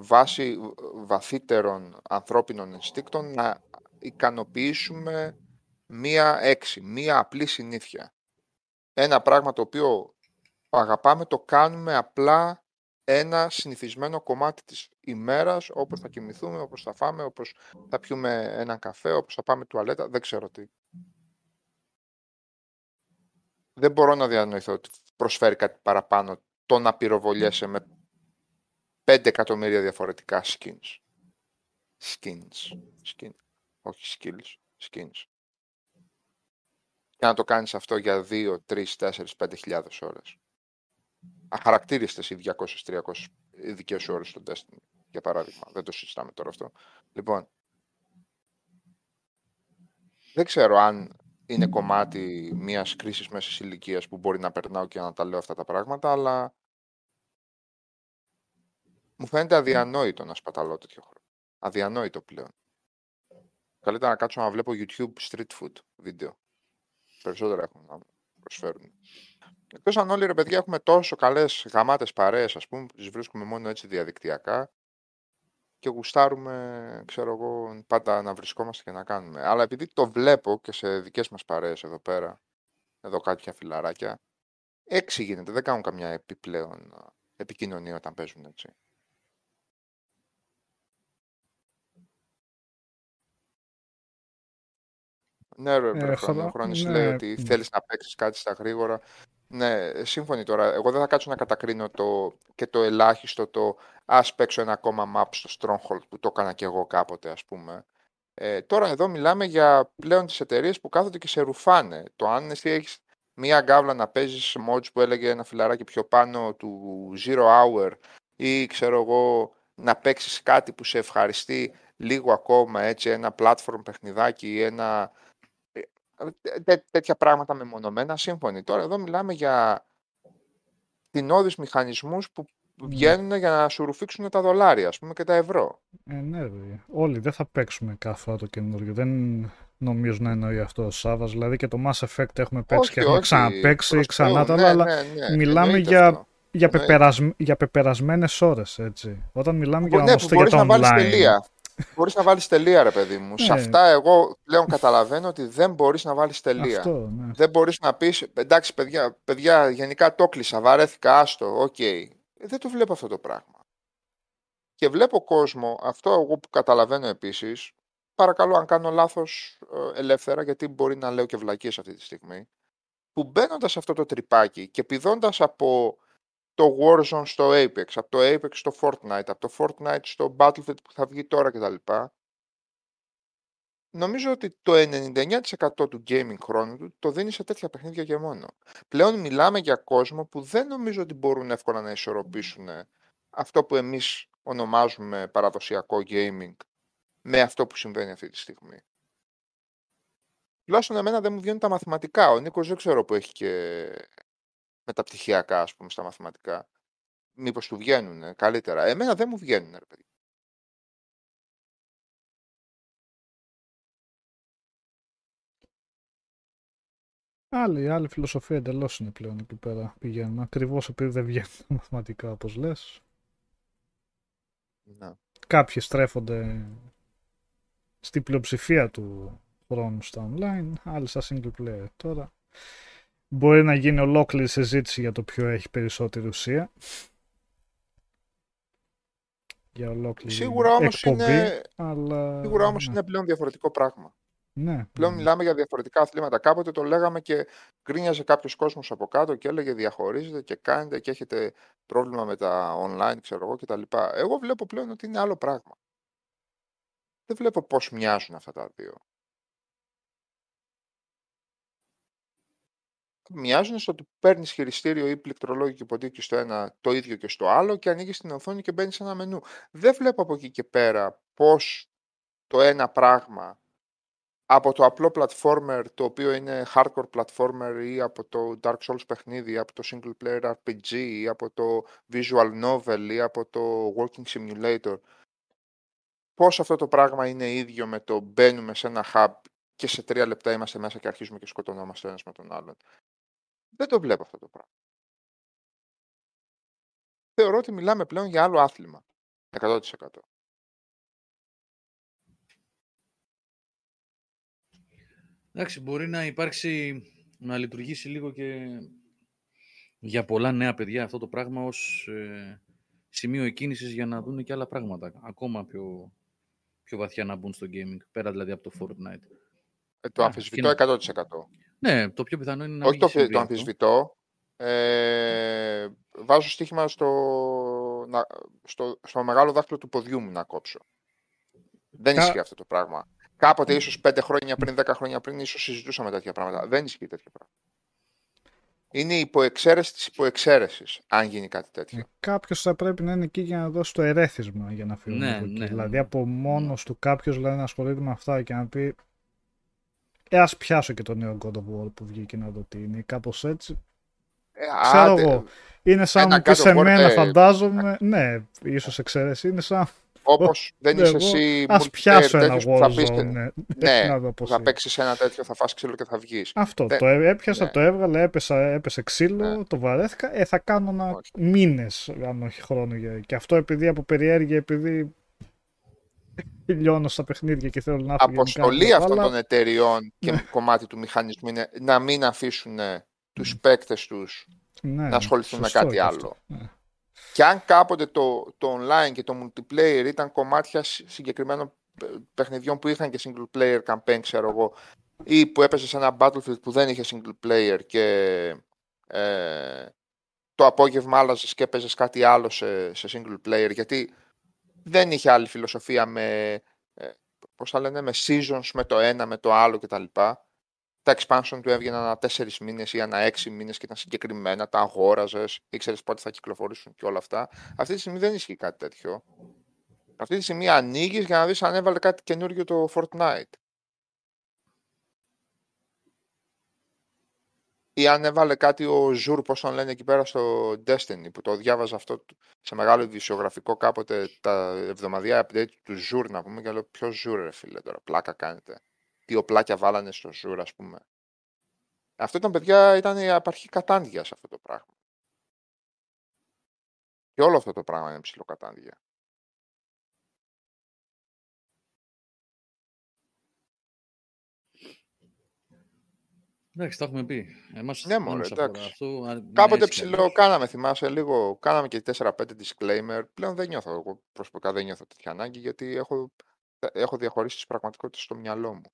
βάσει β- βαθύτερων ανθρώπινων ενστίκτων, να ικανοποιήσουμε μία έξι, μία απλή συνήθεια. Ένα πράγμα το οποίο αγαπάμε το κάνουμε απλά ένα συνηθισμένο κομμάτι της ημέρας, όπως θα κοιμηθούμε, όπως θα φάμε, όπως θα πιούμε έναν καφέ, όπως θα πάμε τουαλέτα, δεν ξέρω τι. Δεν μπορώ να διανοηθώ ότι προσφέρει κάτι παραπάνω το να πυροβολιέσαι με 5 εκατομμύρια διαφορετικά skins. Skins. Skin. Όχι skills. Skins. Και να το κάνεις αυτό για 2, 3, 4, 5 χιλιάδες ώρες. Αχαρακτήριστες οι 200-300 ειδικές ώρες στο Destiny, για παράδειγμα. Δεν το συζητάμε τώρα αυτό. Λοιπόν, δεν ξέρω αν είναι κομμάτι μιας κρίσης μέσης ηλικίας που μπορεί να περνάω και να τα λέω αυτά τα πράγματα, αλλά μου φαίνεται αδιανόητο να σπαταλώ τέτοιο χρόνο. Αδιανόητο πλέον. Καλύτερα να κάτσω να βλέπω YouTube street food βίντεο. Περισσότερα έχουν να προσφέρουν. Εκτός αν όλοι ρε παιδιά έχουμε τόσο καλές γαμάτες παρέες, ας πούμε, που τις βρίσκουμε μόνο έτσι διαδικτυακά και γουστάρουμε, ξέρω εγώ, πάντα να βρισκόμαστε και να κάνουμε. Αλλά επειδή το βλέπω και σε δικές μας παρέες εδώ πέρα, εδώ κάποια φιλαράκια, έξι γίνεται. Δεν κάνουν καμιά επιπλέον επικοινωνία όταν παίζουν έτσι. Ναι, ρε, ε, χρόνο. Ναι, λέει ότι θέλεις να παίξεις κάτι στα γρήγορα. Ναι, σύμφωνοι τώρα. Εγώ δεν θα κάτσω να κατακρίνω το, και το ελάχιστο το ας παίξω ένα ακόμα map στο Stronghold που το έκανα και εγώ κάποτε ας πούμε. Ε, τώρα εδώ μιλάμε για πλέον τις εταιρείες που κάθονται και σε ρουφάνε. Το αν εσύ έχεις μία γκάβλα να παίζεις mods που έλεγε ένα φιλαράκι πιο πάνω του Zero Hour ή ξέρω εγώ να παίξεις κάτι που σε ευχαριστεί λίγο ακόμα έτσι ένα platform παιχνιδάκι ή ένα τέ, τέτοια πράγματα μεμονωμένα σύμφωνοι. Τώρα εδώ μιλάμε για τεινώδεις μηχανισμούς που ναι. βγαίνουν για να σου ρουφήξουν τα δολάρια, ας πούμε, και τα ευρώ. Ε, ναι, όλοι δεν θα παίξουμε κάθε φορά το καινούριο. Δεν νομίζω να εννοεί αυτό ο Σάββας. Δηλαδή και το Mass Effect έχουμε παίξει όχι, και έχουμε ξαναπαίξει ξανά τα ναι, αλλά ναι, ναι, μιλάμε για, για, πεπερασ... για πεπερασμένες ώρες, έτσι. Όταν μιλάμε για, ναι, για το online. Μπορείς να βάλεις τελεία, ρε παιδί μου. Σε ναι. αυτά, εγώ πλέον καταλαβαίνω ότι δεν μπορείς να βάλεις τελεία. Αυτό, ναι. Δεν μπορείς να πεις, εντάξει, παιδιά, παιδιά, γενικά το κλείσα, βαρέθηκα, άστο, ok. Okay. Δεν το βλέπω αυτό το πράγμα. Και βλέπω κόσμο, αυτό εγώ που καταλαβαίνω επίσης, παρακαλώ αν κάνω λάθος ε, ελεύθερα, γιατί μπορεί να λέω και βλακίες αυτή τη στιγμή, που μπαίνοντας σε αυτό το τρυπάκι και πηδώντας από το Warzone στο Apex, από το Apex στο Fortnite, από το Fortnite στο Battlefield που θα βγει τώρα κτλ. Νομίζω ότι το 99% του gaming χρόνου του το δίνει σε τέτοια παιχνίδια και μόνο. Πλέον μιλάμε για κόσμο που δεν νομίζω ότι μπορούν εύκολα να ισορροπήσουν αυτό που εμείς ονομάζουμε παραδοσιακό gaming με αυτό που συμβαίνει αυτή τη στιγμή. Τουλάχιστον εμένα δεν μου βγαίνουν τα μαθηματικά. Ο Νίκος δεν ξέρω που έχει και μεταπτυχιακά, ας πούμε, στα μαθηματικά. Μήπως του βγαίνουν καλύτερα. Εμένα δεν μου βγαίνουν, ρε παιδί. Άλλη, άλλη φιλοσοφία εντελώς είναι πλέον εκεί πέρα πηγαίνουν. Ακριβώς επειδή δεν βγαίνουν μαθηματικά, όπως λες. Να. Κάποιοι στρέφονται στην πλειοψηφία του χρόνου στα online, άλλοι στα single player. Τώρα Μπορεί να γίνει ολόκληρη συζήτηση για το ποιο έχει περισσότερη ουσία. Για ολόκληρη σίγουρα όμως εκπομπή, είναι, αλλά... Σίγουρα όμως ναι. είναι πλέον διαφορετικό πράγμα. Ναι, πλέον ναι. μιλάμε για διαφορετικά αθλήματα. Κάποτε το λέγαμε και γκρίνιαζε κάποιος κόσμος από κάτω και έλεγε διαχωρίζετε και κάνετε και έχετε πρόβλημα με τα online, ξέρω εγώ κτλ. Εγώ βλέπω πλέον ότι είναι άλλο πράγμα. Δεν βλέπω πώς μοιάζουν αυτά τα δύο. Μοιάζουν στο ότι παίρνεις χειριστήριο ή πληκτρολόγιο και στο ένα το ίδιο και στο άλλο και ανοίγεις την οθόνη και μπαίνεις σε ένα μενού. Δεν βλέπω από εκεί και πέρα πώς το ένα πράγμα από το απλό platformer το οποίο είναι hardcore platformer ή από το Dark Souls παιχνίδι ή από το single player RPG ή από το visual novel ή από το walking simulator πώς αυτό το πράγμα είναι ίδιο με το μπαίνουμε σε ένα hub και σε τρία λεπτά είμαστε μέσα και αρχίζουμε και σκοτωνόμαστε ένας με τον άλλον. Δεν το βλέπω αυτό το πράγμα. Θεωρώ ότι μιλάμε πλέον για άλλο άθλημα. 100%. Εντάξει, μπορεί να υπάρξει, να λειτουργήσει λίγο και για πολλά νέα παιδιά αυτό το πράγμα ως ε, σημείο εκκίνησης για να δουν και άλλα πράγματα. Ακόμα πιο, πιο βαθιά να μπουν στο gaming, πέρα δηλαδή από το Fortnite. Ε, το Α, αμφισβητώ και 100%. Ναι, το πιο πιθανό είναι να Όχι μην το, συμβεί το αυτό. αμφισβητώ. Ε, βάζω στοίχημα στο, να, στο, στο μεγάλο δάχτυλο του ποδιού μου να κόψω. Δεν Κα- ισχύει αυτό το πράγμα. Κάποτε, ίσως 5 χρόνια πριν, 10 χρόνια πριν, ίσως συζητούσαμε τέτοια πράγματα. Δεν ισχύει τέτοια πράγματα. Είναι η υποεξαίρεση της υποεξαίρεσης, αν γίνει κάτι τέτοιο. Κάποιος θα πρέπει να είναι εκεί για να δώσει το ερέθισμα για να φύγει Ναι, από εκεί. ναι, δηλαδή ναι. από μόνος του κάποιος δηλαδή, να ασχολείται με αυτά και να πει Ε, ας πιάσω και το νέο God of War που βγήκε να δω τι είναι. Κάπως έτσι. Ε, Ξέρω άντε, εγώ. Είναι σαν Ένα να πεις God σε of War, μένα ε, φαντάζομαι. Ναι, ίσως εξαίρεση. Είναι σαν Όπως δεν Ναι, είσαι εγώ, εσύ Ας multiplayer πιάσω ένα τέτοιος που θα πεις, Warzone. Ναι, ναι, να δω που πώς θα είναι. παίξεις ένα τέτοιο, θα φας ξύλο και θα βγεις. Αυτό, Δεν- το έ- έπιασα, ναι. το έβγαλα, έπεσα, έπεσε ξύλο, Ναι. το βαρέθηκα. Ε, θα κάνω ένα Όχι. μήνες, αν όχι χρόνο. Για... Και αυτό επειδή από περιέργεια, επειδή λιώνω στα παιχνίδια και θέλω να φύγω Αποστολή γενικά, αυτών αλλά- των εταιριών και κομμάτι του μηχανισμού είναι να μην αφήσουν τους παίκτες τους ναι, να ασχοληθούν με σωστό κάτι και αυτό. άλλο. Ναι. Και αν κάποτε το, το online και το multiplayer ήταν κομμάτια συ- συγκεκριμένων παι- παιχνιδιών που είχαν και single player campaign, ξέρω εγώ, ή που έπαιζες σε ένα Battlefield που δεν είχε single player και ε, το απόγευμα άλλαζες και έπαιζες κάτι άλλο σε, σε single player, γιατί δεν είχε άλλη φιλοσοφία με, ε, πώς θα λένε, με seasons, με το ένα, με το άλλο κτλ. Τα expansion του έβγαιναν ανά τέσσερις μήνες ή ανά έξι μήνες και ήταν συγκεκριμένα, τα αγόραζες, ήξερες πότε θα κυκλοφορήσουν και όλα αυτά. Αυτή τη στιγμή δεν ισχύει κάτι τέτοιο. Αυτή τη στιγμή ανοίγεις για να δεις αν έβαλε κάτι καινούριο το Fortnite. Ή αν έβαλε κάτι ο Xur, πώς τον λένε εκεί πέρα στο Destiny, που το διάβαζα αυτό σε μεγάλο ειδησιογραφικό κάποτε τα εβδομαδιαία update του Xur, να πούμε, και λέω ποιος Xur ρε φίλε τώρα, πλάκα κάνετε. Τι οπλάκια βάλανε στο Xur, ας πούμε. Αυτό ήταν, παιδιά, ήταν η απαρχή κατάντια σε αυτό το πράγμα. Και όλο αυτό το πράγμα είναι ψηλοκατάντια. Εντάξει, τα έχουμε πει. Εμάς Ναι, δεν μωρέ, μας αφορά εντάξει. αυτό. α, ναι, Κάποτε έτσι κι ψηλό αλλιώς. κάναμε, θυμάσαι λίγο, κάναμε και 4-5 disclaimer. Πλέον δεν νιώθω, εγώ προσωπικά δεν νιώθω τέτοια ανάγκη γιατί έχω, έχω διαχωρίσει τις πραγματικότητες στο μυαλό μου.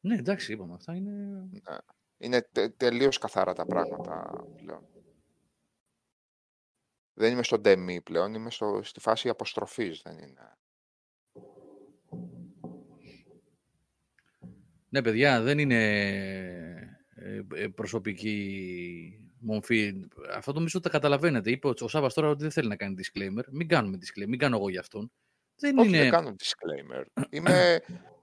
Ναι, εντάξει, είπαμε. Αυτά είναι... Ναι. Είναι τε, τελείως καθαρά τα πράγματα πλέον. Δεν είμαι στο ντεμί πλέον, είμαι στο, στη φάση αποστροφής, δεν είναι. Ναι, παιδιά, δεν είναι ε, ε, προσωπική μορφή. Αυτό το μισό τα καταλαβαίνετε. Είπε ο, ο Σάββας τώρα ότι δεν θέλει να κάνει disclaimer. Μην κάνουμε disclaimer, μην κάνω εγώ για αυτόν. Δεν Όχι, είναι... δεν κάνω disclaimer. Είμαι,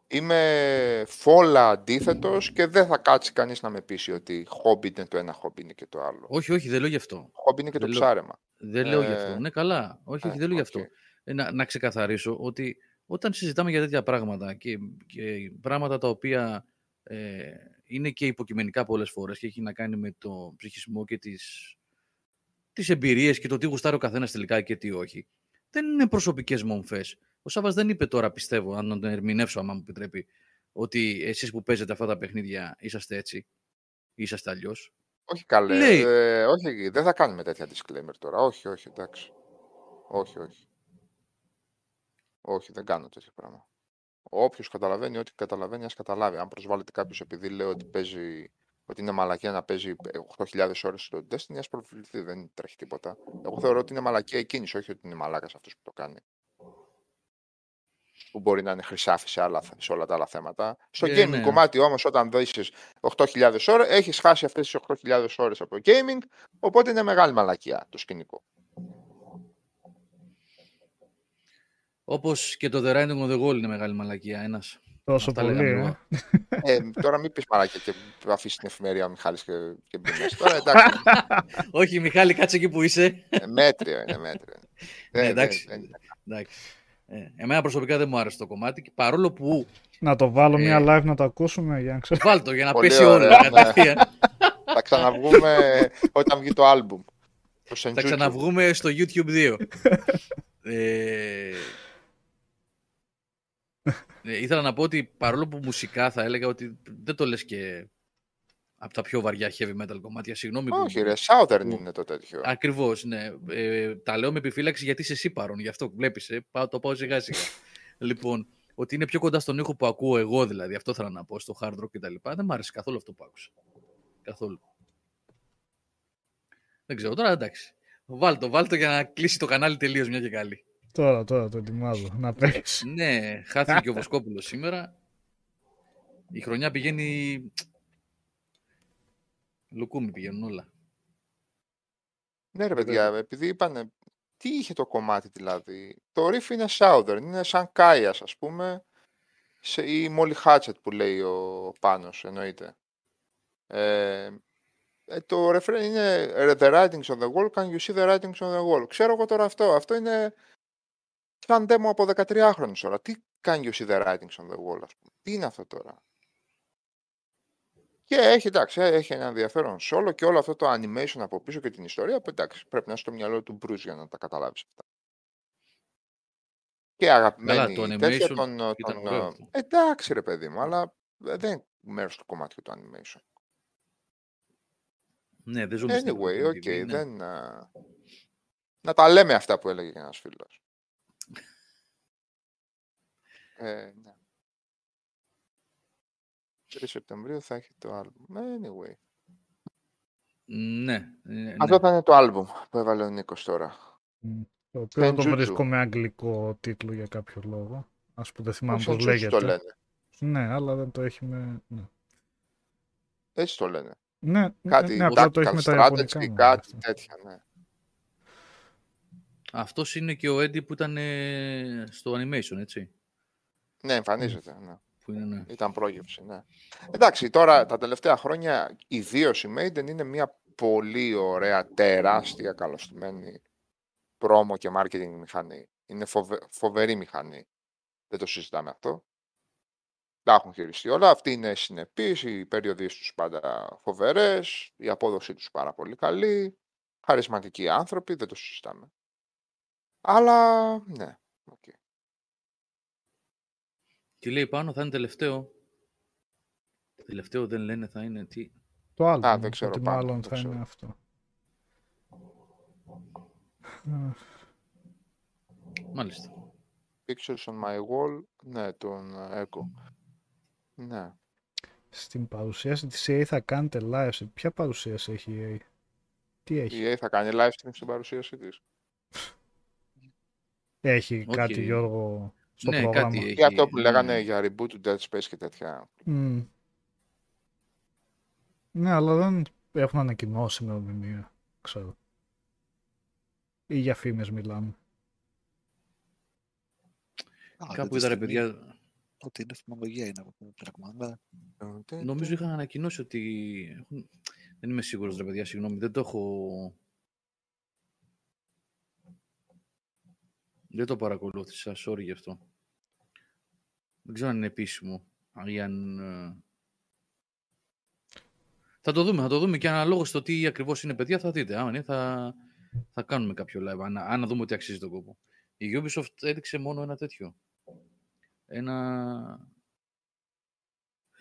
είμαι φουλ αντίθετος και δεν θα κάτσει κανείς να με πείσει ότι χόμπι είναι το ένα, χόμπι είναι και το άλλο. Όχι, όχι, δεν λέω γι' αυτό. Χόμπι είναι και το Δεν λέω- ψάρεμα. Δεν λέω γι' Ε, αυτό. Ναι, καλά. Όχι, όχι, ε, δεν λέω γι' οκ. αυτό. Ε, να, να ξεκαθαρίσω ότι όταν συζητάμε για τέτοια πράγματα και, και πράγματα τα οποία ε, είναι και υποκειμενικά πολλές φορές και έχει να κάνει με το ψυχισμό και τις, τις εμπειρίες και το τι γουστάρει ο καθένας τελικά και τι όχι, δεν είναι προσωπικές μομφές. Ο Σάββας δεν είπε τώρα, πιστεύω, αν τον ερμηνεύσω, άμα μου επιτρέπει, ότι εσείς που παίζετε αυτά τα παιχνίδια είσαστε έτσι ή είσαστε αλλιώς. Όχι καλέ. Λέει. Ε, όχι, δεν θα κάνουμε τέτοια disclaimer τώρα. Όχι, όχι, εντάξει. Όχι, όχι. Όχι, δεν κάνω τέτοιο πράγμα. Όποιος καταλαβαίνει ό,τι καταλαβαίνει, ας καταλάβει. Αν προσβάλλεται κάποιος επειδή λέει ότι παίζει. Ότι είναι μαλακία να παίζει 8.000 ώρες στο Destiny, ας προβληθεί, δεν τρέχει τίποτα. Εγώ θεωρώ ότι είναι μαλακία η κίνηση, όχι ότι είναι μαλάκας αυτός που το κάνει. Που μπορεί να είναι χρυσάφι σε, άλλα, σε όλα τα άλλα θέματα. Στο Ε, gaming ναι. κομμάτι όμως, όταν δώσει 8.000 ώρες, έχεις χάσει αυτές τις 8.000 ώρες από το gaming, οπότε είναι μεγάλη μαλακία το σκηνικό. Όπως και το The Riding on the Wall είναι μεγάλη μαλακία. Ένας. Τόσο Αυτά πολύ, λέγαμε ε. εγώ. ε, τώρα μην πεις μαλακία και αφήσεις την εφημερία ο Μιχάλης και, και μπει μέσα. Τώρα εντάξει, Όχι, Μιχάλη, κάτσε εκεί που είσαι. ε, μέτριο είναι, μέτριο. είναι. Ναι, Δεν- εντάξει. δεν- δεν- Εντάξει. Ε, εμένα προσωπικά δεν μου άρεσε το κομμάτι, και παρόλο που Να το βάλω Ε. μια live να το ακούσουμε για να ξέρω. βάλτο για να Πολύ πέσει ωραία, όλο ναι. κατευθείαν. Θα ξαναβγούμε όταν βγει το άλμπουμ. Το Θα Senjutsu. ξαναβγούμε στο YouTube 2. ε, ε, ήθελα να πω ότι παρόλο που μουσικά θα έλεγα ότι δεν το λες και από τα πιο βαριά heavy metal κομμάτια. Συγγνώμη που- Όχι, ρε, Southern που- είναι το τέτοιο. Ακριβώς, ναι. Ε, τα λέω με επιφύλαξη γιατί είσαι εσύ παρόν. Γι' αυτό βλέπεις. Ε, πάω, το πάω σιγά σιγά. λοιπόν, ότι είναι πιο κοντά στον ήχο που ακούω εγώ δηλαδή. Αυτό θέλω να πω στο hard rock κτλ. Δεν μου άρεσε καθόλου αυτό που άκουσα. Καθόλου. Δεν ξέρω τώρα, εντάξει. Βάλτο, βάλτο για να κλείσει το κανάλι τελείως μια και καλή. Τώρα, τώρα το ετοιμάζω να παίξει. ναι, χάθηκε και ο Βοσκόπουλος σήμερα. Η χρονιά πηγαίνει. Λουκούμι πηγαίνουν όλα. Ναι, ρε παιδιά, επειδή είπανε. Τι είχε το κομμάτι δηλαδή; Το riff είναι Southern, είναι σαν Κάιας ας πούμε. Σε, ή Molly Hatchet που λέει ο Πάνος, εννοείται. Ε, ε, το refrain είναι The writings on the wall, can you see the writings on the wall; Ξέρω εγώ τώρα αυτό. Αυτό είναι σαν demo από 13 χρόνους τώρα. Τι can you see the writings on the wall, ας πούμε. Τι είναι αυτό τώρα; Και έχει, εντάξει, έχει ένα ενδιαφέρον solo και όλο αυτό το animation από πίσω και την ιστορία που εντάξει, πρέπει να είσαι στο μυαλό του Bruce για να τα καταλάβεις αυτά. Και αγαπημένη το τέτοια animation των, ήταν των, ωραίο αυτό. εντάξει ρε παιδί μου, αλλά ε, δεν είναι μέρος του κομμάτιου του animation. Ναι, δεν ζούμε στην Anyway, εποχή οκ, του MTV, ναι. δεν... α, Να τα λέμε αυτά που έλεγε ένας φίλος. Ε, ναι. 3 Σεπτεμβρίου θα έχει το album. Anyway. Ναι, ε, ναι. Αυτό θα είναι το album που έβαλε ο Νίκος τώρα. Μμ. Το οποίο δεν το Senjutsu. βρίσκω με αγγλικό τίτλο για κάποιο λόγο. Ας που δεν θυμάμαι Όχι, πώς έτσι λέγεται. το λένε. Ναι, αλλά δεν το έχει με... Ναι, Έτσι το λένε. ναι, Κάτι ναι απλά το έχει tactical με τα strategy, ιαπωνικά. μόνο κάτι αυτό. τέτοια, ναι. Αυτός είναι και ο Eddie που ήταν ε, στο animation, έτσι. Ναι, εμφανίζεται, ναι. Που είναι, ναι. Ήταν πρόγευση, ναι. Εντάξει, τώρα τα τελευταία χρόνια ιδίως η Maiden είναι μια πολύ ωραία, τεράστια, καλωστημένη πρόμο και marketing μηχανή. Είναι φοβε- φοβερή μηχανή. Δεν το συζητάμε αυτό. Τα έχουν χειριστεί όλα. Αυτοί είναι συνεπείς, οι περιοδείες τους πάντα φοβερές, η απόδοσή τους πάρα πολύ καλή, χαρισματικοί άνθρωποι, δεν το συζητάμε. Αλλά, ναι, οκ. Τι λέει πάνω, θα είναι τελευταίο. Τελευταίο δεν λένε, θα είναι τι. Το άλλο. Α, δεν ξέρω ότι πάνω, μάλλον δεν θα είναι ξέρω. αυτό. Μάλιστα. Pictures on my wall, ναι, τον ε, Echo. Ναι. Στην παρουσίαση της EA θα κάνετε live. σε Ποια παρουσίαση έχει η EA. Τι έχει; Η EA θα κάνει live stream στην παρουσίαση της. Έχει Όχι. κάτι Γιώργο; Στο ναι, πρόγραμμα. κάτι έχει. Ή αυτό που ναι. λέγανε για reboot του Dead Space και τέτοια. Μμ. Ναι, αλλά δεν έχουν ανακοινώσει ημερομηνία. Ξέρω. Ή για φήμες μιλάμε. Α, αυτή Κάπου τη είδα ρε στιγμή παιδιά, Ότι είναι φημολογία είναι από το πράγμα. Ναι. νομίζω είχαν ανακοινώσει ότι... έχουν- Δεν είμαι σίγουρος ρε παιδιά, συγγνώμη, δεν το έχω... Δεν το παρακολούθησα, sorry γι' αυτό. Δεν ξέρω αν είναι επίσημο. Ή αν... ε, Θα το δούμε, θα το δούμε και αναλόγως στο τι ακριβώς είναι παιδιά θα δείτε. Άμα είναι θα, θα κάνουμε κάποιο live, αν, αν δούμε ότι αξίζει τον κόπο. Η Ubisoft έδειξε μόνο ένα τέτοιο. Ένα...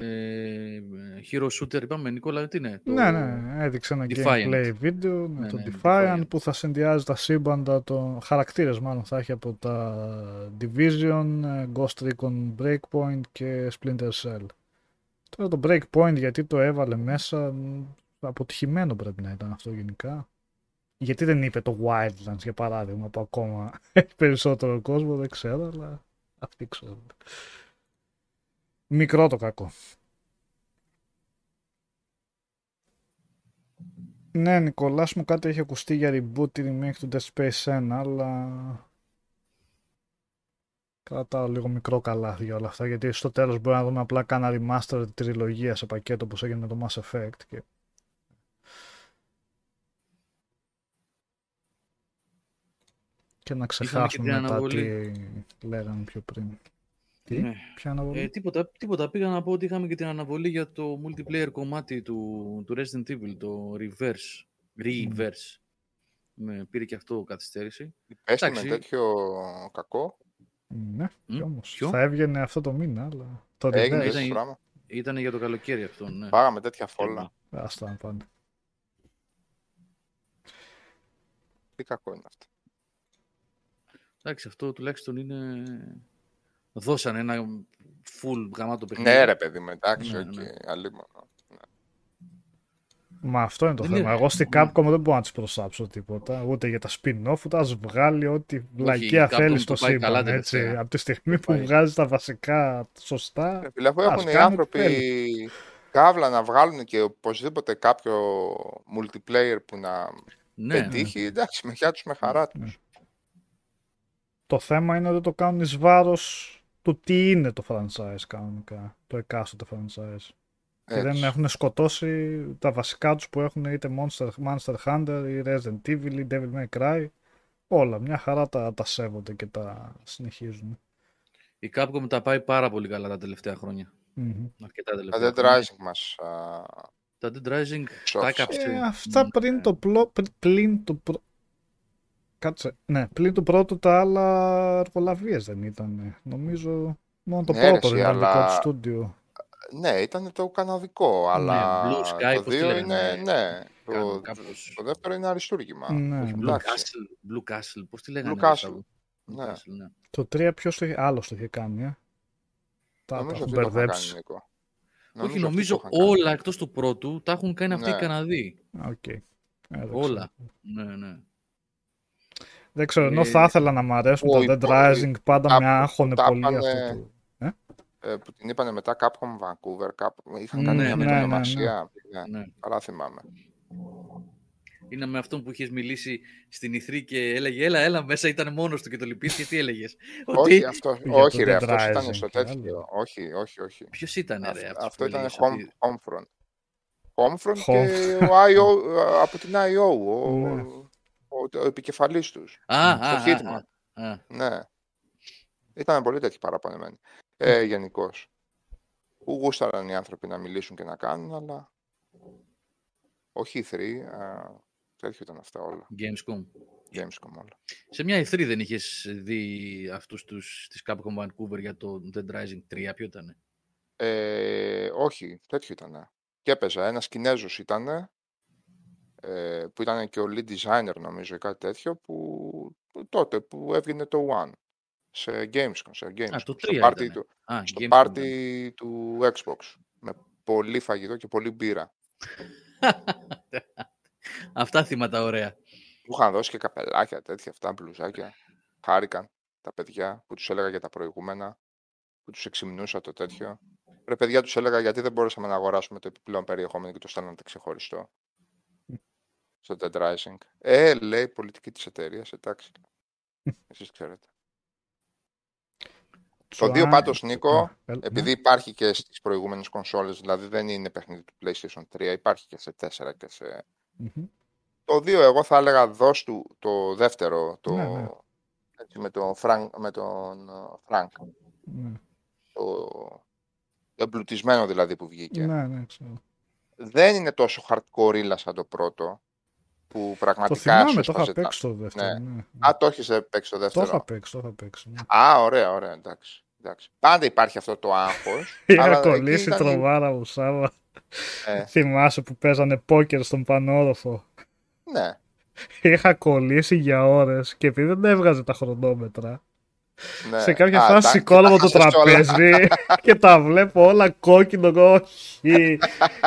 Ε, hero shooter, είπαμε, Νικόλα, τι είναι. το- Ναι, ναι, έδειξε ένα Defiant. gameplay βίντεο με Ναι, το ναι, Defiant, Defiant. που θα συνδυάζει τα σύμπαντα, των χαρακτήρες μάλλον θα έχει από τα Division, ε, Ghost Recon Breakpoint και Splinter Cell. Τώρα το Breakpoint γιατί το έβαλε μέσα, μ, αποτυχημένο πρέπει να ήταν αυτό γενικά. Γιατί δεν είπε το Wildlands για παράδειγμα που ακόμα έχει περισσότερο κόσμο, δεν ξέρω, αλλά αυτοί ξέρουν. Μικρό το κακό. Ναι, Νικολάς μου κάτι έχει ακουστεί για reboot ή remake του Dead Space 1, αλλά κρατάω λίγο μικρό καλάθι για όλα αυτά, γιατί στο τέλος μπορεί να δούμε απλά κάνα remaster τριλογία σε πακέτο όπως έγινε με το Mass Effect και... και να ξεχάσουμε την μετά τι αναβολή. λέγανε πιο πριν. Τι, Ναι. ποια αναβολή; Ε, τίποτα, τίποτα. Πήγα να πω ότι είχαμε και την αναβολή για το multiplayer κομμάτι του, του Resident Evil, το Reverse. Reverse. Με, πήρε και αυτό καθυστέρηση. Πέστε με Εντάξει. τέτοιο κακό. Ναι, Μμ, κι όμως. ποιο; Θα έβγαινε αυτό το μήνα, αλλά το Έγινε reverse. ήταν τέτοιο η- πράγμα. Ήταν για το καλοκαίρι αυτό, ναι. Πάγαμε τέτοια φόλα. Άστα να πάνε. Τι κακό είναι αυτό. Εντάξει, αυτό τουλάχιστον είναι... Δώσανε ένα full γαμάτο παιχνίδι. Ναι, ρε παιδί μου, εντάξει, Ναι, οκ, ναι. αλίμονο. Μα αυτό είναι το Δεν θέμα. είναι- Εγώ στην Capcom δεν μπορώ να της προσάψω τίποτα. Ούτε για τα spin-off, ούτε να βγάλει ό,τι βλακεία η Capcom θέλει το στο πάει καλά σύμπαν. Έτσι. τελευταία. Από τη στιγμή που πάει. βγάζει τα βασικά σωστά. Ρε φίλε, αφού Ας έχουν οι κάνει άνθρωποι ό,τι κάβλα να βγάλουν και οπωσδήποτε κάποιο multiplayer που να ναι, ναι. πετύχει, εντάξει, με χιά τους, με χαρά τους. Το θέμα είναι ότι το κάνουν εις βάρος του τι είναι το franchise κανονικά. Το εκάστοτε franchise. Και δεν Έτσι. έχουν σκοτώσει τα βασικά τους που έχουν είτε Monster, Monster Hunter ή Resident Evil ή Devil May Cry. Όλα, μια χαρά τα, τα σέβονται και τα συνεχίζουν. Η Capcom τα πάει πάρα πολύ καλά τα τελευταία χρόνια. Μμμ. Αρκετά Τα τελευταία Dead χρόνια. Rising μας α, Τα Dead Rising Σώθησε. τα έκαψε. Ε, αυτά πριν το, πλο... πρι- πλην του πρω... Κάτσε. Ναι, πλην του πρώτου τα άλλα εργολαβίες δεν ήταν. Νομίζω μόνο το Ναι, ρε, πρώτο εσύ, δεν ήταν δικό αλλά- του στούντιο. Ναι, ήταν το καναδικό, αλλά Blue Sky, το πώς τη δύο λένε, είναι, ναι, Κάνουν το, κάπως- το δεύτερο είναι αριστούργημα. Ναι. Όχι, Blue εντάξει. Castle, Blue Castle, πώς τη λέγανε. Blue ρε, Castle. Σάββο; Blue Ναι. Castle, ναι. Το 3 ποιος το είχε, άλλος το είχε κάνει, ε. Τα, τα Νομίζω έχουν ότι το είχαν κάνει, μπερδέψει. Νίκο. Όχι, αυτοί νομίζω το είχαν κάνει. όλα εκτός του πρώτου τα έχουν κάνει αυτοί οι Ναι. Καναδοί. Α, οκ. Ε, δεν Όλα. ξέρω. Ναι, ναι. Δεν ξέρω, ενώ Ε, θα ήθελα να μ' αρέσουν ο τα υπο- Dead Rising, πάντα τα- με άγχωνε τα πολύ πάνε- αυτό το... Ε, που την είπανε μετά Capcom Vancouver, κάπου, είχαν Ναι, κάνει ναι, μια ναι, ναι, μετονομασία. Ναι, ναι. καλά θυμάμαι. Είναι με αυτόν που είχες μιλήσει στην Ιθρή και έλεγε Έλα, έλα, μέσα ήταν μόνος του και το λυπήθηκες. Τι έλεγες; όχι, αυτό, για το όχι ρε, Dead αυτός ήταν Rising στο και άλλο. τέτοιο. Όχι, όχι, όχι. Ποιος ήταν, ρε, Αυτό, αυτός αυτό που ήταν έλεγες home, ότι- Homefront. Homefront και Home. ο IO, ε, από την IO, ο, Ναι. Ο, ο επικεφαλής τους. Α, το α, α, Hitman. α, α. Ναι. Ήταν πολύ τέτοιοι παραπονεμένοι. Ε, Γενικώς. Που γούσταραν οι άνθρωποι να μιλήσουν και να κάνουν, αλλά όχι οι θροί. α, Τέτοιο ήταν αυτά όλα. Gamescom. Gamescom όλα. Σε μια E3 δεν είχες δει αυτούς τους της Capcom Vancouver για το Dead Rising 3, ποιο ήταν. Ε, όχι, τέτοιο ήταν. Και έπαιζα. Ένας Κινέζος ήταν, ε, που ήταν και ο lead designer νομίζω ή κάτι τέτοιο, που που τότε που έβγαινε το One σε Gamescom. Σε Gamescom το στο 3 πάρτι ήτανε. του, Α, στο Gamescom πάρτι ήταν. του Xbox. Με πολύ φαγητό και πολύ μπύρα. Αυτά θύματα ωραία. Του είχαν δώσει και καπελάκια, τέτοια αυτά, μπλουζάκια. Χάρηκαν τα παιδιά που τους έλεγα για τα προηγούμενα, που τους εξυμνούσα το τέτοιο. Ρε παιδιά τους έλεγα γιατί δεν μπορούσαμε να αγοράσουμε το επιπλέον περιεχόμενο και το στέλνατε ξεχωριστό. Στο Dead Rising. Ε, λέει, πολιτική της εταιρείας, εντάξει. Εσείς ξέρετε. Το Σου 2 α- πάντως, Νίκο, Α, ε, ναι. επειδή υπάρχει και στις προηγούμενες κονσόλες, δηλαδή δεν είναι παιχνίδι του PlayStation 3, υπάρχει και σε 4 και σε Μμμ. Το 2 εγώ θα έλεγα δώσ' του το δεύτερο, το, Ναι, ναι. έτσι, με τον Φρανκ, με τον ε, Φρανκ, Ναι, το, το εμπλουτισμένο δηλαδή που βγήκε. ναι, ναι, ξέρω. Δεν είναι τόσο hardcore σαν το πρώτο, που Το πραγματικά θυμάμαι, σου το είχα έσπασε τα- παίξει το δεύτερο. Ναι. Ναι. Α, το έχεις ε, παίξει το Το δεύτερο. είχα παίξει, το είχα παίξει. ναι. Α, ωραία, ωραία, εντάξει. εντάξει. Πάντα υπάρχει αυτό το άγχος. Είχα αλλά εκεί κολλήσει ήταν- τρομάρα μου, Σάβα. Ε, Θυμάσαι που παίζανε πόκερ στον πανόροφο. ναι, Είχα κολλήσει για ώρες και επειδή δεν έβγαζε τα χρονόμετρα, ναι. σε κάποια Α, φάση εντάξει, σηκώνω τα από το χάσες όλα. τραπέζι και τα βλέπω όλα κόκκινο, όχι.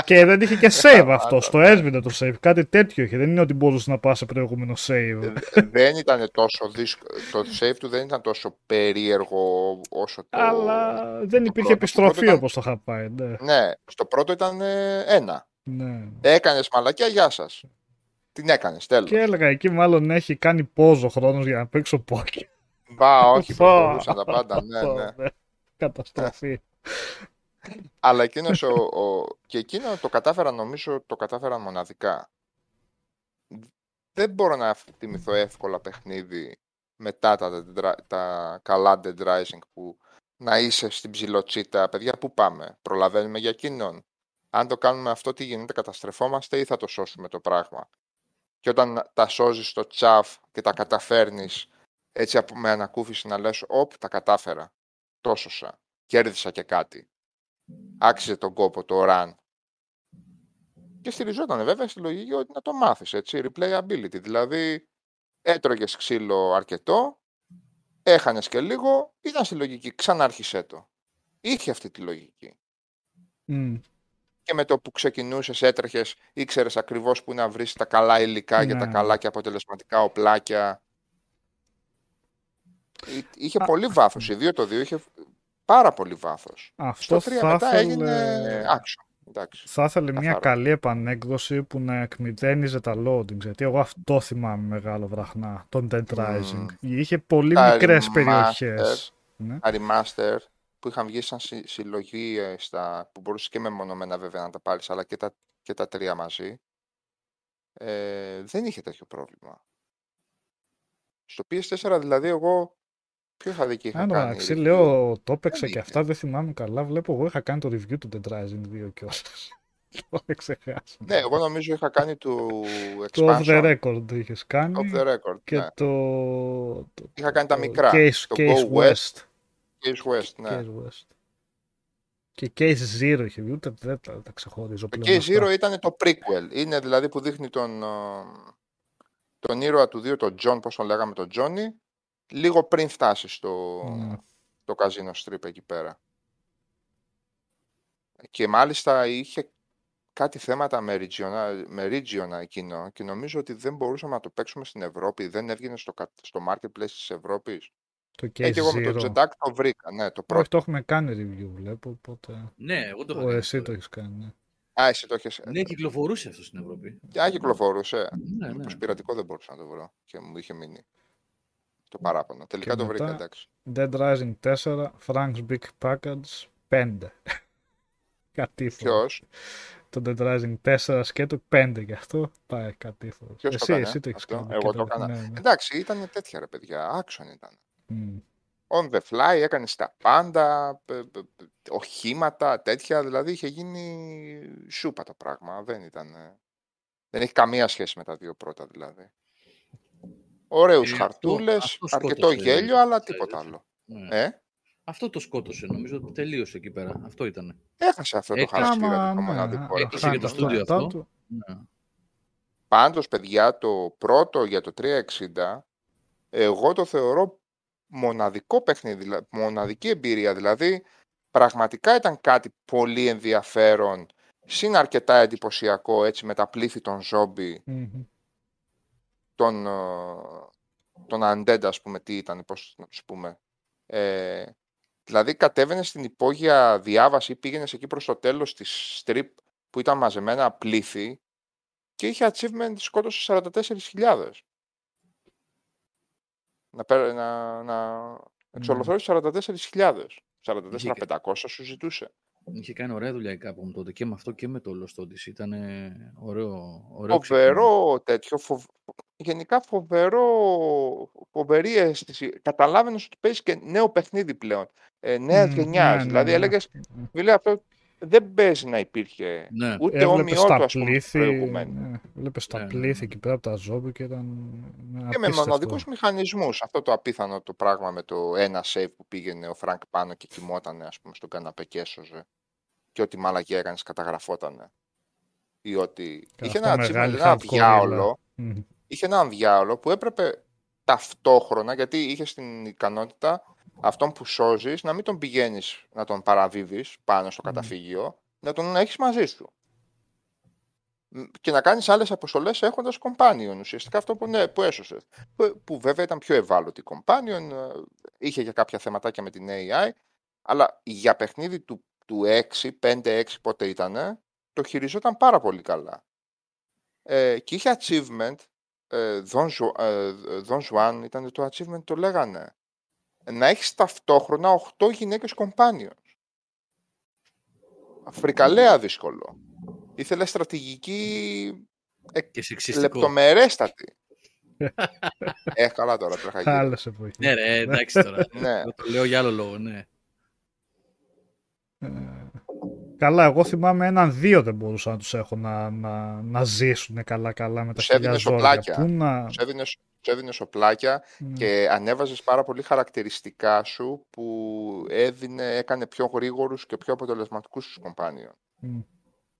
και δεν είχε και save αυτό. Το έσβηνε το save. Κάτι τέτοιο είχε. Δεν είναι ότι μπορούσε να πας σε προηγούμενο save. Ε, δεν ήταν τόσο δύσκολο. Το save του δεν ήταν τόσο περίεργο όσο το. Αλλά δεν υπήρχε πρώτο. Το επιστροφή πρώτο ήταν- όπως το είχα πάει. Ναι. Ναι, στο πρώτο ήταν ε, ένα. ναι. Έκανες μαλακιά, γεια σας. Την έκανες, τέλος. Και έλεγα εκεί μάλλον έχει κάνει πόζο χρόνος για να παίξω πόκερ. Μπα, όχι, Πω. προχωρούσαν τα πάντα. Ναι, ναι. Καταστροφή. Αλλά εκείνος ο, ο- και εκείνο το κατάφερα, νομίζω, το κατάφερα μοναδικά. Δεν μπορώ να θυμηθώ εύκολα παιχνίδι μετά τα, Dead Ri- τα καλά Dead Rising που να είσαι στην ψιλοτσίτα. Παιδιά, πού πάμε, προλαβαίνουμε για εκείνον. Αν το κάνουμε αυτό, τι γίνεται, καταστρεφόμαστε ή θα το σώσουμε το πράγμα; Και όταν τα σώζεις στο τσαφ και τα καταφέρνεις έτσι από, με ανακούφιση να λες, όπ, τα κατάφερα, το σώσα, κέρδισα και κάτι. άξιζε τον κόπο το run. Και στηριζόταν βέβαια στη λογική ότι να το μάθεις, έτσι, replayability. Δηλαδή, έτρωγες ξύλο αρκετό, έχανες και λίγο, ήταν στη λογική, ξανάρχισέ το. Είχε αυτή τη λογική. Μμ. Και με το που ξεκινούσες, έτρεχες, ήξερες ακριβώς που να βρεις τα καλά υλικά για τα Ναι. καλά και αποτελεσματικά οπλάκια. Εί- Είχε Α, πολύ βάθος. Η 2 το 2 είχε πάρα πολύ βάθος. Αυτό Στο 3 θα μετά ήθελε... έγινε action. Εντάξει. Θα ήθελε μια Καθαρό. καλή επανέκδοση που να εκμυδένιζε τα loadings. Γιατί εγώ αυτό θυμάμαι μεγάλο βραχνά, τον Dead Rising. Μμμ. Είχε πολύ Τα μικρές remaster. περιοχές. Ναι. Τα remaster που είχαν βγει σαν συ- συλλογή ε, στα, που μπορούσες και μεμονωμένα βέβαια να τα πάρεις αλλά και τα, και τα τρία μαζί ε, δεν είχε τέτοιο πρόβλημα. Στο PS4 δηλαδή εγώ ποιο είχα δει και είχα Αν κάνει εντάξει, review; λέω το έπαιξε Δεν και είχε. αυτά, δεν θυμάμαι καλά. Βλέπω εγώ είχα κάνει το review του Dead Rising 2 κιόλας. το έχω ξεχάσει. Ναι, εγώ νομίζω είχα κάνει του Το off the expansion record είχες κάνει off the record. και ναι. το, το, Είχα κάνει τα το μικρά. Case, το Case Go West. West. Case West, ναι. Case West. Και Case Zero είχε βγει, ούτε δεν τα, τα ξεχωρίζω Το πλέον. Case αυτά. Zero ήταν το prequel. Είναι δηλαδή που δείχνει τον, ε, τον ήρωα του 2, τον John, πώς τον λέγαμε, τον Johnny, λίγο πριν φτάσει στο, Ναι. το Casino Strip εκεί πέρα. Και μάλιστα είχε κάτι θέματα με regional, με regional εκείνο και νομίζω ότι δεν μπορούσαμε να το παίξουμε στην Ευρώπη, δεν έβγαινε στο, κα- στο marketplace της Ευρώπης. Το Ε, Case και εγώ με το Zero. Jetpack το βρήκα, ναι, το Όχι, πρώτο. το έχουμε κάνει review, βλέπω, οπότε... Ναι, εγώ το είχα Ο, κάνει εσύ αυτό. το έχεις κάνει, ναι. Α, εσύ το έχεις... Ναι, κυκλοφορούσε αυτό στην Ευρώπη. Α, κυκλοφορούσε. Ναι, ναι. Πως πειρατικό δεν μπορούσα να το βρω και μου είχε μείνει το παράπονο. Τελικά Και το βρήκα, μετά- εντάξει. Dead Rising 4, Frank's Big Package 5. Κατήφορο. Ποιος, Το Dead Rising 4 σκέτο 5 γι' αυτό πάει κατήφορο. Ποιος το Εσύ, έκανε, εσύ το έχεις αυτό; κάνει. Εγώ και το έκανα. Ναι, ναι. εντάξει, ήταν τέτοια ρε παιδιά, action ήταν. Μμ. On the fly, έκανε τα πάντα, π- π- π- οχήματα, τέτοια, δηλαδή είχε γίνει σούπα το πράγμα, δεν ήταν... ε, Δεν έχει καμία σχέση με τα δύο πρώτα δηλαδή. Ωραίους Ε, χαρτούλες, αυτό- αυτό αρκετό σκότωσε, γέλιο, αλλά ε, τίποτα ε, άλλο. Ναι. Ε, Αυτό το σκότωσε, νομίζω ότι τελείωσε εκεί πέρα. Αυτό ήταν. έχασε αυτό το Έχασε. χαρακτήρα Άμα, του το ναι, μοναδικό. Έκλεισε και το χάνει στούντιο λεφτά αυτό. του. Ναι. Πάντως, παιδιά, το πρώτο για το 360, εγώ το θεωρώ μοναδικό παιχνίδι, δηλα- μοναδική εμπειρία. Δηλαδή, πραγματικά ήταν κάτι πολύ ενδιαφέρον, συν αρκετά εντυπωσιακό, έτσι, με τα πλήθη των ζόμπι, Μμμ. Των, ε, των undead, ας πούμε, τι ήταν, πώς να τους πούμε. Ε, δηλαδή, κατέβαινε στην υπόγεια διάβαση ή πήγαινες εκεί προς το τέλος της strip που ήταν μαζεμένα πλήθη και είχε achievement σκότωσε 44.000. Να, πέρα- να, να εξολοθρώσεις 44.000. 44.500 σου ζητούσε. Είχε κάνει ωραία δουλειά η Capcom τότε και με αυτό και με το Lost Odyssey. Ήταν ωραίο, ωραίο ξεκίνημα. Φοβερό τέτοιο. φοβ- Γενικά φοβερό, φοβερή αίσθηση. Καταλάβαινες ότι παίζεις και νέο παιχνίδι πλέον. Ε, Νέας Μμ, γενιάς. ναι, ναι, δηλαδή ναι. έλεγε, φίλε, αυτό δεν παίζει να υπήρχε Ναι. ούτε Έβλεπες όμοιό τα του, ας πούμε, πλήθη, προηγουμένου. ναι, βλέπεις τα Ναι, ναι, πλήθη ναι. εκεί πέρα από τα ζόμπι και ήταν ναι, Και με απίστευτο. μοναδικούς μηχανισμούς. Αυτό το απίθανο το πράγμα με το ένα save που πήγαινε ο Φρανκ πάνω και κοιμόταν ας πούμε, στον καναπέ και έσωζε. Και ό,τι μαλακία έκανες καταγραφότανε. Ή ότι... Και Είχε αυτό ένα, achievement, μεγάλη ένα hardcore διάολο Μμμ. Είχε έναν διάολο που έπρεπε ταυτόχρονα, γιατί είχες την ικανότητα αυτόν που σώζεις να μην τον πηγαίνεις να τον παραβίβεις πάνω στο Μμ. καταφύγιο, να τον έχεις μαζί σου. Μ, Και να κάνεις άλλες αποστολές έχοντας companion, ουσιαστικά αυτό που, ναι, που έσωσες. Που, που βέβαια ήταν πιο ευάλωτη η companion, ε, είχε και κάποια θεματάκια με την AI, αλλά για παιχνίδι του, του 6, 5-6 πότε ήταν, το χειριζόταν πάρα πολύ καλά. Ε, και είχε achievement, ε, Don, Ju- ε, Don Juan ήταν το achievement, το λέγανε. Να έχεις ταυτόχρονα 8 γυναίκες companions. Φρικαλέα δύσκολο. Ήθελε στρατηγική Και σεξιστικό. λεπτομερέστατη. ε, καλά τώρα, τρέχα γύρω. Άλλες εποχές. Ναι, ρε, εντάξει τώρα. Ναι. Εγώ το λέω για άλλο λόγο, ναι. Ε, Καλά, εγώ θυμάμαι έναν δύο δεν μπορούσα να τους έχω να, να, να ζήσουν καλά καλά με τα Τους χιλιά έδινες ζόρια. οπλάκια. Πού να... Τους έδινες, σου έδινε οπλάκια Ναι. και ανέβαζες πάρα πολύ χαρακτηριστικά σου που έδινε, έκανε πιο γρήγορους και πιο αποτελεσματικούς τους companion. Μμ.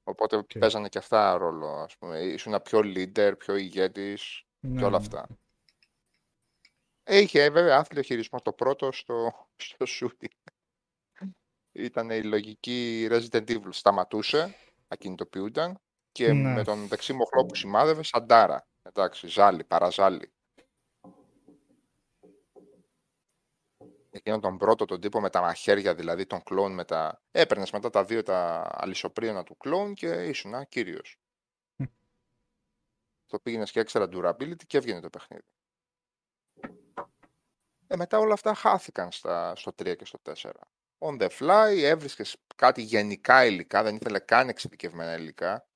Οπότε Οκ. παίζανε και αυτά ρόλο, ας πούμε. Ήσουν πιο leader, πιο ηγέτης Ναι, και όλα ναι. αυτά. Είχε βέβαια άθλιο χειρισμό το πρώτο στο, στο shooting. Ήταν η λογική Resident Evil. Σταματούσε, ακινητοποιούνταν και Ναι. με τον δεξί μοχλό που σημάδευε σαντάρα. Εντάξει, ζάλι, παραζάλι. Εκείνον τον πρώτο τον τύπο με τα μαχαίρια, δηλαδή τον κλόουν με τα... Έπαιρνες μετά τα δύο τα αλυσοπρίωνα του κλόουν και ήσουν κύριος. Μμ. Το πήγαινες και έξερα durability και έβγαινε το παιχνίδι. Ε, μετά όλα αυτά χάθηκαν στα, στο 3 και στο 4. On the fly έβρισκες κάτι γενικά υλικά, δεν ήθελε καν εξειδικευμένα υλικά.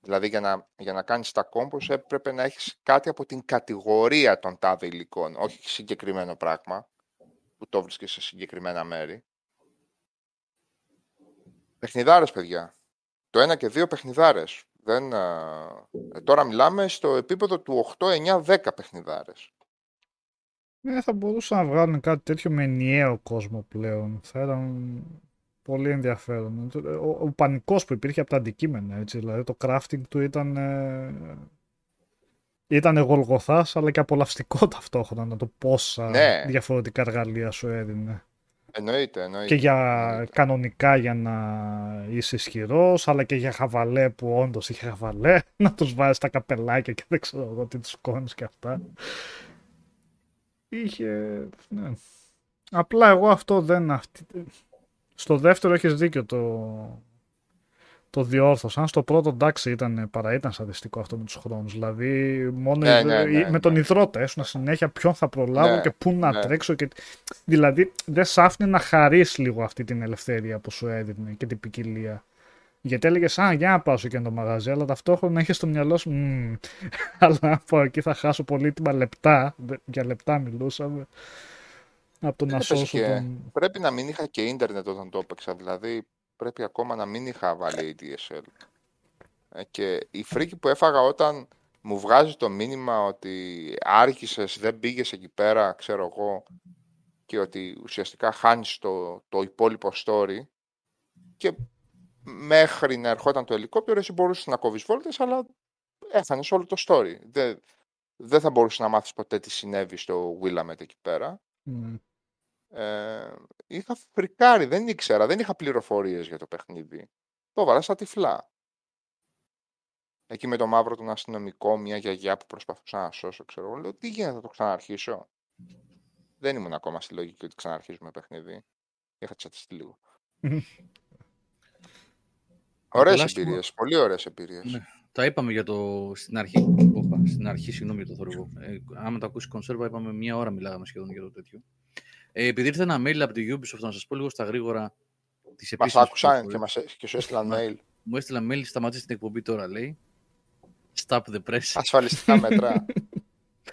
Δηλαδή για να, για να κάνεις τα κόμπος έπρεπε να έχεις κάτι από την κατηγορία των τάδε υλικών, όχι συγκεκριμένο πράγμα που το βρίσκεις σε συγκεκριμένα μέρη. Παιχνιδάρες, παιδιά. Το ένα και δύο παιχνιδάρες. Δεν, α, ε, τώρα μιλάμε στο επίπεδο του 8, 9, 10 παιχνιδάρες. Ναι, θα μπορούσαν να βγάλουν κάτι τέτοιο με ενιαίο κόσμο πλέον. Θα ήταν πολύ ενδιαφέρον. Ο, ο πανικός που υπήρχε από τα αντικείμενα, έτσι, δηλαδή το crafting του ήταν... Ε, ήταν γολγοθάς αλλά και απολαυστικό ταυτόχρονα το πόσα Ναι. διαφορετικά εργαλεία σου έδινε. Εννοείται, εννοείται. Και για εννοείται. κανονικά για να είσαι ισχυρός, αλλά και για χαβαλέ που όντως είχε χαβαλέ, να τους βάζεις τα καπελάκια και δεν ξέρω εγώ τι τους κόνεις και αυτά. Είχε. Ναι. Απλά εγώ αυτό δεν. Αυτή... Στο δεύτερο έχεις δίκιο το, το διόρθωσαν. Στο πρώτο εντάξει ήταν, παρά ήταν σαντιστικό αυτό με τους χρόνους. Δηλαδή μόνο Ναι, υδ- ναι, ναι, με τον ναι. υδρότα έσουνα συνέχεια ποιον θα προλάβω Ναι, και πού να ναι. τρέξω. Και... Δηλαδή δεν σ' άφηνε να χαρείς λίγο αυτή την ελευθερία που σου έδινε και την ποικιλία. Γιατί έλεγες, Α, για να πάω σε εκείνο το μαγαζί, αλλά ταυτόχρονα είχε στο μυαλό σου, «Μμμ, αλλά από εκεί θα χάσω πολύτιμα λεπτά. Δε- Για λεπτά μιλούσαμε. Από το να Έπαιζε σώσω και- τον. Πρέπει να μην είχα και ίντερνετ όταν το έπαιξα. Δηλαδή πρέπει ακόμα να μην είχα βάλει ADSL. Ε, και η φρίκη που έφαγα όταν μου βγάζει το μήνυμα ότι άρχισες, δεν πήγες εκεί πέρα, ξέρω εγώ, και ότι ουσιαστικά χάνεις το, το υπόλοιπο story και μέχρι να ερχόταν το ελικόπτερο εσύ μπορούσες να κόβεις βόλτες, αλλά έχανες όλο το story. Δεν, δεν θα μπορούσες να μάθεις ποτέ τι συνέβη στο Willamette εκεί πέρα. Μμ. Ε, είχα φρικάρει, δεν ήξερα, δεν είχα πληροφορίες για το παιχνίδι. Το βάλα στα τυφλά. Εκεί με το μαύρο τον αστυνομικό, μια γιαγιά που προσπαθούσα να σώσω, ξέρω εγώ. Λέω, τι γίνεται, θα το ξαναρχίσω. Δεν ήμουν ακόμα στη λογική ότι ξαναρχίζουμε παιχνίδι. Είχα τσατιστεί λίγο. Ωραίες τουλάχιστον- εμπειρίες, πολύ ωραίες εμπειρίες. Ναι. Τα είπαμε για το στην αρχή. Όπα, στην αρχή, συγγνώμη για το θόρυβο. Ε, άμα το ακούσεις κονσέρβα, είπαμε μία ώρα μιλάγαμε σχεδόν για το τέτοιο. Ε, επειδή ήρθε ένα mail από τη Ubisoft, να σας πω λίγο στα γρήγορα τις Μας επίσημες άκουσαν και, πληροφορίες. μας, και σου έστειλαν Μα- mail. Μου έστειλα mail, σταματήστε την εκπομπή τώρα, λέει. Stop the press. Ασφαλιστικά μέτρα.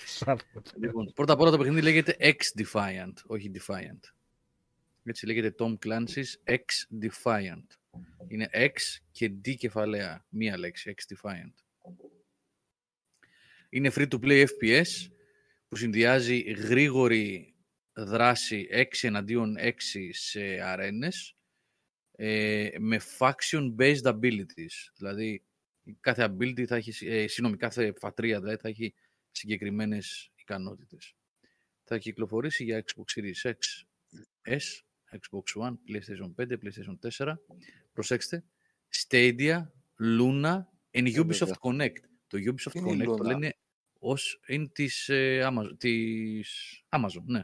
Σάρπετ. λοιπόν, πρώτα απ' όλα το παιχνίδι λέγεται X-Defiant, όχι Defiant. Έτσι λέγεται Tom Clancy's X-Defiant. Είναι X και D κεφαλαία. Μία λέξη, X-Defiant. Είναι free-to-play FPS που συνδυάζει γρήγορη δράση 6 εναντίον 6 σε αρένες ε, με faction-based abilities. Δηλαδή, κάθε ability θα έχει, ε, συγγνώμη, κάθε φατρία δηλαδή, θα έχει συγκεκριμένες ικανότητες. Θα κυκλοφορήσει για Xbox Series X, S, Xbox One, PlayStation 5, PlayStation 4. Προσέξτε, Stadia, Luna and Ε, Ubisoft βέβαια. Connect. Το Ubisoft Είναι η Connect το Luna. λένε ως είναι της, ε, Amazon, της Amazon, ναι.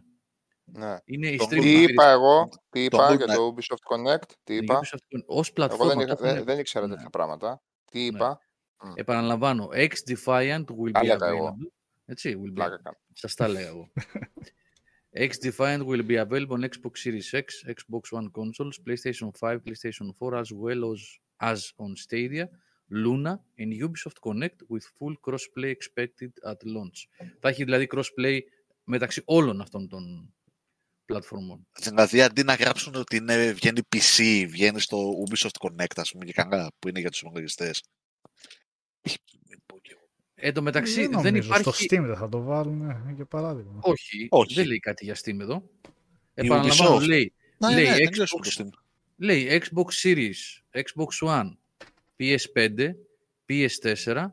ναι. Είναι η Το streaming Τι υπηρεσία. είπα εγώ, τι Το είπα Luna. για το Ubisoft Connect, τι Το είπα; Ubisoft Connect ως Εγώ πλατφόρμα. δεν, είχα, το έχουν- δεν, δεν ήξερα ναι. τέτοια πράγματα. Τι Ναι. είπα, Επαναλαμβάνω, X-Defiant will Τα be έλεγα εγώ. available. Έτσι, will be πλάκα κάνω. Σας τα λέω εγώ. X-Defiant will be available on Xbox Series X, Xbox One consoles, PlayStation 5, PlayStation 4, as well as, as on Stadia, Luna and Ubisoft Connect with full crossplay expected at launch. Θα έχει δηλαδή crossplay μεταξύ όλων αυτών των πλατφορμών. Δηλαδή αντί να γράψουν ότι είναι, βγαίνει PC, βγαίνει στο Ubisoft Connect, ας πούμε, και κανένα που είναι για τους υπολογιστές. Εν τω μεταξύ δεν, δεν, νομίζω. υπάρχει... Στο Steam δεν θα το βάλουν, ε, για παράδειγμα. Όχι, Όχι. δεν λέει κάτι για Steam εδώ. Η Επαναλαμβάνω, Ubisoft. λέει, Ναι, λέει, ναι, δεν Xbox- ξέρω στο Steam. λέει Xbox Series, Xbox One, PS5, PS4,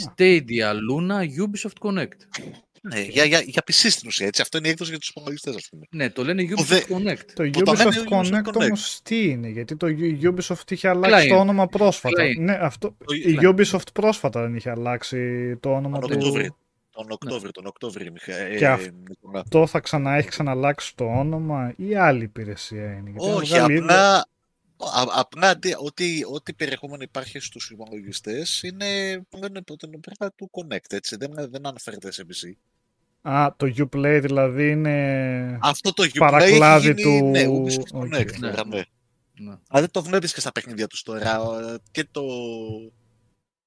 Stadia, Luna, Ubisoft Connect. Ναι, για, για, για PC στην ουσία, έτσι. Αυτό είναι η έκδοση για τους υπολογιστές, ας πούμε. Ναι, το λένε Που Ubisoft δε- Connect. Το Που το Ubisoft λένε Ubisoft Connect Connect. όμως τι είναι, γιατί το Ubisoft είχε αλλάξει το Client. όνομα πρόσφατα. Client. Ναι, αυτό, Το- η ναι. Ubisoft πρόσφατα δεν είχε αλλάξει το όνομα Τον του. Οκτώβριο. Τον Οκτώβριο, τον Οκτώβριο, Μιχα... ε, Και αυ- Νικόλα. Αυτό θα ξανά έχει ξαναλλάξει το όνομα ή άλλη υπηρεσία είναι. Γιατί αν Όχι, βγάλει ίδιο- απλά, α, απλά αντί- ό,τι, ό,τι περιεχόμενο υπάρχει στους υπολογιστές είναι, είναι από την πέρα του Connect, έτσι. Δεν, δεν αναφέρεται σε PC. Α, το Uplay δηλαδή είναι... Αυτό το Uplay Παρακλάδι έχει γίνει, του- ναι, Ubisoft OK. Connect. Ναι. τώρα, ναι. Ναι. Δηλαδή το βλέπεις και στα παιχνίδια τους τώρα. ε, Και το,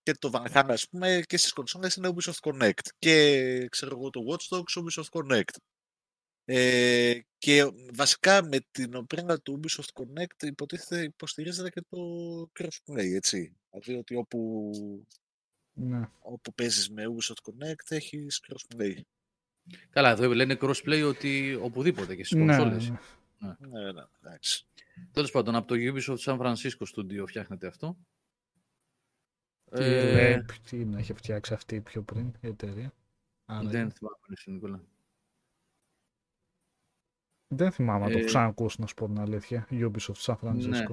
και το Valhalla, ας πούμε, και στις κονσόλες είναι Ubisoft Connect. Και ξέρω εγώ το Watch Dogs Ubisoft Connect. Ε, και βασικά με την οπρένα του Ubisoft Connect υποτίθεται υποστηρίζεται και το crossplay, έτσι. Δηλαδή ότι όπου, Ναι. όπου παίζεις με Ubisoft Connect έχεις crossplay. Καλά, εδώ λένε crossplay ότι οπουδήποτε και στις Ναι, κονσόλες. ναι. Ναι, ναι, εντάξει. Τέλος πάντων, από το Ubisoft San Francisco Studio φτιάχνεται αυτό. Τι Ε, λέει, τι να έχει φτιάξει αυτή πιο πριν η εταιρεία. Άρα, δεν δεν... θυμάμαι, εσύ, Νικόλα. θυμάμαι να το Ε, έχω ξανακούσει να σου πω την αλήθεια. Ubisoft San Francisco. Ναι.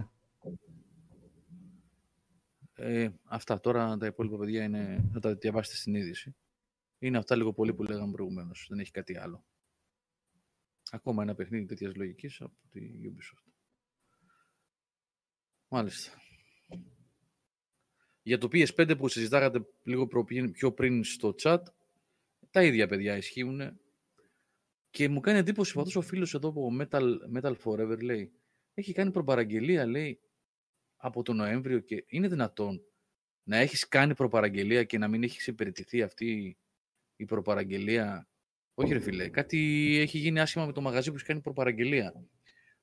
Ε, αυτά τώρα τα υπόλοιπα παιδιά είναι, θα τα διαβάσετε στην είδηση. Είναι αυτά λίγο πολύ που λέγαμε προηγουμένως. Δεν έχει κάτι άλλο. Ακόμα ένα παιχνίδι τέτοιας λογικής από τη Ubisoft. Μάλιστα. Για το PS5 που συζητάγατε λίγο προ- πιο πριν στο chat, τα ίδια παιδιά ισχύουν. Και μου κάνει εντύπωση αυτός ο φίλος εδώ που Metal, Metal Forever λέει, έχει κάνει προπαραγγελία, λέει, από τον Νοέμβριο και είναι δυνατόν να έχεις κάνει προπαραγγελία και να μην έχεις υπηρετηθεί αυτή η προπαραγγελία. Όχι ρε φίλε, κάτι έχει γίνει άσχημα με το μαγαζί που έχει κάνει προπαραγγελία.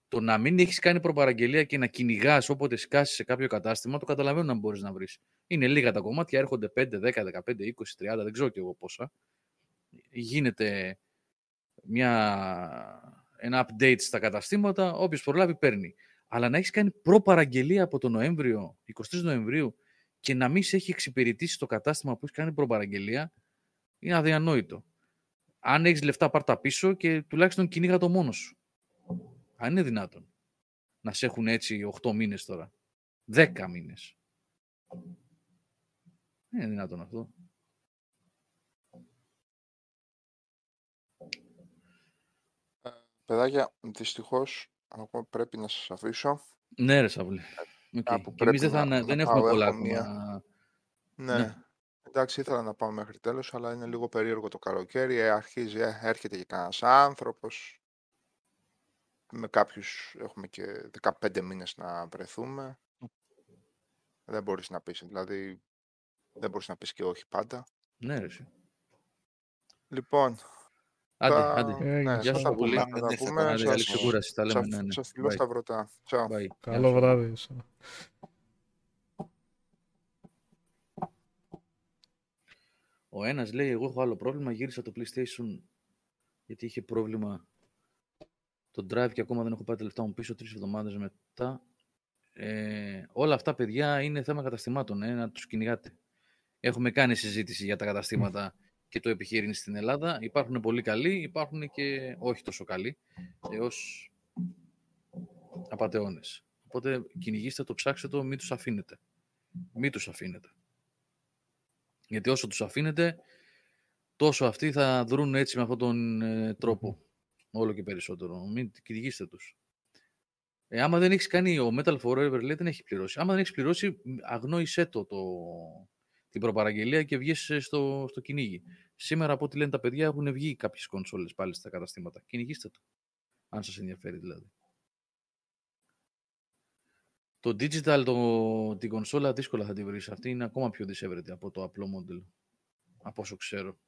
Το να μην έχεις κάνει προπαραγγελία και να κυνηγάς όποτε σκάσεις σε κάποιο κατάστημα, το καταλαβαίνω να μπορείς να βρεις. Είναι λίγα τα κομμάτια, έρχονται 5, 10, 15, 20, 30, δεν ξέρω κι εγώ πόσα. Γίνεται μια, ένα update στα καταστήματα, όποιος προλάβει παίρνει. Αλλά να έχεις κάνει προπαραγγελία από τον Νοέμβριο, 23 Νοεμβρίου, και να μην σε έχει εξυπηρετήσει το κατάστημα που έχεις κάνει προπαραγγελία, είναι αδιανόητο. Αν έχεις λεφτά, πάρ' τα πίσω και τουλάχιστον κυνήγα το μόνος σου. Αν είναι δυνατόν. Να σε έχουν έτσι 8 μήνες τώρα. 10 μήνες. Δεν είναι δυνατόν αυτό. Παιδάκια, δυστυχώς πρέπει να σας αφήσω. Ναι, ρε Σαβλή. Οκ. Κάπου Και εμείς δεν, πρέπει θα, να- ανα- να δεν έχουμε πάω, πολλά έχω ακόμα. μία- Ναι. Ναι. Εντάξει, ήθελα να πάω μέχρι τέλος, αλλά είναι λίγο περίεργο το καλοκαίρι. Ε, Αρχίζει, ε, έρχεται και κανένας άνθρωπος. Με κάποιους έχουμε και 15 μήνες να βρεθούμε. Δεν μπορείς να πεις, δηλαδή, δεν μπορείς να πεις και όχι πάντα. Ναι, ρε. εσύ. Λοιπόν, Άντε, θα- άντε. Ε, ναι, Γεια σας σου τα πολύ. πούμε, Πάμε, θα ναι, τα θα πούμε. πάμε. Άντε, Σας- καλή ξεκούραση. Τα λέμε, σας- ναι, ναι. Σας φιλώ Bye. στα βρωτά. Ciao. Bye. Καλό Γεια σου. βράδυ. Ο ένας λέει, εγώ έχω άλλο πρόβλημα, γύρισα το PlayStation γιατί είχε πρόβλημα το drive και ακόμα δεν έχω πάρει τα λεφτά μου πίσω τρεις εβδομάδες μετά. Ε, όλα αυτά, παιδιά, είναι θέμα καταστημάτων, ε, να τους κυνηγάτε. Έχουμε κάνει συζήτηση για τα καταστήματα και το επιχείρημα στην Ελλάδα. Υπάρχουν πολύ καλοί, υπάρχουν και όχι τόσο καλοί, έως απατεώνες. Οπότε κυνηγήστε το, ψάξτε το, μην τους αφήνετε. Μην τους αφήνετε. Γιατί όσο τους αφήνετε, τόσο αυτοί θα δρουν έτσι με αυτόν τον ε, τρόπο. Όλο και περισσότερο. Μην κυνηγήστε τους. Ε, άμα δεν έχεις κάνει, ο Metal Forever λέει δεν έχει πληρώσει. Άμα δεν έχεις πληρώσει, μ, αγνόησέ το, το την προπαραγγελία και βγες ε, στο, στο κυνήγι. Σήμερα, από ό,τι λένε τα παιδιά, έχουν βγει κάποιες κονσόλες πάλι στα καταστήματα. Κυνηγήστε το. Αν σας ενδιαφέρει δηλαδή. Το digital, το, την κονσόλα δύσκολα θα τη βρεις. Αυτή είναι ακόμα πιο δυσέβρετη από το απλό μοντέλο. Από όσο ξέρω.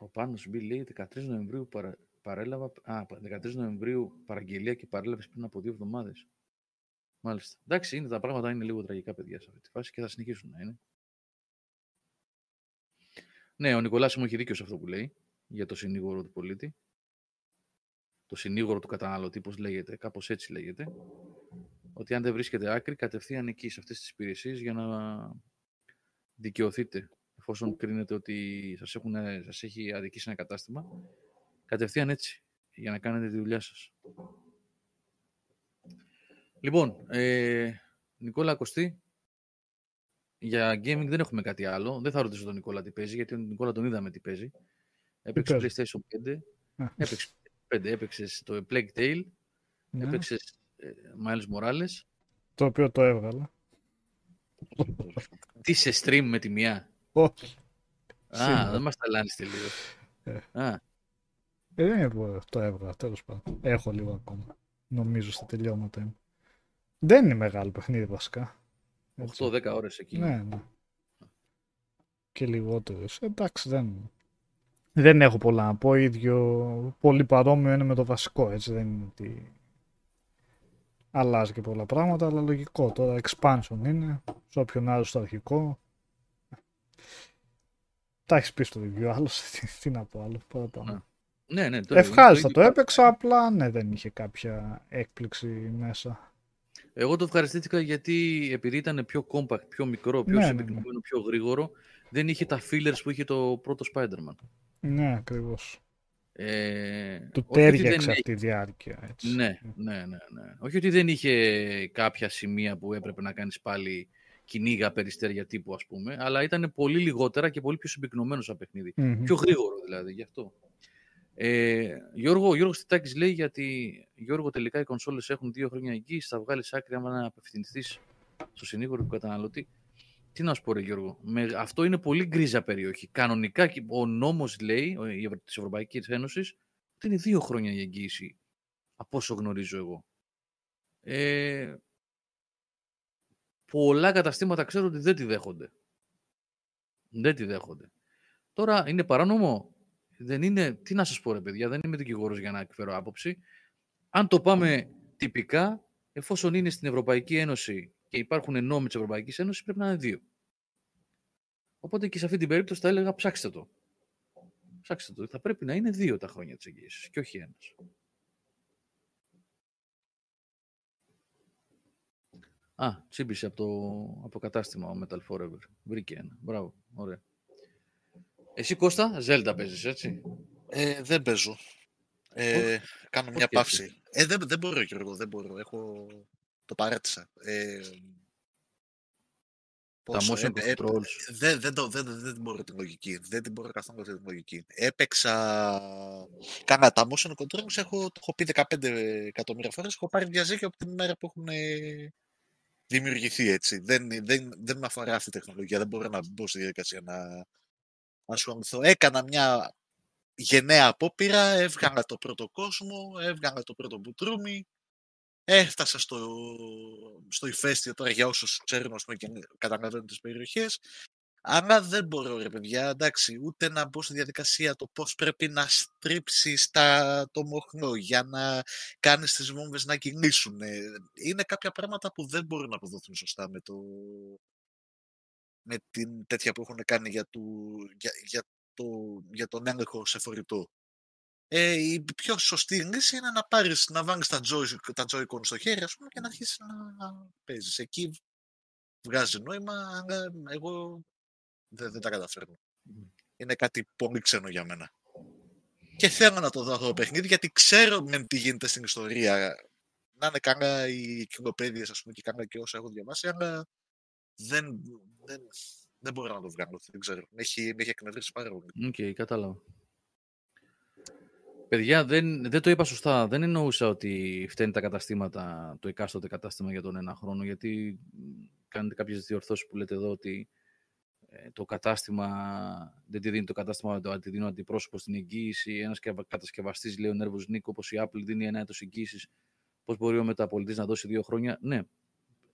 Ο Πάνος Μπι λέει 13 Νοεμβρίου παρα, παρέλαβα... Α, 13 Νοεμβρίου παραγγελία και παρέλαβες πριν από δύο εβδομάδες. Μάλιστα. Εντάξει, είναι, τα πράγματα είναι λίγο τραγικά, παιδιά, σε αυτή τη φάση και θα συνεχίσουν να είναι. Ναι, ο Νικολάς μου έχει δίκιο σε αυτό που λέει για το συνήγορο του πολίτη. Το συνήγορο του καταναλωτή, πώς λέγεται, κάπως έτσι λέγεται. Ότι αν δεν βρίσκεται άκρη, κατευθείαν εκεί, σε αυτές τις υπηρεσίες, για να δικαιωθείτε. Εφόσον κρίνετε ότι σας, έχουν, σας έχει αδικήσει ένα κατάστημα, κατευθείαν έτσι, για να κάνετε τη δουλειά σας. Λοιπόν, ε, Νικόλα Κωστή, για gaming δεν έχουμε κάτι άλλο. Δεν θα ρωτήσω τον Νικόλα τι παίζει, γιατί τον Νικόλα τον είδαμε τι παίζει. Έπαιξε PlayStation 5. Έπαιξε 5. Έπαιξε το Plague Tale. Ναι. Έπαιξε ε, Miles Morales. Το οποίο το έβγαλα. τι σε stream με τη μία. Όχι. Α, δεν μας ταλάνεις τελείω. Ε. Α. Ε, δεν είναι το έβγαλα, τέλος πάντων. Έχω λίγο ακόμα. Νομίζω στα τελειώματα μου. Δεν είναι μεγάλο παιχνίδι βασικά. 8-10 ώρες εκεί. Ναι, ναι. Και λιγότερες. Εντάξει, δεν... Δεν έχω πολλά να πω. Ίδιο, πολύ παρόμοιο είναι με το βασικό, έτσι. Δεν είναι ότι αλλάζει και πολλά πράγματα, αλλά λογικό. Τώρα expansion είναι, σε όποιον άλλο στο αρχικό. Τα έχεις πει στο review, άλλο. Τι, τι, να πω άλλο. Παραπάνω. Ναι, ναι, το Ευχάριστα το, το έπαιξα, απλά ναι, δεν είχε κάποια έκπληξη μέσα. Εγώ το ευχαριστήθηκα γιατί επειδή ήταν πιο compact, πιο μικρό, πιο ναι, ναι, ναι. πιο γρήγορο, δεν είχε τα fillers που είχε το πρώτο Spider-Man. Ναι, ακριβώς. Ε, Του τέριαξε αυτή η διάρκεια. Έτσι. Ναι, ναι, ναι, ναι. Όχι ότι δεν είχε κάποια σημεία που έπρεπε να κάνεις πάλι κυνήγα περιστέρια τύπου, ας πούμε, αλλά ήταν πολύ λιγότερα και πολύ πιο συμπυκνωμένο σαν παιχνίδι. Πιο γρήγορο δηλαδή, γι' αυτό. Ε, Γιώργο, ο Γιώργος Τιτάκης λέει γιατί Γιώργο τελικά οι κονσόλες έχουν δύο χρόνια εγγύηση, θα βγάλεις άκρη άμα να απευθυνθείς στο συνήγορο του καταναλωτή. Τι να σου πω ρε Γιώργο, με, αυτό είναι πολύ γκρίζα περιοχή. Κανονικά ο νόμος λέει της Ευρωπαϊκής Ένωσης ότι είναι δύο χρόνια η εγγύηση, από όσο γνωρίζω εγώ. Ε, πολλά καταστήματα ξέρω ότι δεν τη δέχονται. Δεν τη δέχονται. Τώρα είναι παράνομο; Δεν είναι, τι να σας πω ρε παιδιά, δεν είμαι δικηγόρος για να εκφέρω άποψη. Αν το πάμε τυπικά, εφόσον είναι στην Ευρωπαϊκή Ένωση και υπάρχουν νόμοι της Ευρωπαϊκής Ένωσης, πρέπει να είναι δύο. Οπότε και σε αυτή την περίπτωση θα έλεγα ψάξτε το. Ψάξτε το. Θα πρέπει να είναι δύο τα χρόνια της εγγύησης και όχι ένας. Α, τσίμπησε από το αποκατάστημα ο Metal Forever. Βρήκε ένα. Μπράβο. Ωραία. Εσύ Κώστα, Zelda παίζεις, έτσι; Ε, δεν παίζω. Ε, κάνω μια παύση. Ε, δεν, δεν μπορώ, Γιώργο, δεν μπορώ. Έχω... Το παρέτησα. Ε, τα motion ε, controls. δεν, δεν, δεν, δεν, δεν μπορώ την λογική. Δεν την μπορώ καθόλου την λογική. Έπαιξα... Κάνα τα motion controls, έχω, το έχω πει 15 εκατομμύρια φορές, έχω πάρει διαζύγιο από την ημέρα που έχουν δημιουργηθεί έτσι. Δεν, δεν, δεν με αφορά αυτή η τεχνολογία. Δεν μπορώ να μπω στη διαδικασία να, ασχοληθώ. Έκανα μια γενναία απόπειρα, έβγαλα το πρώτο κόσμο, έβγαλα το πρώτο μπουτρούμι, έφτασα στο, στο ηφαίστειο τώρα για όσους ξέρουν πούμε, και καταλαβαίνουν τις περιοχές, αλλά δεν μπορώ ρε παιδιά, εντάξει, ούτε να μπω στη διαδικασία το πώς πρέπει να στρίψεις τα, το μοχλό για να κάνεις τις βόμβες να κινήσουν. Είναι κάποια πράγματα που δεν μπορούν να αποδοθούν σωστά με το, με την τέτοια που έχουν κάνει για, του, για, για, το, για τον έλεγχο σε φορητό. Ε, η πιο σωστή λύση είναι να πάρεις, να βάλεις τα, joy, τα Joy-Con στο χέρι ας πούμε, και να αρχίσεις να παίζεις. Εκεί βγάζει νόημα, αλλά εγώ δεν, δεν τα καταφέρνω. Είναι κάτι πολύ ξένο για μένα. Και θέλω να το δω αυτό το παιχνίδι, γιατί ξέρω με τι γίνεται στην ιστορία. Να είναι καλά οι εγκυκλοπαίδειες, ας πούμε, και καλά και όσα έχω διαβάσει, αλλά δεν, δεν, δεν μπορώ να το βγάλω. Δεν ξέρω. Με έχει, με έχει εκνευρίσει πάρα πολύ. OK, okay, κατάλαβα. Παιδιά, δεν, δεν το είπα σωστά. Δεν εννοούσα ότι φταίνει τα καταστήματα, το εκάστοτε κατάστημα για τον ένα χρόνο, γιατί κάνετε κάποιες διορθώσεις που λέτε εδώ ότι ε, το κατάστημα, δεν τη δίνει το κατάστημα, το τη δίνει ο αντιπρόσωπος στην εγγύηση, ένας κατασκευαστής, λέει ο Nervous Nick, όπως η Apple δίνει ένα έτος εγγύησης, πώς μπορεί ο μεταπολιτής να δώσει δύο χρόνια. Ναι,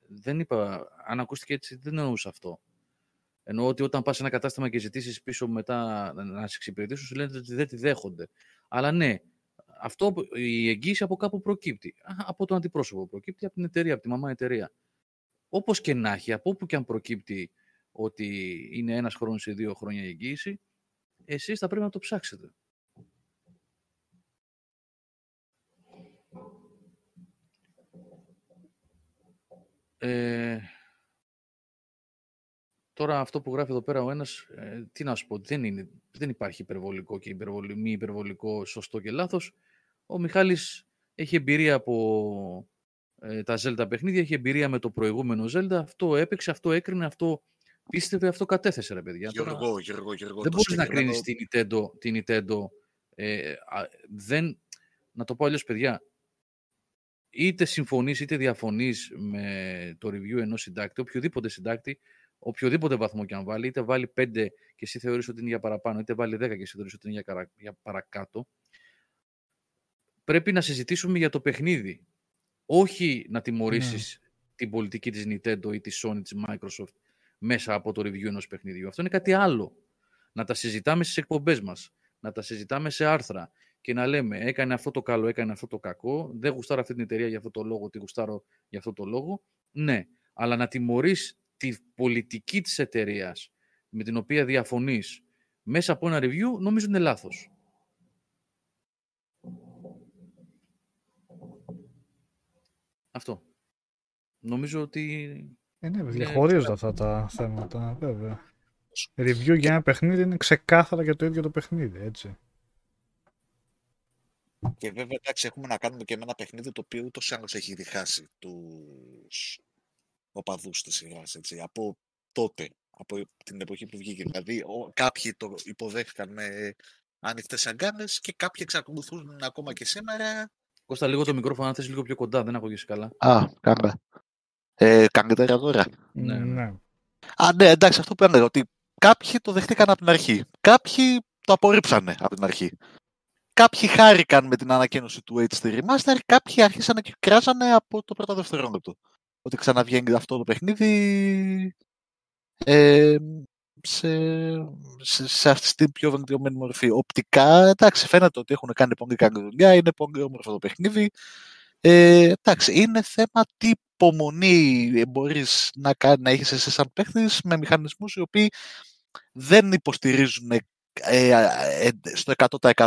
δεν είπα, αν ακούστηκε έτσι, δεν εννοούσα αυτό. Εννοώ ότι όταν πας σε ένα κατάστημα και ζητήσεις πίσω μετά να σε εξυπηρετήσουν, σου λένε ότι δεν τη δέχονται. Αλλά ναι, αυτό, η εγγύηση από κάπου προκύπτει. Από τον αντιπρόσωπο προκύπτει, από την εταιρεία, από τη μαμά εταιρεία. Όπως και να έχει, από όπου και αν προκύπτει ότι είναι ένας χρόνος ή δύο χρόνια η εγγύηση, εσείς θα πρέπει να το ψάξετε. Ε, τώρα αυτό που γράφει εδώ πέρα ο ένας, ε, τι να σου πω, δεν, είναι, δεν υπάρχει υπερβολικό και υπερβολικό, μη υπερβολικό σωστό και λάθος. Ο Μιχάλης έχει εμπειρία από ε, τα Zelda παιχνίδια, έχει εμπειρία με το προηγούμενο Zelda, αυτό έπαιξε, αυτό έκρινε, αυτό πίστευε, αυτό κατέθεσε ρε παιδιά. Γεωργό, Γεωργό, Γεωργό. Δεν μπορείς να κρίνεις την Nintendo, την Nintendo ε, δεν, να το πω αλλιώς παιδιά, είτε συμφωνείς είτε διαφωνείς με το review ενός συντάκτη, οποιοδήποτε συντάκτη, οποιοδήποτε βαθμό και αν βάλει, είτε βάλει 5 και εσύ θεωρείς ότι είναι για παραπάνω, είτε βάλει 10 και εσύ θεωρείς ότι είναι για, για παρακάτω, πρέπει να συζητήσουμε για το παιχνίδι. Όχι να τιμωρήσεις ναι. την πολιτική της Nintendo ή της Sony, της Microsoft μέσα από το review ενός παιχνιδιού. Αυτό είναι κάτι άλλο. Να τα συζητάμε στις εκπομπές μας, να τα συζητάμε σε άρθρα και να λέμε έκανε αυτό το καλό, έκανε αυτό το κακό, δεν γουστάρω αυτή την εταιρεία για αυτό το λόγο, τη γουστάρω για αυτό το λόγο. Ναι, αλλά να τιμωρείς τη πολιτική της εταιρείας με την οποία διαφωνείς μέσα από ένα review, νομίζω είναι λάθος. Αυτό. Νομίζω ότι... Ε, ναι, διαχωρίζονται αυτά τα θέματα, βέβαια. Review για ένα παιχνίδι είναι ξεκάθαρα για το ίδιο το παιχνίδι, έτσι. Και βέβαια, εντάξει, έχουμε να κάνουμε και με ένα παιχνίδι το οποίο ούτως ή άλλως έχει διχάσει τους οπαδούς της σειράς, έτσι, από τότε, από την εποχή που βγήκε. Δηλαδή, ο, κάποιοι το υποδέχτηκαν με ανοιχτές αγκάνε και κάποιοι εξακολουθούν ακόμα και σήμερα. Κώστα, λίγο το μικρόφωνο, αν θες λίγο πιο κοντά, δεν ακούγεσαι καλά. Α, κάντε. Ε, κάνετε τώρα. Ναι, ναι. Α, ναι, εντάξει, αυτό που έλεγα, ότι κάποιοι το δεχτήκαν από την αρχή. Κάποιοι το απορρίψανε από την αρχή. Κάποιοι χάρηκαν με την ανακοίνωση του HD Remaster, κάποιοι άρχισαν και κράζανε από το πρώτο δευτερόλεπτο. Ότι ξαναβγαίνει αυτό το παιχνίδι ε, σε, σε, σε αυτή την πιο βελτιωμένη μορφή. Οπτικά, εντάξει, φαίνεται ότι έχουν κάνει πολύ καλή δουλειά, είναι πολύ όμορφο το παιχνίδι. Ε, εντάξει, είναι θέμα τι υπομονή μπορείς να, να έχεις εσύ σαν παίχτης με μηχανισμούς οι οποίοι δεν υποστηρίζουν ε, ε, στο 100%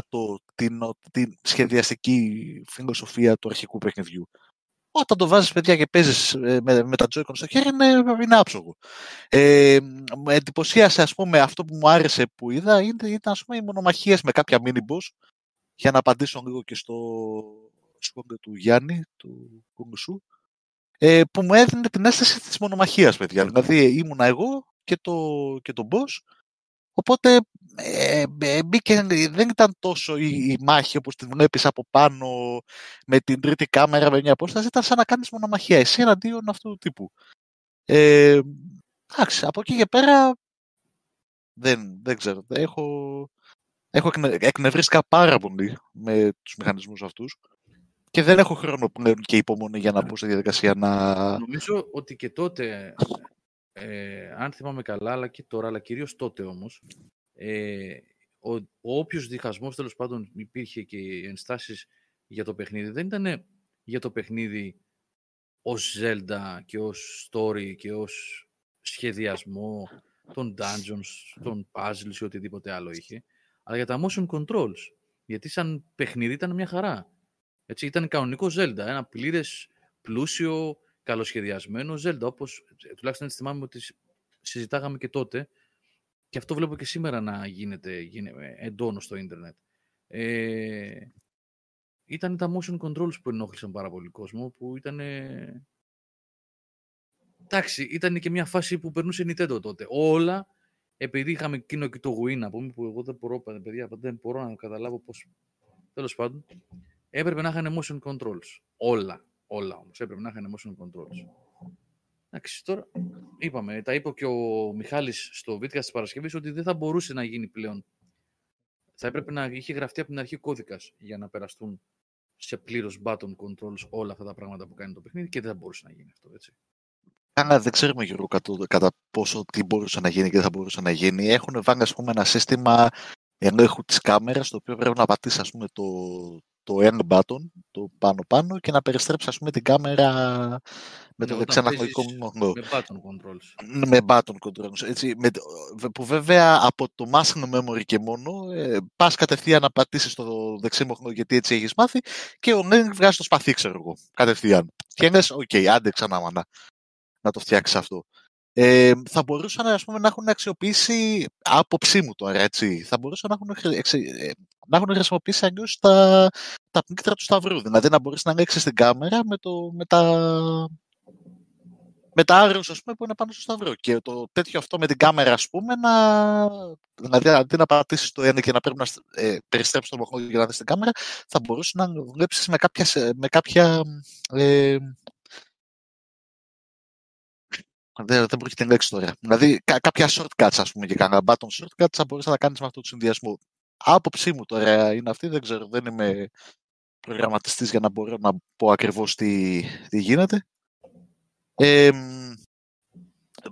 την, την σχεδιαστική φιλοσοφία του αρχικού παιχνιδιού. Όταν το βάζεις παιδιά και παίζεις ε, με, με τα Joy-Con στο χέρι είναι, είναι άψογο. Ε, με εντυπωσίασε ας πούμε αυτό που μου άρεσε που είδα ήταν, ήταν ας πούμε οι μονομαχίες με κάποια mini boss για να απαντήσω λίγο και στο σχόλιο του Γιάννη, του Κουγκουσού, ε, που μου έδινε την αίσθηση της μονομαχίας, παιδιά. Δηλαδή ήμουνα εγώ και το, και το boss Οπότε ε, ε, μπήκε, δεν ήταν τόσο η, η μάχη όπως την βλέπεις από πάνω με την τρίτη κάμερα με μια απόσταση, ήταν σαν να κάνεις μονομαχία εσύ εναντίον αυτού του τύπου. Ε, εντάξει, από εκεί και πέρα δεν, δεν ξέρω, έχω, έχω εκνευρίσκα πάρα πολύ με τους μηχανισμούς αυτούς και δεν έχω χρόνο πλέον και υπομονή για να μπω στη διαδικασία να... Νομίζω ότι και τότε ε, αν θυμάμαι καλά, αλλά και τώρα, αλλά κυρίως τότε όμως, ε, ο, ο όποιος διχασμός τέλος πάντων υπήρχε και οι ενστάσεις για το παιχνίδι, δεν ήταν για το παιχνίδι ως Zelda και ως story και ως σχεδιασμό των dungeons, των puzzles ή οτιδήποτε άλλο είχε, αλλά για τα motion controls. Γιατί σαν παιχνίδι ήταν μια χαρά. Έτσι, ήταν κανονικό Zelda, ένα πλήρες, πλούσιο, καλοσχεδιασμένος Zelda, όπως ε, τουλάχιστον έτσι θυμάμαι ότι συζητάγαμε και τότε και αυτό βλέπω και σήμερα να γίνεται, γίνεται εντόνως στο ίντερνετ. Ε, ήταν τα motion controls που ενόχλησαν πάρα πολύ κόσμο, που ήταν... Εντάξει, ήταν και μια φάση που περνούσε Nintendo τότε. Όλα, επειδή είχαμε εκείνο και το Wii, να πούμε, που εγώ δεν μπορώ, παιδιά, δεν μπορώ να καταλάβω πώς... Τέλος πάντων, έπρεπε να είχαν motion controls. Όλα. Όλα όμως έπρεπε να είχαν motion controls. Εντάξει, τώρα είπαμε, τα είπε και ο Μιχάλης στο βίντεο της Παρασκευής ότι δεν θα μπορούσε να γίνει πλέον. Θα έπρεπε να είχε γραφτεί από την αρχή κώδικας για να περαστούν σε πλήρως button controls όλα αυτά τα πράγματα που κάνει το παιχνίδι και δεν θα μπορούσε να γίνει αυτό, έτσι. Καλά, δεν ξέρουμε Γιώργο κατά, κατά πόσο τι μπορούσε να γίνει και δεν θα μπορούσε να γίνει. Έχουν βάλει ας πούμε, ένα σύστημα ελέγχου τη κάμερα, το οποίο πρέπει να πατήσει ας πούμε, το, το N button, το πάνω-πάνω, και να περιστρέψεις ας πούμε την κάμερα με το Ναι, δεξί όταν αναλογικό παίζεις μοχλό. Με button controls. Με button controls. Έτσι, με, που βέβαια από το muscle memory και μόνο ε, πας κατευθείαν να πατήσεις το δεξί μοχλό γιατί έτσι έχεις μάθει και ο Νέγκ βγάζει το σπαθί, ξέρω εγώ. Κατευθείαν. Και λες, οκ, άντε ξανά μάνα, να το φτιάξεις αυτό. Ε, θα μπορούσαν ας πούμε, να έχουν αξιοποιήσει, άποψή μου τώρα, έτσι, θα μπορούσαν να έχουν, χρη- εξε- ε, να έχουν χρησιμοποιήσει αλλιώς τα, τα πνίκτρα του σταυρού. Δηλαδή να μπορείς να ανοίξεις την κάμερα με, το, με τα, με τα άρρους, ας πούμε, που είναι πάνω στο σταυρό. Και το τέτοιο αυτό με την κάμερα, ας πούμε, να... Δηλαδή, αντί να πατήσεις το ένα και να πρέπει να σ- ε, περιστρέψεις το μοχλό για να δεις την κάμερα, θα μπορούσες να δουλέψεις με κάποια, σε- με κάποια ε, δεν, δεν πρόκειται λέξη τώρα. Δηλαδή, κα, κάποια shortcuts, ας πούμε, και κανένα button shortcuts θα μπορείς να τα κάνεις με αυτό το συνδυασμό. Άποψή μου τώρα είναι αυτή, δεν ξέρω, δεν είμαι προγραμματιστής για να μπορώ να πω ακριβώς τι, τι γίνεται. Ε, μ,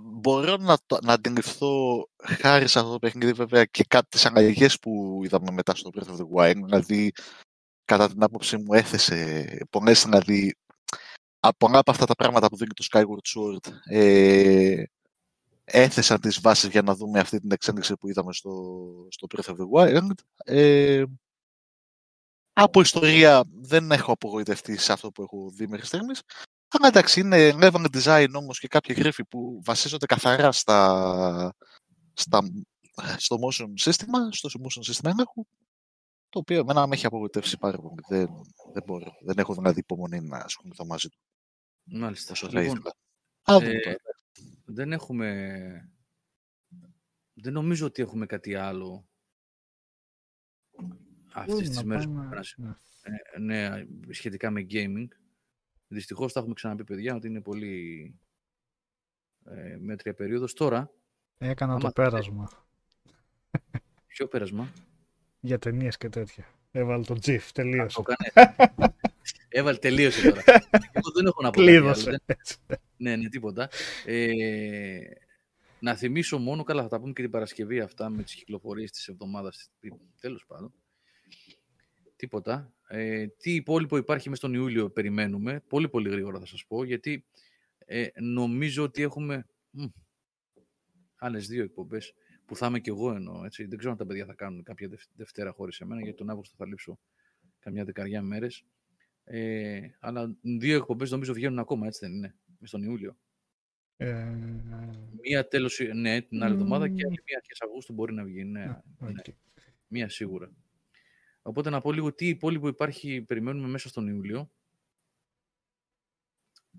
μπορώ να, το- να αντιληφθώ χάρη σε αυτό το παιχνίδι βέβαια και κάτι τις αλλαγές που είδαμε μετά στο Breath of the Wild. Δηλαδή, κατά την άποψή μου έθεσε πολλές δηλαδή από πολλά από αυτά τα πράγματα που δίνει το Skyward Sword ε, έθεσαν τις βάσεις για να δούμε αυτή την εξέλιξη που είδαμε στο, στο Breath of the Wild. Ε, από ιστορία δεν έχω απογοητευτεί σε αυτό που έχω δει μέχρι στιγμής. Αλλά εντάξει, είναι level design όμως και κάποιοι γρίφοι που βασίζονται καθαρά στα, στα, στο motion σύστημα, στο motion σύστημα έλεγχου, το οποίο εμένα με έχει απογοητεύσει πάρα πολύ. Δεν, δεν μπορώ. Δεν έχω δηλαδή υπομονή να ασχοληθώ μαζί του Μάλιστα. όσο θα Λοιπόν, ήθελα. Α, δούμε ε, τώρα. δεν έχουμε... Δεν νομίζω ότι έχουμε κάτι άλλο αυτές Μπορούμε τις να μέρες που πάμε- πέρασε. ναι. Ε, ναι, σχετικά με gaming. Δυστυχώς τα έχουμε ξαναπεί παιδιά ότι είναι πολύ ε, μέτρια περίοδος. Τώρα, Έκανα Άμα το θέλετε. πέρασμα ποιο πέρασμα; για ταινίες και τέτοια. Έβαλε το GIF, Το τελείωσε. έκανε. Έβαλε, τελείωσε τώρα. Εγώ δεν έχω να πω κάτι άλλο. Κλείδωσε. Δεν- έτσι. Ναι, ναι, τίποτα. Ε, να θυμίσω μόνο, καλά θα τα πούμε και την Παρασκευή αυτά με τις κυκλοφορίες της εβδομάδας, τέλος πάντων. Τίποτα. Ε, τι υπόλοιπο υπάρχει μέσα στον Ιούλιο περιμένουμε, πολύ πολύ γρήγορα θα σας πω, γιατί ε, νομίζω ότι έχουμε μ, άλλες δύο εκπομπές που θα είμαι κι εγώ εννοώ, έτσι. Δεν ξέρω αν τα παιδιά θα κάνουν κάποια Δευ- Δευτέρα χωρίς εμένα, γιατί τον Αύγουστο θα λείψω καμιά δεκαριά μέρες. Ε, αλλά δύο εκπομπές νομίζω βγαίνουν ακόμα, έτσι δεν είναι, μες στον Ιούλιο. Ε, Μία τέλος, ναι, την άλλη εβδομάδα και Μμμ. άλλη μία αρχές Αυγούστου μπορεί να βγει. Ναι, α, ναι, οκ. μία σίγουρα. Οπότε να πω λίγο τι υπόλοιπο υπάρχει, περιμένουμε μέσα στον Ιούλιο.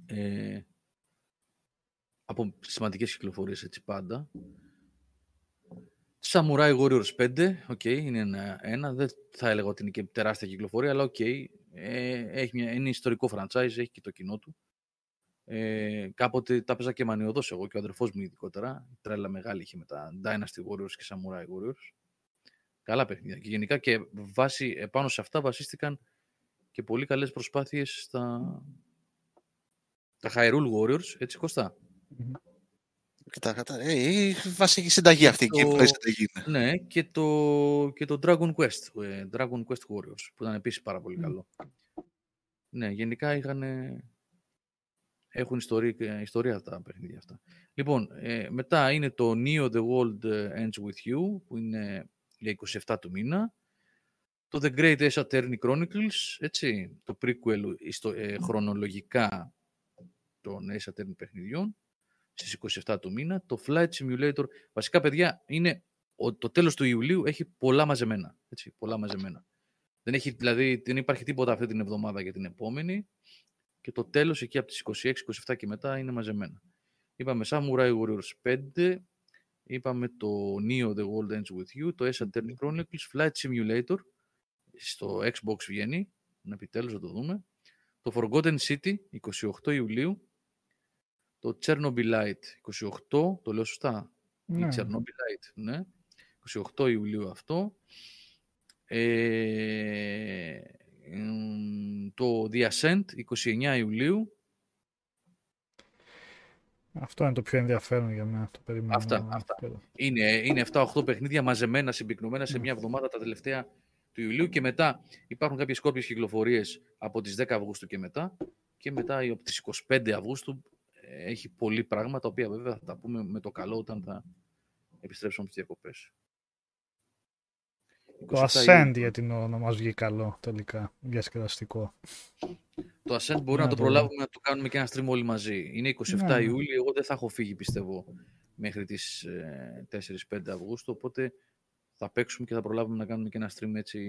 Ε, από σημαντικές κυκλοφορίες έτσι πάντα. Samurai Warriors 5, οκ, είναι ένα, ένα. Δεν θα έλεγα ότι είναι και τεράστια κυκλοφορία, αλλά οκ. Ε, έχει μια, είναι ιστορικό franchise, έχει και το κοινό του. Ε, κάποτε τα παίζα και μανιωδώς εγώ και ο αδερφός μου ειδικότερα. Τρέλα μεγάλη είχε με τα Dynasty Warriors και Samurai Warriors. Καλά παιχνίδια. Και γενικά και βάσει, επάνω σε αυτά βασίστηκαν και πολύ καλές προσπάθειες στα τα Hyrule Warriors, έτσι Κωστά. Κοίτα, κατά, ε, η βασική συνταγή αυτή, η το- gameplay συνταγή είναι. Ναι, και το, και το Dragon Quest, ε, Dragon Quest Warriors, που ήταν επίσης πάρα πολύ Μμ. καλό. Ναι, γενικά είχαν, έχουν ιστορία, ιστορία τα παιχνίδια αυτά. Λοιπόν, ε, μετά είναι το Neo The World Ends With You, που είναι για 27 του μήνα. Το The Great Ace Attorney Chronicles, έτσι, το prequel ιστο, ε, χρονολογικά των Ace Attorney παιχνιδιών, στις 27 του μήνα. Το Flight Simulator, βασικά παιδιά, είναι ο, το τέλος του Ιουλίου έχει πολλά μαζεμένα. Έτσι, πολλά μαζεμένα. Δεν, έχει, δηλαδή, δεν υπάρχει τίποτα αυτή την εβδομάδα για την επόμενη και το τέλος εκεί από τις 26-27 και μετά είναι μαζεμένα. Είπαμε Samurai Warriors 5, είπαμε το Neo The World Ends With You, το Ace Attorney Chronicles, Flight Simulator, στο Xbox βγαίνει, να επιτέλους να το δούμε. Το Forgotten City, 28 Ιουλίου. Το Chernobylite, 28, το λέω σωστά, ή Ναι. Chernobylite, ναι. 28 Ιουλίου αυτό. Ε, εμ, το The Ascent, 29 Ιουλίου. Αυτό είναι το πιο ενδιαφέρον για μένα. Το περιμένω. Αυτά, αυτά. Είναι, είναι 7-8 παιχνίδια μαζεμένα, συμπυκνωμένα σε μια εβδομάδα τα τελευταία του Ιουλίου και μετά υπάρχουν κάποιες σκόρπιες κυκλοφορίες από τις 10 Αυγούστου και μετά και μετά από τις 25 Αυγούστου ε, έχει πολλή πράγματα, τα οποία βέβαια θα τα πούμε με το καλό όταν θα επιστρέψουμε στις διακοπές. Το 27 Ascend Ιουλίου. για την ώρα να μας βγει καλό τελικά, διασκεδαστικό. Το Ascent μπορεί Ναι, να το το προλάβουμε να το κάνουμε και ένα stream όλοι μαζί. Είναι 27 Ναι, ναι. Ιούλιο, εγώ δεν θα έχω φύγει πιστεύω μέχρι τις ε, 4-5 Αυγούστου, οπότε θα παίξουμε και θα προλάβουμε να κάνουμε και ένα stream έτσι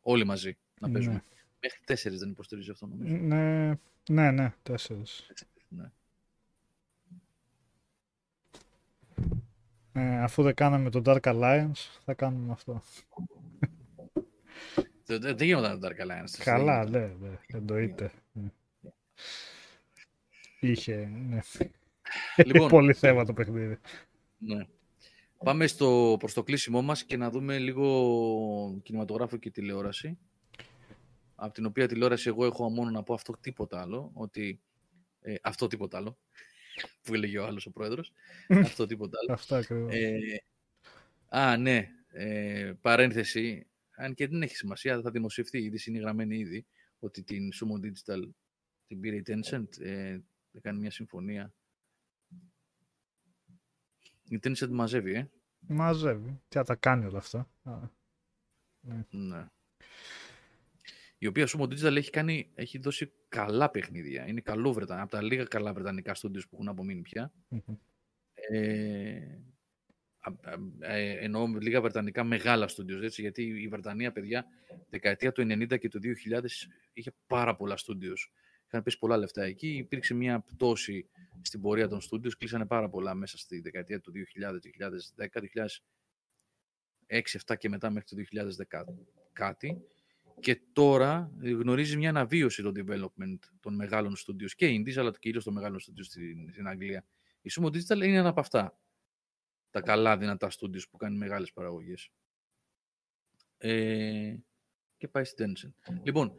όλοι μαζί να παίζουμε. Ναι. Μέχρι 4 δεν υποστηρίζει αυτό νομίζω. Ναι, ναι, ναι, τέσσερις. Ναι. Ε, αφού δεν κάναμε το Dark Alliance, θα κάνουμε αυτό. Δεν, δεν, δεν γίνονταν το Dark Alliance. δεν Καλά, γινόταν. ναι, ναι, εννοείται. Ναι. Είχε, ναι. Λοιπόν, πολύ θέμα το παιχνίδι. Ναι. Πάμε στο, προς το κλείσιμό μας και να δούμε λίγο κινηματογράφο και τηλεόραση. Από την οποία τηλεόραση εγώ έχω μόνο να πω αυτό τίποτα άλλο. Ότι, ε, αυτό τίποτα άλλο. Που έλεγε ο άλλος ο πρόεδρος. αυτό τίποτα άλλο. Αυτό ακριβώς. Ε, α, ναι. Ε, παρένθεση. Αν και δεν έχει σημασία, θα δημοσιευτεί η είδηση, είναι γραμμένη ήδη, ότι την Sumo Digital την πήρε η Tencent. Ε, θα κάνει μια συμφωνία. Η Tencent μαζεύει, ε. Μαζεύει. Τι θα τα κάνει όλα αυτά. Α, Ναι. Η οποία Sumo Digital έχει, κάνει, έχει δώσει καλά παιχνίδια. Είναι καλό Βρετανικά, από τα λίγα καλά βρετανικά studios που έχουν απομείνει πια. μμμ. Ε, α- α- ε, εννοώ με λίγα βρετανικά μεγάλα studios, έτσι, γιατί η Βρετανία, παιδιά, δεκαετία του 90 και του 2000 είχε πάρα πολλά studios. Είχαν πέσει πολλά λεφτά εκεί. Υπήρξε μια πτώση στην πορεία των studios. Κλείσανε πάρα πολλά μέσα στη δεκαετία του 2000, 2010, 2006, 7 και μετά μέχρι το 2010 κάτι. Και τώρα γνωρίζει μια αναβίωση το development των μεγάλων studios και indies, αλλά κυρίως των μεγάλων studios στην, στην Αγγλία. Η Sumo Digital είναι ένα από αυτά. Τα καλά δυνατά studios που κάνει μεγάλες παραγωγές. Ε, και πάει στην Tencent. Λοιπόν,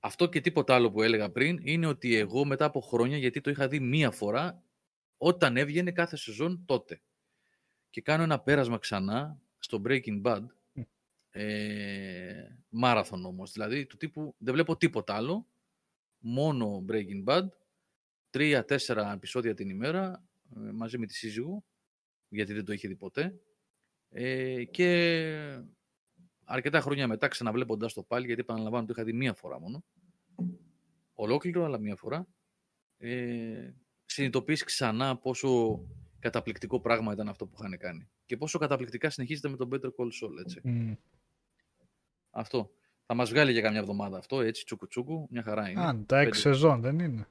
αυτό και τίποτα άλλο που έλεγα πριν είναι ότι εγώ μετά από χρόνια, γιατί το είχα δει μία φορά, όταν έβγαινε κάθε σεζόν τότε. Και κάνω ένα πέρασμα ξανά στο Breaking Bad, ε, μάραθον όμως, δηλαδή του τύπου δεν βλέπω τίποτα άλλο, μόνο Breaking Bad, τρία-τέσσερα επεισόδια την ημέρα, ε, μαζί με τη σύζυγο, γιατί δεν το είχε δει ποτέ, ε, και αρκετά χρόνια μετά ξαναβλέποντας το πάλι, γιατί επαναλαμβάνω το είχα δει μία φορά μόνο, ολόκληρο, αλλά μία φορά, ε, συνειδητοποιείς ξανά πόσο καταπληκτικό πράγμα ήταν αυτό που είχαν κάνει. Και πόσο καταπληκτικά συνεχίζεται με τον Better Call Saul, έτσι. Μμ. Αυτό. Θα μας βγάλει για καμιά εβδομάδα αυτό, έτσι, τσούκου τσούκου, μια χαρά είναι. Α, τα έξι σεζόν δεν είναι;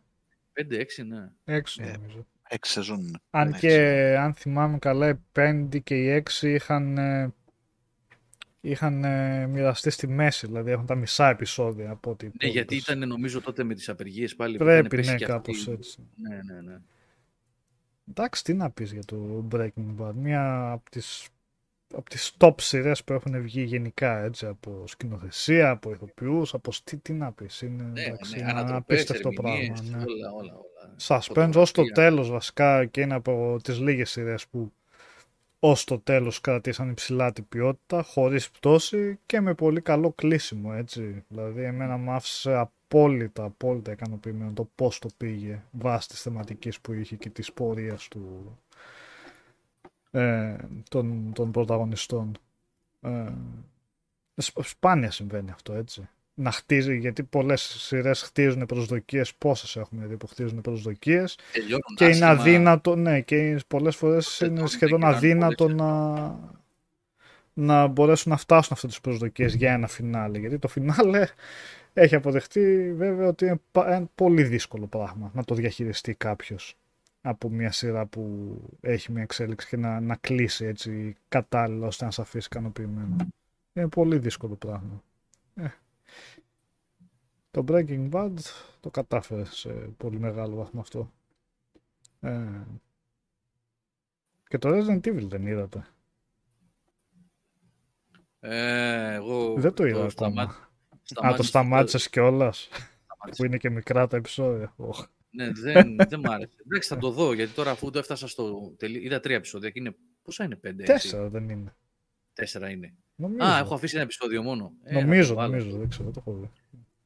5-6, ναι. Έξι Ε, νομίζω. Έξι σεζόν. είναι. Αν Έξι. και αν θυμάμαι καλά, οι πέντε και οι έξι είχαν, ε, είχαν ε, μοιραστεί στη μέση, δηλαδή έχουν τα μισά επεισόδια από ό,τι Ναι, γιατί υπόλοιπες. ήταν νομίζω τότε με τις απεργίες πάλι. που είχαν Πρέπει, πέσει ναι, και αυτοί. κάπως έτσι. Ναι, ναι, ναι. Εντάξει, τι να πεις για το Breaking Bad. Μία από τις, από τις top σειρές που έχουν βγει γενικά, έτσι, από σκηνοθεσία, από ηθοποιούς, από τι, τι να πεις. Είναι, Ναι, εντάξει, ναι, είναι ένα ανατροπές, απίστευτο ερμηνείες, πράγμα. Ναι. όλα, όλα, όλα. Suspense Φωτογραφία. ως το τέλος βασικά και είναι από τις λίγες σειρές που ως το τέλος κρατήσαν υψηλά την ποιότητα, χωρίς πτώση και με πολύ καλό κλείσιμο, έτσι. Δηλαδή εμένα μου άφησε απόλυτα, απόλυτα ικανοποιημένο το πώς το πήγε βάσει της θεματικής που είχε και της πορείας του ε, των, των πρωταγωνιστών. Ε, σπ- σπάνια συμβαίνει αυτό, έτσι. Να χτίζει, γιατί πολλές σειρές χτίζουν προσδοκίες, πόσες έχουμε δει που χτίζουν προσδοκίες Τελειώνουν και είναι άσχημα. αδύνατο, ναι, και πολλές φορές Τότε είναι τότε σχεδόν και να αδύνατο μπορέσει να, να μπορέσουν να φτάσουν αυτές τις προσδοκίες για ένα φινάλε. Γιατί το φινάλε έχει αποδεχτεί βέβαια ότι είναι πα- ένα πολύ δύσκολο πράγμα να το διαχειριστεί κάποιος από μια σειρά που έχει μια εξέλιξη και να, να κλείσει έτσι κατάλληλα ώστε να σε αφήσει ικανοποιημένο. Είναι πολύ δύσκολο πράγμα. Ε. Το Breaking Bad το κατάφερε σε πολύ μεγάλο βαθμό αυτό. Ε, και το Resident Evil δεν είδατε. Ε, εγώ δεν το είδα σταμά- ακόμα. Α, σταμάτησα το στο σταμάτησες κιόλας. σταμάτησα. Που είναι και μικρά τα επεισόδια. Οχ. Ναι, δεν, δεν μ' άρεσε. Εντάξει, θα το δω, γιατί τώρα αφού το έφτασα στο τελεί, είδα τρία επεισόδια και είναι, πόσα είναι πέντε, έτσι. Τέσσερα δεν είναι. Τέσσερα είναι. Νομίζω, Α, έχω αφήσει ένα επεισόδιο μόνο. Ε, να νομίζω, το βάλω. νομίζω, δεν ξέρω, το έχω δει.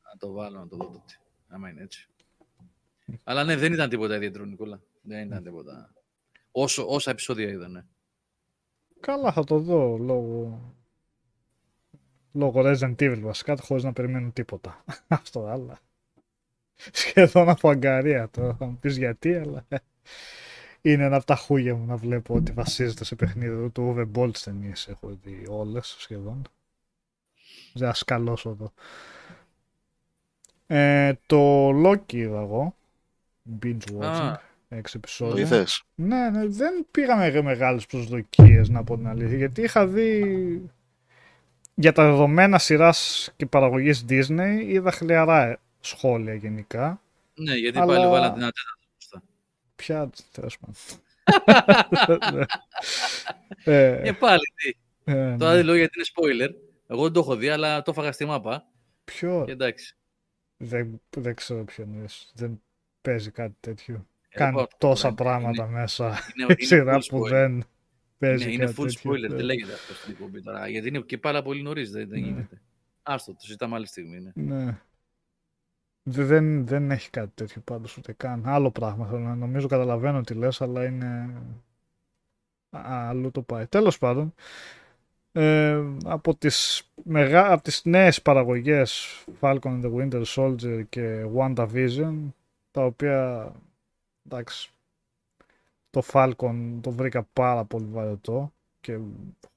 Να το βάλω, να το δω τότε. Άμα είναι έτσι. Αλλά ναι, δεν ήταν τίποτα ιδιαίτερο, Νικόλα. Δεν ήταν τίποτα. Όσο, όσα επεισόδια είδα, ναι. Καλά, θα το δω λόγω. Λόγω Resident Evil βασικά, χωρίς να περιμένω τίποτα. Αυτό, αλλά. Σχεδόν από αγκαρία τώρα, θα μου πεις γιατί, αλλά. Είναι ένα από τα χούγια μου να βλέπω ότι βασίζεται σε παιχνίδι του Uwe Boll ταινίες. Έχω δει όλες σχεδόν. Δεν σκαλώσω εδώ. Ε, το Loki είδα εγώ. Binge watching. Α. Έξι Το επεισόδια. είδες. Ναι, ναι, δεν πήγαμε μεγάλες προσδοκίες να πω την αλήθεια, γιατί είχα δει για τα δεδομένα σειράς και παραγωγής Disney είδα χλιαρά σχόλια γενικά. Ναι, γιατί Αλλά- πάλι βάλατε ένα τέταρτο μπροστά. Ποια, τέλος πάντων. ε, Και πάλι, τι. ε, Τώρα ναι. δεν λέω γιατί είναι spoiler. Εγώ δεν το έχω δει, αλλά το έφαγα στη μάπα. Ποιο, Και εντάξει. δεν, δεν ξέρω ποιο εννοείς. Δεν παίζει κάτι τέτοιο. Ε, Κάνει πάω- τόσα είναι- πράγματα είναι- μέσα. Είναι, είναι Σειρά full που spoiler. δεν παίζει Είναι, είναι κάτι full τέτοιο. spoiler, Ναι. δεν λέγεται αυτό στην εκπομπή τώρα. Γιατί είναι και πάρα πολύ νωρίς, δεν, δεν Ναι. γίνεται. Άστο, το συζητάμε άλλη στιγμή. Ναι. Ναι. Δε- Δεν, δεν έχει κάτι τέτοιο πάντως ούτε καν. Άλλο πράγμα θέλω να νομίζω καταλαβαίνω τι λες αλλά είναι Α, αλλού το πάει. Τέλος πάντων ε, από, τις μεγά... από τις νέες παραγωγές Falcon and the Winter Soldier και WandaVision τα οποία εντάξει το Falcon το βρήκα πάρα πολύ βαρετό και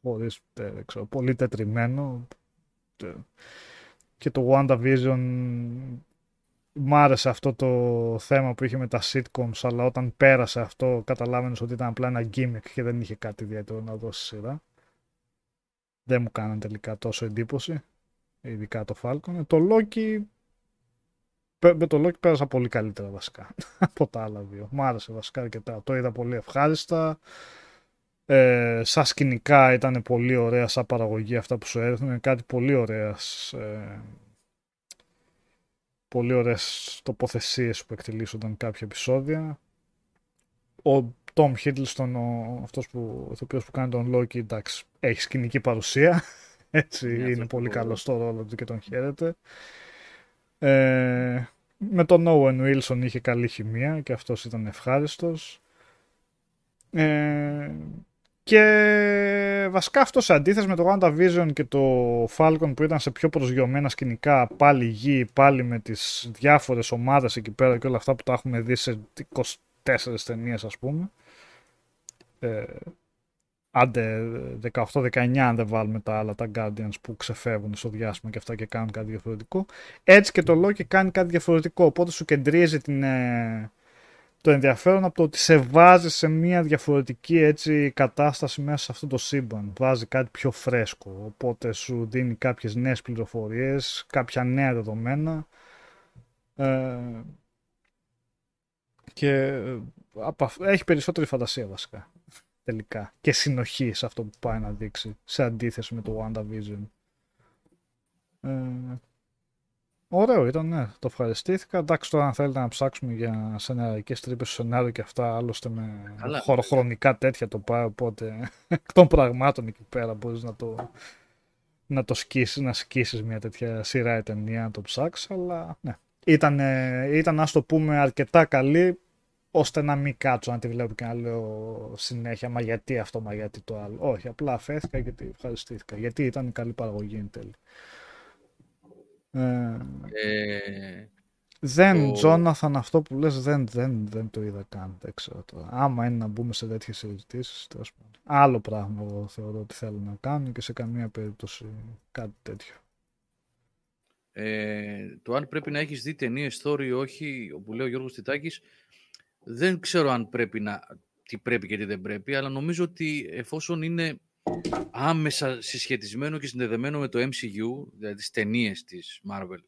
χωρίς ε, δεν ξέρω, πολύ τετριμένο Ε, και το WandaVision μ' άρεσε αυτό το θέμα που είχε με τα sitcoms αλλά όταν πέρασε αυτό καταλάβαινες ότι ήταν απλά ένα gimmick και δεν είχε κάτι ιδιαίτερο να δώσει σειρά. Δεν μου κάναν τελικά τόσο εντύπωση ειδικά το Falcon. Ε, το Loki πε- με το Loki πέρασα πολύ καλύτερα βασικά από τα άλλα δύο. Μ' άρεσε βασικά αρκετά. Το είδα πολύ ευχάριστα. Ε, σαν σκηνικά ήταν πολύ ωραία σαν παραγωγή αυτά που σου έδειχνε κάτι πολύ ωραίες ε, πολύ ωραίες τοποθεσίες που εκτελήσονταν κάποια επεισόδια. Ο Tom Hiddleston ο, αυτός που, ο ηθοποιός που κάνει τον Loki εντάξει έχει σκηνική παρουσία. Έτσι Ναι, είναι αυτός πολύ το- καλό στο ρόλο του και τον χαίρεται. Ε, με τον Owen Wilson είχε καλή χημεία και αυτός ήταν ευχάριστος. Ε, και βασικά αυτός σε αντίθεση με το WandaVision και το Falcon που ήταν σε πιο προσγειωμένα σκηνικά, πάλι γη, πάλι με τις διάφορες ομάδες εκεί πέρα και όλα αυτά που τα έχουμε δει σε 24 ταινίες ας πούμε. Ε, άντε 18-19 αν δεν βάλουμε τα άλλα, τα Guardians που ξεφεύγουν στο διάστημα και αυτά και κάνουν κάτι διαφορετικό. Έτσι και το Loki κάνει κάτι διαφορετικό, οπότε σου κεντρίζει την, ε, το ενδιαφέρον από το ότι σε βάζει σε μια διαφορετική έτσι, κατάσταση μέσα σε αυτό το σύμπαν. Βάζει κάτι πιο φρέσκο, οπότε σου δίνει κάποιες νέες πληροφορίες, κάποια νέα δεδομένα ε, και ε, από αυ- έχει περισσότερη φαντασία βασικά τελικά και συνοχή σε αυτό που πάει να δείξει σε αντίθεση με το WandaVision. Ε, Ωραίο ήταν, ναι. Το ευχαριστήθηκα. Εντάξει, τώρα αν θέλετε να ψάξουμε για σεναριακές τρύπες στο σενάριο και αυτά, άλλωστε με Καλά. χωροχρονικά τέτοια το πάει, οπότε εκ των πραγμάτων εκεί πέρα μπορείς να το, να το σκίσεις, να σκίσεις μια τέτοια σειρά ή ταινία να το ψάξεις, αλλά ναι. Ήταν, ε, ήταν ας το πούμε αρκετά καλή, ώστε να μην κάτσω να τη βλέπω και να λέω συνέχεια μα γιατί αυτό, μα γιατί το άλλο. Όχι, απλά αφέθηκα γιατί ευχαριστήθηκα. Γιατί ήταν καλή παραγωγή εν τέλει. Ε, Ε, δεν, Το- Τζόναθαν, αυτό που λες δεν, δεν, δεν το είδα καν. Δεν ξέρω τώρα. Άμα είναι να μπούμε σε τέτοιες συζητήσεις, τέλος πάντων. Άλλο πράγμα εγώ θεωρώ ότι θέλω να κάνω και σε καμία περίπτωση κάτι τέτοιο. ε, το αν πρέπει να έχεις δει ταινίε story ή όχι, όπου λέει ο Γιώργος Τιτάκης, δεν ξέρω αν πρέπει να, τι πρέπει και τι δεν πρέπει, αλλά νομίζω ότι εφόσον είναι άμεσα συσχετισμένο και συνδεδεμένο με το MCU, δηλαδή τις ταινίες της Marvel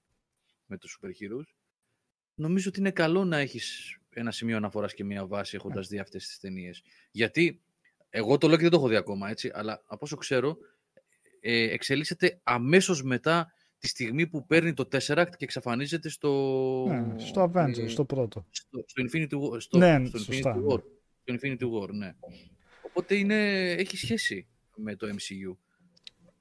με τους super heroes, νομίζω ότι είναι καλό να έχεις ένα σημείο αναφοράς και μια βάση έχοντας δει αυτές τις ταινίες. Γιατί εγώ το λέω και δεν το έχω δει ακόμα, έτσι, αλλά από όσο ξέρω, ε, εξελίσσεται αμέσως μετά τη στιγμή που παίρνει το Tesseract και εξαφανίζεται στο... Ναι, στο Avengers, ε, στο πρώτο. στο, στο Infinity War. Στο, Ναι, στο σωστά, Infinity ναι. War. Στο Infinity War, ναι. Οπότε είναι, έχει σχέση με το MCU.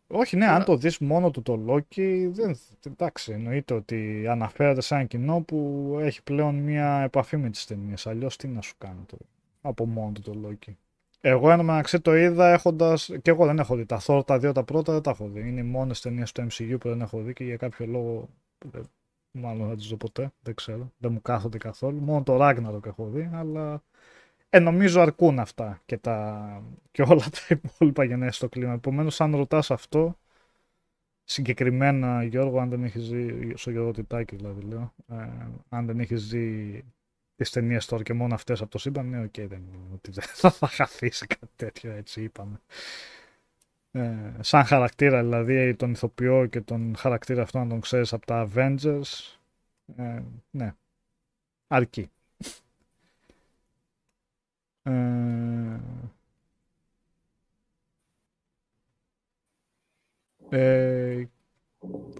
Όχι, ναι, Τώρα- αν το δεις μόνο του το Loki, δεν, εντάξει, εννοείται ότι αναφέρεται σε ένα κοινό που έχει πλέον μία επαφή με τις ταινίες. Αλλιώς τι να σου κάνει το, από μόνο του το Loki. Εγώ εν τω μεταξύ το είδα έχοντας, και εγώ δεν έχω δει τα Thor, τα δύο τα πρώτα δεν τα έχω δει. Είναι οι μόνες ταινίες του MCU που δεν έχω δει και για κάποιο λόγο, δεν- μάλλον δεν τις δω ποτέ, δεν ξέρω, δεν μου κάθονται καθόλου. Μόνο το Ragnarok έχω δει, αλλά ε, νομίζω αρκούν αυτά και, τα, και όλα τα υπόλοιπα για να είσαι στο κλίμα. Επομένως, αν ρωτάς αυτό, συγκεκριμένα Γιώργο, αν δεν έχεις δει, στο Γιώργο Τιτάκη δηλαδή λέω, ε, αν δεν έχεις δει τις ταινίες τώρα και μόνο αυτές από το σύμπαν, ναι, οκ, δεν είναι ότι δεν θα, θα χαθείς σε κάτι τέτοιο, έτσι είπαμε. Ε, σαν χαρακτήρα, δηλαδή τον ηθοποιό και τον χαρακτήρα αυτό να τον ξέρεις από τα Avengers, ε, ναι, αρκεί. Ε, ε,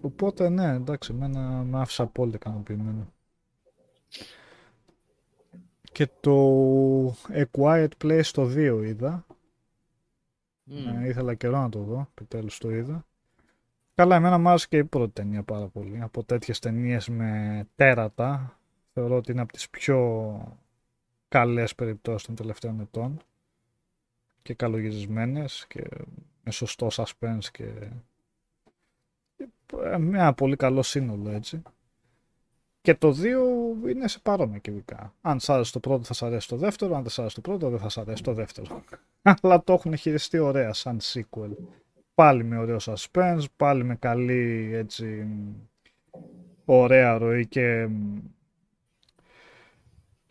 οπότε ναι, εντάξει, εμένα με άφησε απόλυτα ικανοποιημένο. Και το A Quiet Place το 2 είδα. Μμμ. Ε, ήθελα καιρό να το δω, επιτέλους το είδα. Καλά, εμένα μου άρεσε και η πρώτη ταινία πάρα πολύ. Από τέτοιες ταινίες με τέρατα, θεωρώ ότι είναι από τις πιο καλές περιπτώσεις των τελευταίων ετών και καλογυρισμένες και με σωστό suspense και και ένα πολύ καλό σύνολο έτσι. Και το 2 είναι σε παρόμοια κυβικά. Αν σ' άρεσε το πρώτο θα σ' αρέσει το δεύτερο, αν δεν σ' άρεσε το πρώτο δεν θα σ' αρέσει το δεύτερο. Αλλά το έχουν χειριστεί ωραία σαν sequel. Πάλι με ωραίο suspense, πάλι με καλή έτσι ωραία ροή και μ,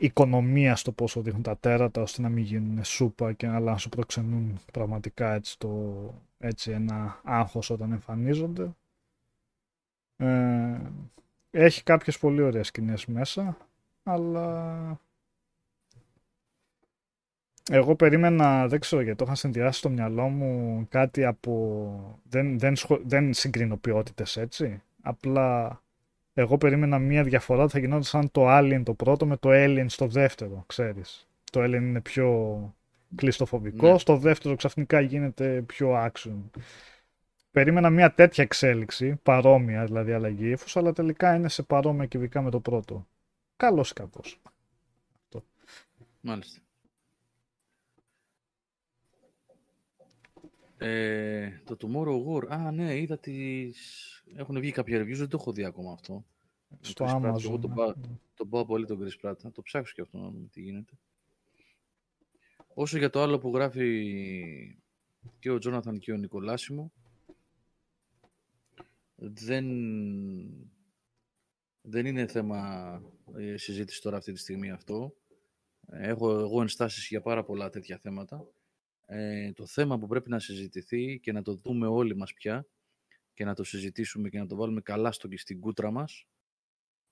οικονομία στο πόσο δείχνουν τα τέρατα ώστε να μην γίνουν σούπα και αλλά να σου προξενούν πραγματικά έτσι, το, έτσι ένα άγχος όταν εμφανίζονται. Ε, έχει κάποιες πολύ ωραίες σκηνές μέσα, αλλά εγώ περίμενα, δεν ξέρω γιατί το είχα συνδυάσει στο μυαλό μου κάτι από... Δεν, δεν, σχο- δεν συγκρίνω ποιότητες έτσι, απλά εγώ περίμενα μία διαφορά ότι θα γινόταν σαν το Alien το πρώτο με το Alien στο δεύτερο, ξέρεις. Το Alien είναι πιο κλειστοφοβικό, Ναι. στο δεύτερο ξαφνικά γίνεται πιο action. Περίμενα μια τέτοια εξέλιξη, παρόμοια δηλαδή αλλαγή ύφους, αλλά τελικά είναι σε παρόμοια κυβικά με το πρώτο. Καλός ή κακός. Μάλιστα. Ε, το Tomorrow War. Α, ναι, είδα τις... Έχουν βγει κάποια reviews, δεν το έχω δει ακόμα αυτό. Στο Chris Pratt, Amazon. και εγώ τον ναι. πάω- Τον πάω πολύ τον Chris Pratt. Να το ψάξω και αυτό να δούμε τι γίνεται. Όσο για το άλλο που γράφει και ο Τζόναθαν και ο Νικολάσιμο, δεν, δεν είναι θέμα ε, συζήτηση τώρα αυτή τη στιγμή αυτό. Έχω εγώ ενστάσεις για πάρα πολλά τέτοια θέματα. Ε, το θέμα που πρέπει να συζητηθεί και να το δούμε όλοι μας πια και να το συζητήσουμε και να το βάλουμε καλά στο, στην κούτρα μας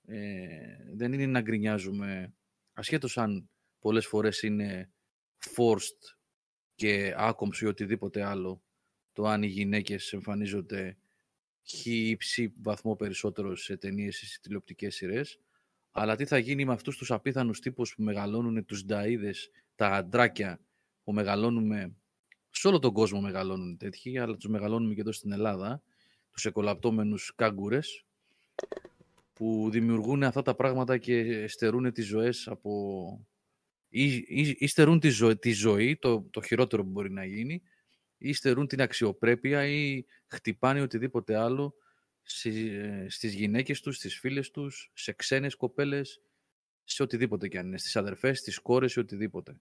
ε, δεν είναι να γκρινιάζουμε ασχέτως αν πολλές φορές είναι forced και άκομψο ή οτιδήποτε άλλο το αν οι γυναίκες εμφανίζονται χι ή ψη βαθμό περισσότερο σε ταινίες ή σε τηλεοπτικές σειρές αλλά τι θα γίνει με αυτούς τους απίθανους τύπους που μεγαλώνουν τους νταΐδες, τα αντράκια που μεγαλώνουμε σε όλο τον κόσμο μεγαλώνουν τέτοιοι, αλλά τους μεγαλώνουμε και εδώ στην Ελλάδα, τους εκολαπτώμενους κάγκουρες, που δημιουργούν αυτά τα πράγματα και στερούν τις ζωές από... ή, ή, ή στερούν τη, ζω- τη ζωή, το, το χειρότερο που μπορεί να γίνει, ή στερούν την αξιοπρέπεια ή χτυπάνε οτιδήποτε άλλο στι- ε, στις γυναίκες τους, στις φίλες τους, σε ξένες κοπέλες, σε οτιδήποτε κι αν είναι, στις αδερφές, στις κόρες, σε οτιδήποτε.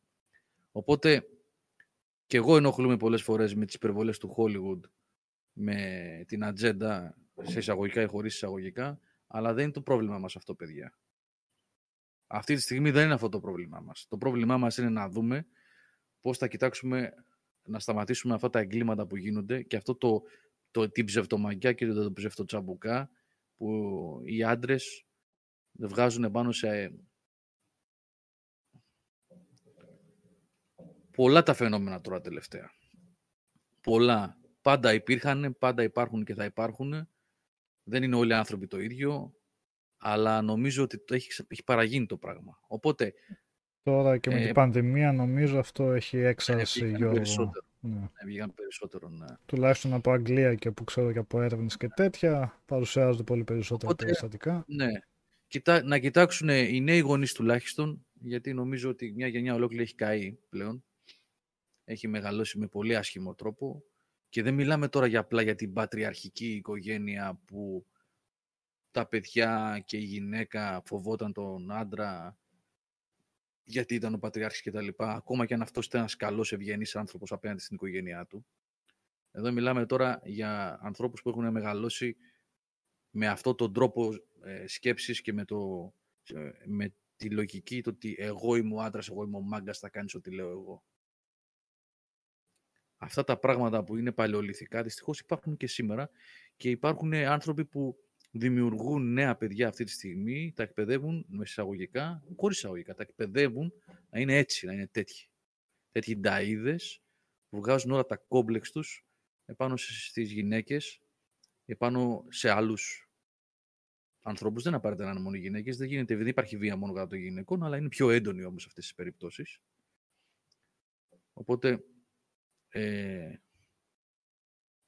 Οπότε και εγώ ενοχλούμαι πολλές φορές με τις υπερβολές του Hollywood, με την ατζέντα σε εισαγωγικά ή χωρίς εισαγωγικά, αλλά δεν είναι το πρόβλημα μας αυτό, παιδιά. Αυτή τη στιγμή δεν είναι αυτό το πρόβλημά μας. Το πρόβλημά μας είναι να δούμε πώς θα κοιτάξουμε να σταματήσουμε αυτά τα εγκλήματα που γίνονται και αυτό το, το, την ψευτομαγιά και το, το ψευτοτσαμπουκά που οι άντρες βγάζουν πάνω σε πολλά τα φαινόμενα τώρα τελευταία. Πολλά. Πάντα υπήρχαν, πάντα υπάρχουν και θα υπάρχουν. Δεν είναι όλοι οι άνθρωποι το ίδιο, αλλά νομίζω ότι το έχει, ξε- έχει παραγίνει το πράγμα. Οπότε, Τώρα και με Ε, την πανδημία νομίζω αυτό έχει έξαρση, πήγανε Γιώργο. περισσότερο. Ναι. Βγήκαν περισσότερο, ναι. Τουλάχιστον από Αγγλία και που ξέρω και από έρευνες και τέτοια, παρουσιάζονται πολύ περισσότερα Οπότε, περιστατικά. Ναι. Κοιτά, να κοιτάξουν οι νέοι γονείς τουλάχιστον, γιατί νομίζω ότι μια γενιά ολόκληρη έχει καεί πλέον. Έχει μεγαλώσει με πολύ άσχημο τρόπο. Και δεν μιλάμε τώρα για απλά για την πατριαρχική οικογένεια που τα παιδιά και η γυναίκα φοβόταν τον άντρα γιατί ήταν ο πατριάρχης και τα λοιπά, ακόμα και αν αυτός ήταν ένας καλός ευγενής άνθρωπος απέναντι στην οικογένειά του. Εδώ μιλάμε τώρα για ανθρώπους που έχουν μεγαλώσει με αυτόν τον τρόπο ε, σκέψης και με, το, ε, με τη λογική το ότι εγώ είμαι ο άντρας, εγώ είμαι ο μάγκας, θα κάνεις ό,τι λέω εγώ. Αυτά τα πράγματα που είναι παλαιοληθικά δυστυχώς υπάρχουν και σήμερα και υπάρχουν άνθρωποι που δημιουργούν νέα παιδιά αυτή τη στιγμή, τα εκπαιδεύουν με εισαγωγικά, χωρίς εισαγωγικά, τα εκπαιδεύουν να είναι έτσι, να είναι τέτοιοι. Τέτοιοι νταΐδες που βγάζουν όλα τα κόμπλεξ τους επάνω στις γυναίκες, επάνω σε άλλους ανθρώπους. Δεν απαραίτητα να είναι μόνο οι γυναίκες, δεν, γίνεται, δεν υπάρχει βία μόνο κατά των γυναικών, αλλά είναι πιο έντονη όμως αυτές τις περιπτώσεις. Οπότε, ε,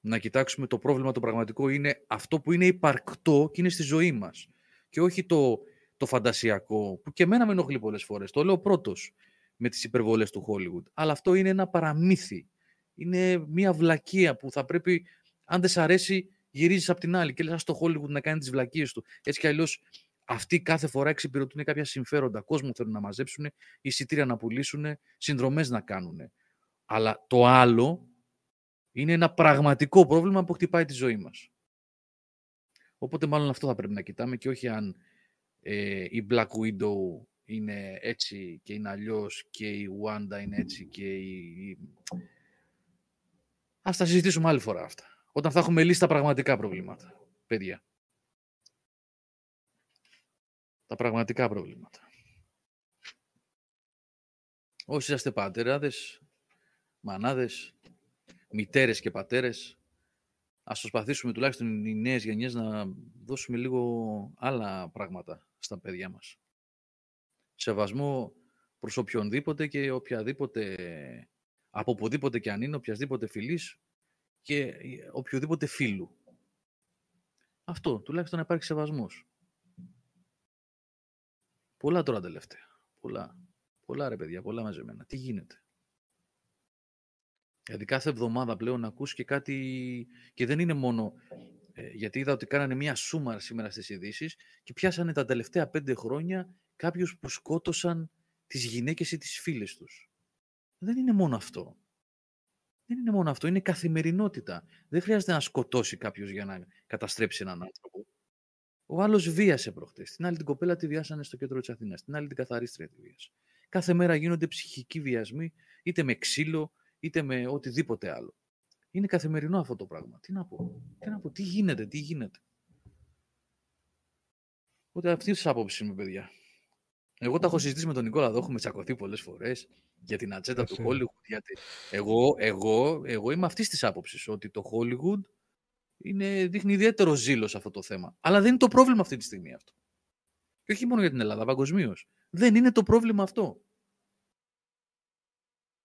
να κοιτάξουμε το πρόβλημα το πραγματικό είναι αυτό που είναι υπαρκτό και είναι στη ζωή μας. Και όχι το, το φαντασιακό, που και εμένα με ενοχλεί πολλές φορές. Το λέω πρώτος με τις υπερβολές του Hollywood. Αλλά αυτό είναι ένα παραμύθι. Είναι μια βλακεία που θα πρέπει, αν δεν σ' αρέσει, γυρίζεις από την άλλη και λες στο Hollywood να κάνει τις βλακίες του. Έτσι κι αλλιώς αυτοί κάθε φορά εξυπηρετούν κάποια συμφέροντα. Κόσμο θέλουν να μαζέψουν, εισιτήρια να πουλήσουν, συνδρομές να κάνουν. Αλλά το άλλο είναι ένα πραγματικό πρόβλημα που χτυπάει τη ζωή μας. Οπότε μάλλον αυτό θα πρέπει να κοιτάμε και όχι αν ε, η Black Widow είναι έτσι και είναι αλλιώς και η Wanda είναι έτσι και η... Ας τα συζητήσουμε άλλη φορά αυτά. Όταν θα έχουμε λύσει τα πραγματικά προβλήματα, παιδιά. Τα πραγματικά προβλήματα. Όσοι είσαστε πατεράδες, μανάδες, μητέρες και πατέρες, ας προσπαθήσουμε τουλάχιστον οι νέες γενιές να δώσουμε λίγο άλλα πράγματα στα παιδιά μας. Σεβασμό προς οποιονδήποτε και οποιαδήποτε, από οπουδήποτε και αν είναι, οποιασδήποτε φιλής και οποιοδήποτε φίλου. Αυτό, τουλάχιστον να υπάρχει σεβασμός. Πολλά τώρα τελευταία. Πολλά. Πολλά ρε παιδιά, πολλά μαζεμένα. Τι γίνεται; Γιατί κάθε εβδομάδα πλέον ακούς και κάτι και δεν είναι μόνο... Ε, γιατί είδα ότι κάνανε μία σούμα σήμερα στις ειδήσεις και πιάσανε τα τελευταία πέντε χρόνια κάποιους που σκότωσαν τις γυναίκες ή τις φίλες τους. Δεν είναι μόνο αυτό. Δεν είναι μόνο αυτό, είναι καθημερινότητα. Δεν χρειάζεται να σκοτώσει κάποιος για να καταστρέψει έναν άνθρωπο. Ο άλλος βίασε προχτές. Την άλλη την κοπέλα τη βιάσανε στο κέντρο της Αθήνας. Την άλλη την καθαρίστρια τη βίασε. Κάθε μέρα γίνονται ψυχικοί βιασμοί, είτε με ξύλο, είτε με οτιδήποτε άλλο. Είναι καθημερινό αυτό το πράγμα. Τι να πω, τι, να πω, τι γίνεται, τι γίνεται. Οπότε αυτή τη άποψη είμαι, παιδιά. Εγώ τα έχω συζητήσει με τον Νικόλα εδώ, έχουμε τσακωθεί πολλές φορές για την ατζέντα του Hollywood. Γιατί... Εγώ, εγώ, εγώ είμαι αυτής της άποψης ότι το Hollywood είναι, δείχνει ιδιαίτερο ζήλο σε αυτό το θέμα. Αλλά δεν είναι το πρόβλημα αυτή τη στιγμή αυτό. Και όχι μόνο για την Ελλάδα, παγκοσμίως. Δεν είναι το πρόβλημα αυτό.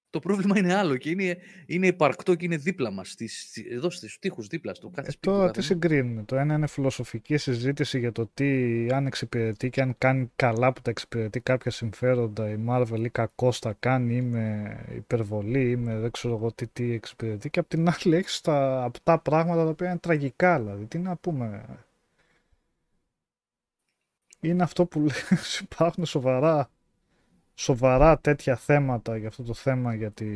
Το πρόβλημα είναι άλλο και είναι, είναι υπαρκτό και είναι δίπλα μας, στις, εδώ στους τείχους δίπλα στο κάθε ε, σπίτι. Τώρα τι συγκρίνουμε. Το ένα είναι φιλοσοφική συζήτηση για το τι αν εξυπηρετεί και αν κάνει καλά που τα εξυπηρετεί κάποια συμφέροντα η Marvel ή κακό τα κάνει ή με υπερβολή ή με δεν ξέρω εγώ τι, τι εξυπηρετεί και απ' την άλλη έχει τα αυτά πράγματα τα οποία είναι τραγικά δηλαδή. Τι να πούμε. Είναι αυτό που λέει υπάρχουν σοβαρά σοβαρά τέτοια θέματα για αυτό το θέμα για τη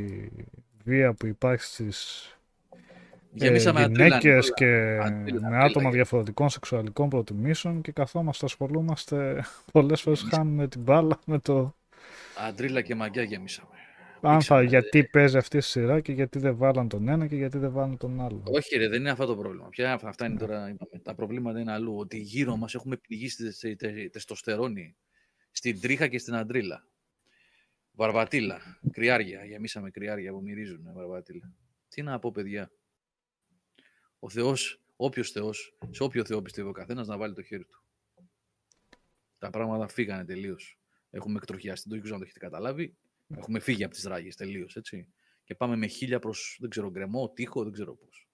βία που υπάρχει στις ε, γυναίκες και με άτομα διαφορετικών σεξουαλικών προτιμήσεων και καθόμαστε ασχολούμαστε πολλές φορές χάνουμε την μπάλα με το... Αντρίλα και μαγκιά γεμίσαμε. Αν θα, γιατί παίζει αυτή η σειρά και γιατί δεν βάλαν τον ένα και γιατί δεν βάλαν τον άλλο. Όχι, ρε, δεν είναι αυτό το πρόβλημα. Ποια, αυτά είναι τώρα. Είπαμε. Τα προβλήματα είναι αλλού. Ότι γύρω μας έχουμε πληγήσει τεστοστερόνη στην τρίχα και στην αντρίλα. Βαρβατήλα. Κρυάρια. Γεμίσαμε κρυάρια που μυρίζουν. Βαρβατήλα. Τι να πω, παιδιά. Ο Θεός, όποιος Θεός, σε όποιο Θεό πιστεύει ο καθένας, να βάλει το χέρι του. Τα πράγματα φύγανε τελείως. Έχουμε εκτροχιαστεί. Το ξέρω να το έχετε καταλάβει. Έχουμε φύγει από τις ράγες τελείως. Και και πάμε με χίλια προς, δεν ξέρω, γκρεμό, τείχο, δεν ξέρω πώς.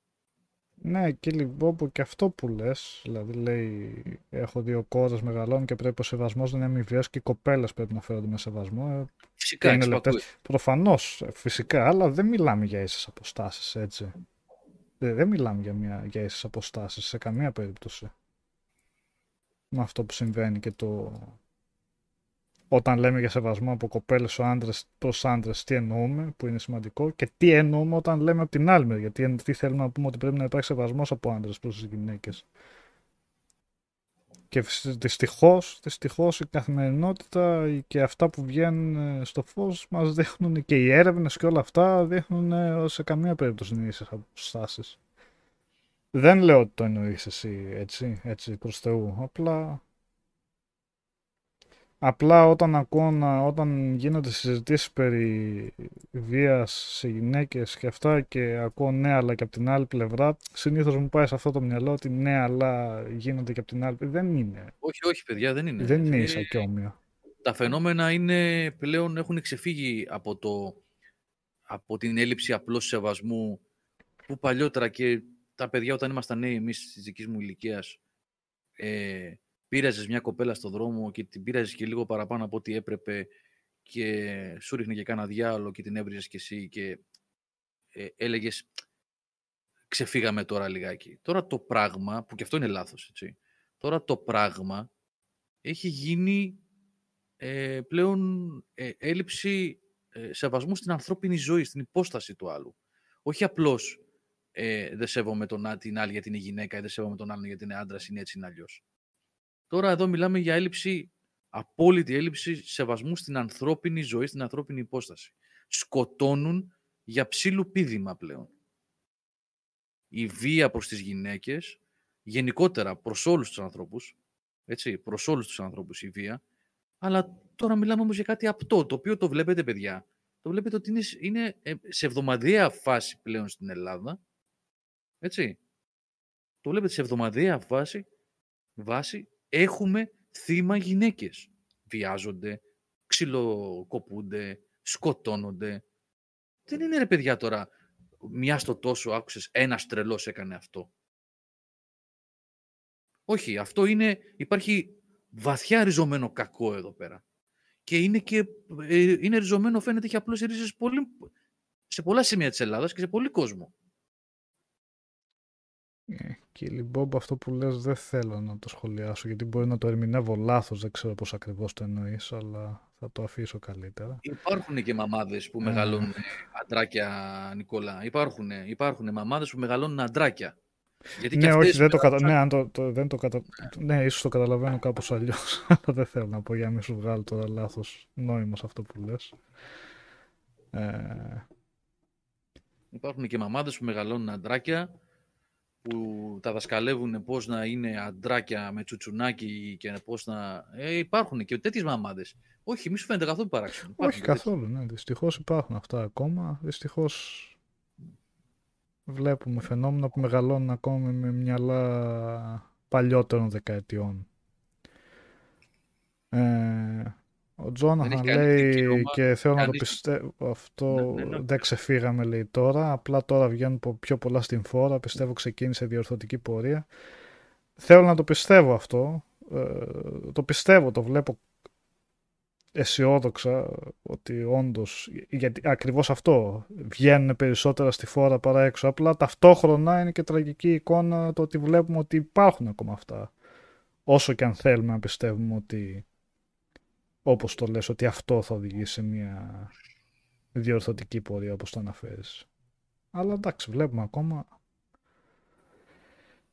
Ναι, και λοιπόν και αυτό που λες, δηλαδή λέει έχω δύο κόρες μεγαλών και πρέπει ο σεβασμός να είναι αμοιβαίος και οι κοπέλες πρέπει να φέρονται με σεβασμό. ε, Φυσικά, είναι εξυπακούει. λεπτές. Προφανώς, ε, φυσικά, αλλά δεν μιλάμε για ίσες αποστάσεις, έτσι. Δεν, δεν μιλάμε για, μια, για ίσες αποστάσεις σε καμία περίπτωση. Με αυτό που συμβαίνει και το... Όταν λέμε για σεβασμό από κοπέλες ο άντρες προς άντρες, τι εννοούμε, που είναι σημαντικό, και τι εννοούμε όταν λέμε από την άλλη μεριά. Τι, τι θέλουμε να πούμε ότι πρέπει να υπάρχει σεβασμός από άντρες προς τις γυναίκες. Και δυστυχώς, δυστυχώς η καθημερινότητα και αυτά που βγαίνουν ε, στο φως μας δείχνουν και οι έρευνες και όλα αυτά δείχνουν ε, σε καμία περίπτωση είναι ίσες αποστάσεις. Δεν λέω ότι το εννοείς εσύ έτσι, έτσι προς Θεού. Απλά, απλά όταν ακούω να, όταν γίνονται συζητήσεις περί βίας σε γυναίκες και αυτά και ακούω ναι αλλά και από την άλλη πλευρά συνήθως μου πάει σε αυτό το μυαλό ότι ναι αλλά γίνονται και από την άλλη δεν είναι. Όχι, όχι, παιδιά, δεν είναι. Δεν είναι Ε, ίσα και όμοια. τα φαινόμενα είναι πλέον έχουν ξεφύγει από, το, από την έλλειψη απλώς σεβασμού που παλιότερα και τα παιδιά όταν ήμασταν νέοι εμείς της δικής μου ηλικίας. Ε, πήραζες μια κοπέλα στο δρόμο και την πήραζες και λίγο παραπάνω από ό,τι έπρεπε και σου ρίχνε και κάνα διάλογο και την έβριζες κι εσύ και ε, έλεγες ξεφύγαμε τώρα λιγάκι. Τώρα το πράγμα, που και αυτό είναι λάθος, έτσι. Τώρα το πράγμα έχει γίνει ε, πλέον ε, έλλειψη ε, σεβασμού στην ανθρώπινη ζωή, στην υπόσταση του άλλου. Όχι απλώς ε, δεν σέβομαι τον, α- την άλλη γιατί είναι γυναίκα ή δεν σέβομαι τον άλλον γιατί είναι άντρας, είναι έτσι είναι αλλιώς. Τώρα εδώ μιλάμε για έλλειψη, απόλυτη έλλειψη σεβασμού στην ανθρώπινη ζωή, στην ανθρώπινη υπόσταση. Σκοτώνουν για ψήλου πίδημα πλέον. Η βία προς τις γυναίκες, γενικότερα προς όλους τους ανθρώπους, έτσι, προς όλους τους ανθρώπους η βία, αλλά τώρα μιλάμε όμως για κάτι απτό, το οποίο το βλέπετε παιδιά. Το βλέπετε ότι είναι, σ- είναι ε, σε εβδομαδιαία φάση πλέον στην Ελλάδα. Έτσι. Το βλέπετε σε εβδομαδιαία φάση, βάση έχουμε θύμα γυναίκες. Βιάζονται, ξυλοκοπούνται, σκοτώνονται. Δεν είναι ρε παιδιά τώρα, μια στο τόσο άκουσες ένας τρελός έκανε αυτό. Όχι, αυτό είναι, υπάρχει βαθιά ριζωμένο κακό εδώ πέρα. Και είναι και ε, είναι ριζωμένο φαίνεται έχει απλώς ρίζες πολύ, σε πολλά σημεία της Ελλάδας και σε πολύ κόσμο. Ε, Κύριε Μπομπ, αυτό που λες δεν θέλω να το σχολιάσω γιατί μπορεί να το ερμηνεύω λάθος, δεν ξέρω πώς ακριβώς το εννοείς, αλλά θα το αφήσω καλύτερα. Υπάρχουν και μαμάδες που Ε. μεγαλώνουν αντράκια, Νικόλα. Υπάρχουν, υπάρχουν μαμάδες που μεγαλώνουν αντράκια. Γιατί και ναι, αυτές όχι, δεν το, κατα... μεγαλώσαν- ναι, αν το, το, δεν το κατα... ναι, ίσως το καταλαβαίνω κάπως αλλιώς, αλλά δεν θέλω να πω για να μην σου βγάλω τώρα λάθος νόημα σε αυτό που λες. Ε, Υπάρχουν και μαμάδες που μεγαλώνουν αντράκια, που τα δασκαλεύουν πώς να είναι αντράκια με τσουτσουνάκι και πώς να... Ε, υπάρχουν και τέτοιες μαμάδες. Όχι, μη σου φαίνεται καθόλου παράξενο. Υπάρχουν όχι και τέτοιες. καθόλου, ναι, δυστυχώς υπάρχουν αυτά ακόμα, δυστυχώς βλέπουμε φαινόμενα που μεγαλώνουν ακόμα με μυαλά παλιότερων δεκαετιών. Ε, ο Τζόναχαν έχει κάνει λέει δικαίωμα και θέλω να το κανείς- πιστεύω αυτό Ναι, ναι, ναι. δεν ξεφύγαμε λέει τώρα απλά τώρα βγαίνουν πο- πιο πολλά στην φόρα πιστεύω ξεκίνησε διορθωτική πορεία θέλω να το πιστεύω αυτό ε, το πιστεύω το βλέπω αισιόδοξα ότι όντως, γιατί ακριβώς αυτό, βγαίνουν περισσότερα στη φόρα παρά έξω. Απλά ταυτόχρονα είναι και τραγική εικόνα το ότι βλέπουμε ότι υπάρχουν ακόμα αυτά. Όσο και αν θέλουμε να πιστεύουμε ότι, όπως το λες, ότι αυτό θα οδηγήσει σε μια διορθωτική πορεία όπως το αναφέρεις. Αλλά εντάξει, βλέπουμε ακόμα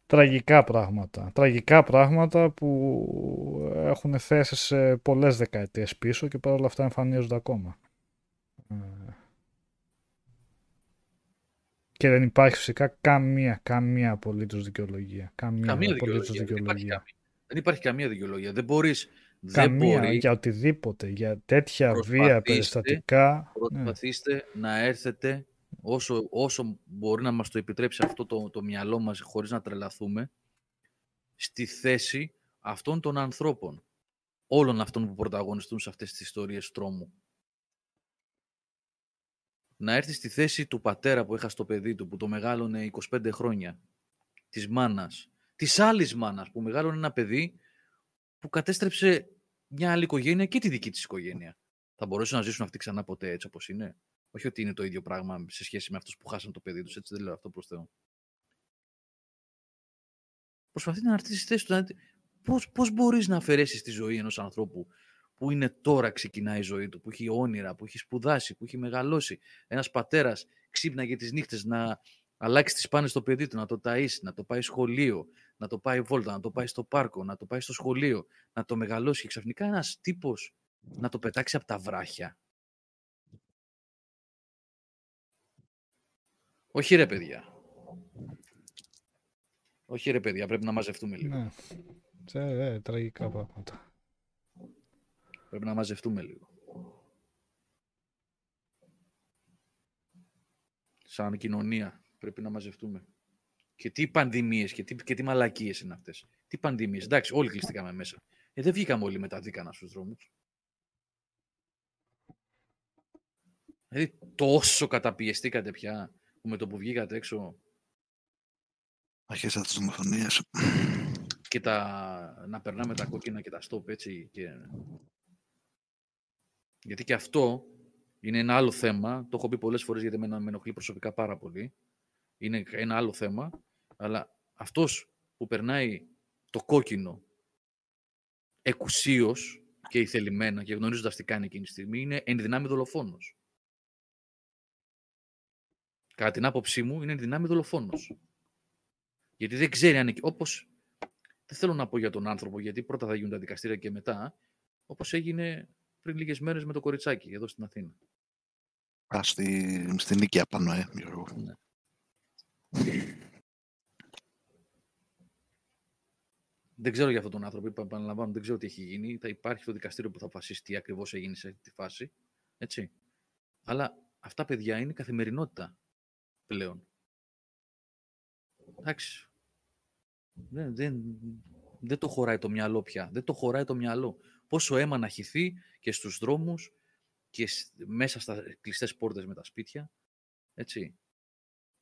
τραγικά πράγματα. Τραγικά πράγματα που έχουν θέσει σε πολλές δεκαετίες πίσω και παρόλα αυτά εμφανίζονται ακόμα. Ε, Και δεν υπάρχει φυσικά καμία, καμία απολύτως δικαιολογία. Καμία, Καμία απολύτως δικαιολογία. Δεν υπάρχει, δικαιολογία. καμία. δεν υπάρχει καμία δικαιολογία. Δεν μπορείς, δεν Καμία μπορεί, για οτιδήποτε, για τέτοια βία Προσπαθήστε, περιστατικά. ναι. προσπαθήστε να έρθετε όσο, όσο μπορεί να μας το επιτρέψει αυτό το, το μυαλό μας χωρίς να τρελαθούμε στη θέση αυτών των ανθρώπων. Όλων αυτών που πρωταγωνιστούν σε αυτές τις ιστορίες τρόμου. να έρθεις στη θέση του πατέρα που είχα στο παιδί του, που το μεγάλωνε 25 χρόνια, της μάνας, της άλλης μάνας που μεγάλωνε ένα παιδί που κατέστρεψε μια άλλη οικογένεια και τη δική της οικογένεια. Θα μπορούσαν να ζήσουν αυτοί ξανά ποτέ έτσι όπως είναι; Όχι ότι είναι το ίδιο πράγμα σε σχέση με αυτούς που χάσαν το παιδί τους. Έτσι δεν λέω αυτό προς Θεό. Προσπαθεί να έρθει στη θέση του. Πώς, πώς μπορείς να αφαιρέσεις τη ζωή ενός ανθρώπου που είναι τώρα ξεκινάει η ζωή του, που έχει όνειρα, που έχει σπουδάσει, που έχει μεγαλώσει. Ένας πατέρας ξύπναγε τις νύχτες να αλλάξει τις πάνες στο παιδί του, να το ταΐσει, να το πάει σχολείο, να το πάει βόλτα, να το πάει στο πάρκο, να το πάει στο σχολείο, να το μεγαλώσει. Και ξαφνικά ένας τύπος να το πετάξει από τα βράχια. Όχι ρε παιδιά. Όχι ρε παιδιά, πρέπει να μαζευτούμε λίγο. Ναι. Σε, ε, τραγικά πράγματα. Πρέπει να μαζευτούμε λίγο. Σαν κοινωνία πρέπει να μαζευτούμε. Και τι πανδημίες και τι, και τι μαλακίες είναι αυτές. Τι πανδημίες. Εντάξει, όλοι κλειστήκαμε μέσα. Ε, δεν βγήκαμε όλοι με τα δίκανα στους δρόμους. Δηλαδή τόσο καταπιεστήκατε πια που με το που βγήκατε έξω Αρχίσατε τις δομοφωνίες. και τα, να περνάμε τα κόκκινα και τα stop έτσι. Και... Γιατί και αυτό είναι ένα άλλο θέμα. Το έχω πει πολλές φορές γιατί με, με ενοχλεί προσωπικά πάρα πολύ. Είναι ένα άλλο θέμα. Αλλά αυτός που περνάει το κόκκινο εκουσίως και ηθελημένα και γνωρίζοντας τι κάνει εκείνη τη στιγμή είναι εν δυνάμει δολοφόνος. Κατά την άποψή μου είναι εν δυνάμει δολοφόνος. Γιατί δεν ξέρει αν... Όπως... Δεν θέλω να πω για τον άνθρωπο, γιατί πρώτα θα γίνουν τα δικαστήρια και μετά, όπως έγινε πριν λίγες μέρες με το κοριτσάκι εδώ στην Αθήνα. Α, στη, στην Νίκαια πάνω, ε, Γιώργο. Ναι. Δεν ξέρω για αυτόν τον άνθρωπο, είπα, επαναλαμβάνω, δεν ξέρω τι έχει γίνει. Θα υπάρχει το δικαστήριο που θα αποφασίσει τι ακριβώς έγινε σε αυτή τη φάση. Έτσι. Αλλά αυτά, παιδιά, είναι καθημερινότητα πλέον. Εντάξει. Δεν, δεν, δεν το χωράει το μυαλό πια. Δεν το χωράει το μυαλό. Πόσο αίμα να χυθεί και στους δρόμους και σ- μέσα στα κλειστές πόρτες με τα σπίτια. Έτσι.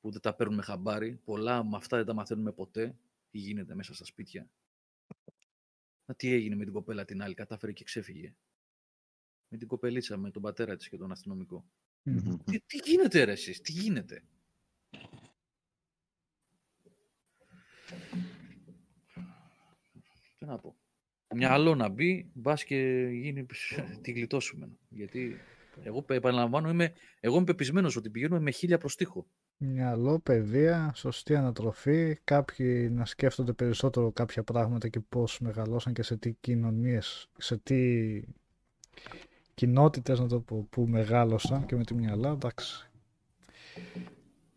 Που δεν τα παίρνουμε χαμπάρι. Πολλά με αυτά δεν τα μαθαίνουμε ποτέ. Τι γίνεται μέσα στα σπίτια. Να, τι έγινε με την κοπέλα την άλλη. Κατάφερε και ξέφυγε. Με την κοπελίτσα, με τον πατέρα της και τον αστυνομικό. Μμμ. Τι, τι γίνεται ρε εσείς, τι γίνεται; Τι να πω. Μυαλό να μπει, μπας και γίνει, τη γλιτώσουμε. Γιατί εγώ επαναλαμβάνω, είμαι, εγώ είμαι πεπισμένος ότι πηγαίνουμε με χίλια προς τοίχο. Μυαλό, παιδεία, σωστή ανατροφή, κάποιοι να σκέφτονται περισσότερο κάποια πράγματα και πώς μεγαλώσαν και σε τι κοινωνίες, σε τι κοινότητες να το πω, που μεγάλωσαν και με τη μυαλά, εντάξει.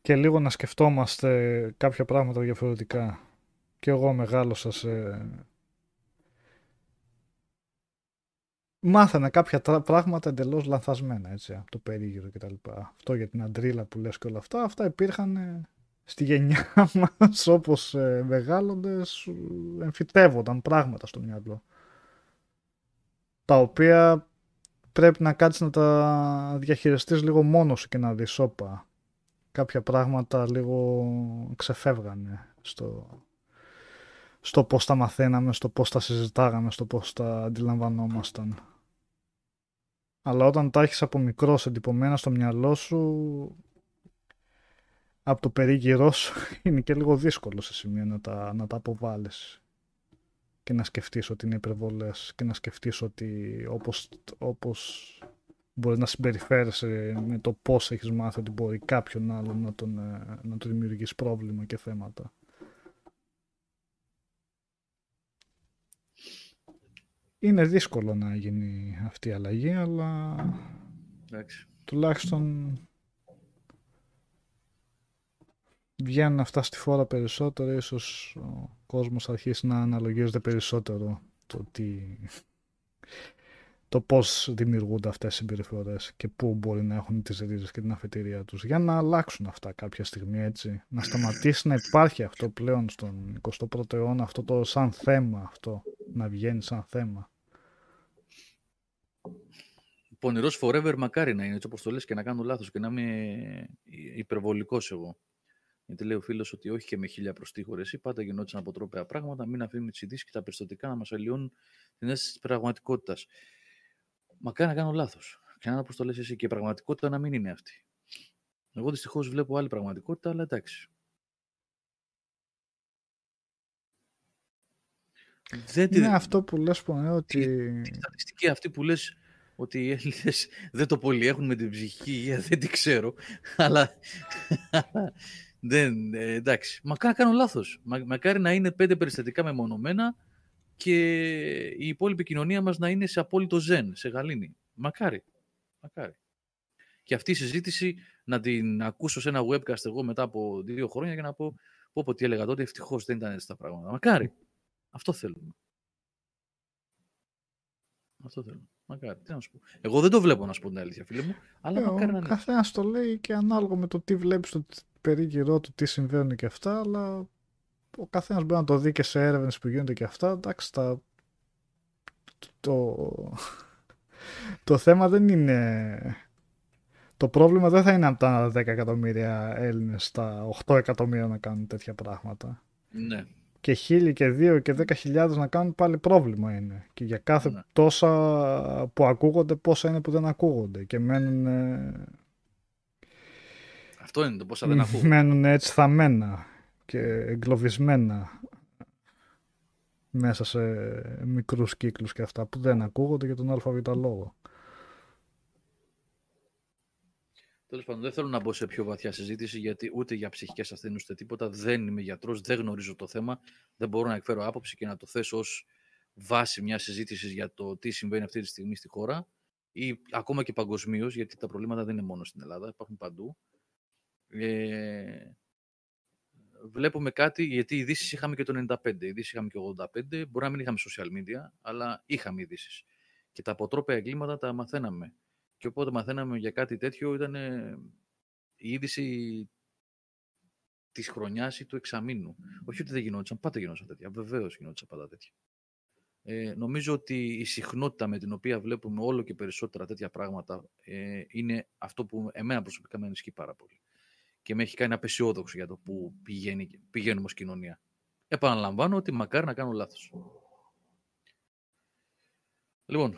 Και λίγο να σκεφτόμαστε κάποια πράγματα διαφορετικά. Και εγώ μεγάλωσα σε... Μάθανα κάποια τρα- πράγματα εντελώς λανθασμένα, έτσι, από το περίγυρο και τα λοιπά. Αυτό για την αντρίλα που λες και όλα αυτά, αυτά υπήρχαν ε, στη γενιά μας, όπως ε, μεγάλοντες, ε, εμφυτεύονταν πράγματα στο μυαλό. Τα οποία πρέπει να κάτσεις να τα διαχειριστείς λίγο μόνος σου και να δεις, όπα, κάποια πράγματα λίγο ξεφεύγανε στο, στο πώς τα μαθαίναμε, στο πώς τα συζητάγαμε, στο πώς τα αντιλαμβανόμασταν. Αλλά όταν τα έχεις από μικρός εντυπωμένα στο μυαλό σου, από το περίγυρό σου, είναι και λίγο δύσκολο σε σημείο να τα, να τα αποβάλεις και να σκεφτείς ότι είναι υπερβολές και να σκεφτείς ότι όπως, όπως μπορεί να συμπεριφέρεσαι με το πώς έχεις μάθει ότι μπορεί κάποιον άλλον να τον, ε, να του δημιουργήσει πρόβλημα και θέματα. Είναι δύσκολο να γίνει αυτή η αλλαγή, αλλά Εντάξει. τουλάχιστον βγαίνουν αυτά στη φόρα περισσότερο, ίσως ο κόσμος αρχίσει να αναλογίζεται περισσότερο το τι το πώς δημιουργούνται αυτές οι συμπεριφορές και πού μπορεί να έχουν τις ρίζες και την αφετηρία τους. Για να αλλάξουν αυτά κάποια στιγμή έτσι. Να σταματήσει να υπάρχει αυτό πλέον στον 21ο αιώνα αυτό το σαν θέμα αυτό να βγαίνει σαν θέμα πονηρός forever μακάρι να είναι, έτσι όπως το λες, και να κάνω λάθος και να είμαι υπερβολικός εγώ. Γιατί λέει ο φίλος ότι όχι και με χίλια προστίχωρες ή πάντα γινόταν αποτρόπαια πράγματα, μην αφήνουμε τις ειδήσεις και τα περιστατικά να μας αλλοιώνουν την αίσθηση της πραγματικότητας. Μακάρι να κάνω λάθος. Και να όπως το λες εσύ, και η πραγματικότητα να μην είναι αυτή. Εγώ δυστυχώς βλέπω άλλη πραγματικότητα, αλλά εντάξει. Δεν είναι αυτό που λες πω, ότι... Η στατιστική αυτή που λες ότι οι Έλληνες δεν το πολύ έχουν με την ψυχική υγεία, δεν την ξέρω, αλλά δεν, ε, εντάξει. Μακάρι να κάνω λάθος. Μα, μακάρι να είναι πέντε περιστατικά μεμονωμένα και η υπόλοιπη κοινωνία μας να είναι σε απόλυτο ζεν, σε γαλήνη. Μακάρι. Μακάρι. Και αυτή η συζήτηση να την ακούσω σε ένα webcast εγώ μετά από δύο χρόνια και να πω πω, πω τι έλεγα τότε, ευτυχώς δεν ήταν έτσι τα πράγματα. Μακάρι. Αυτό θέλουμε. Αυτό θέλουμε. Μακάρι. Τι να σου πω. Εγώ δεν το βλέπω να σου πω την αλήθεια, φίλε μου. Αλλά ε, μακάρι να είναι. Καθένας το λέει και ανάλογα με το τι βλέπεις στο περίγυρό του, τι συμβαίνουν και αυτά. Αλλά ο καθένας μπορεί να το δει και σε έρευνες που γίνονται και αυτά. Εντάξει, τα... το... το θέμα δεν είναι. Το πρόβλημα δεν θα είναι από τα 10 εκατομμύρια Έλληνες στα 8 εκατομμύρια να κάνουν τέτοια πράγματα. Ναι και χίλιοι και δύο και δέκα χιλιάδες να κάνουν πάλι πρόβλημα είναι. Και για κάθε ναι. τόσα που ακούγονται, πόσα είναι που δεν ακούγονται. Και μένουν... Αυτό είναι το πόσα δεν ακούγονται. Μένουν έτσι θαμμένα και εγκλωβισμένα μέσα σε μικρούς κύκλους και αυτά που δεν ακούγονται για τον ΑΒ λόγο. Τέλος πάντων, δεν θέλω να μπω σε πιο βαθιά συζήτηση, γιατί ούτε για ψυχικές ασθένειες ούτε τίποτα. Δεν είμαι γιατρός, δεν γνωρίζω το θέμα. Δεν μπορώ να εκφέρω άποψη και να το θέσω ως βάση μιας συζήτησης για το τι συμβαίνει αυτή τη στιγμή στη χώρα ή ακόμα και παγκοσμίως, γιατί τα προβλήματα δεν είναι μόνο στην Ελλάδα, υπάρχουν παντού. Ε, βλέπουμε κάτι, γιατί ειδήσεις είχαμε και το 95, ειδήσεις είχαμε και το 85, μπορεί να μην είχαμε social media, αλλά είχαμε ειδήσεις. Και τα αποτρόπαια εγκλήματα τα μαθαίναμε. Και οπότε μαθαίναμε για κάτι τέτοιο, ήταν η είδηση της χρονιάς ή του εξαμήνου. Όχι ότι δεν γινόντουσαν, πάντα γινόντουσαν τέτοια. Βεβαίως γινόντουσαν πάντα τέτοια. Ε, νομίζω ότι η συχνότητα με την οποία βλέπουμε όλο και περισσότερα τέτοια πράγματα ε, είναι αυτό που εμένα προσωπικά με ενισχύει πάρα πολύ. Και με έχει κάνει απεσιόδοξο για το που πηγαίνει, πηγαίνουμε ως κοινωνία. Επαναλαμβάνω ότι μακάρι να κάνω λάθος. Λοιπόν,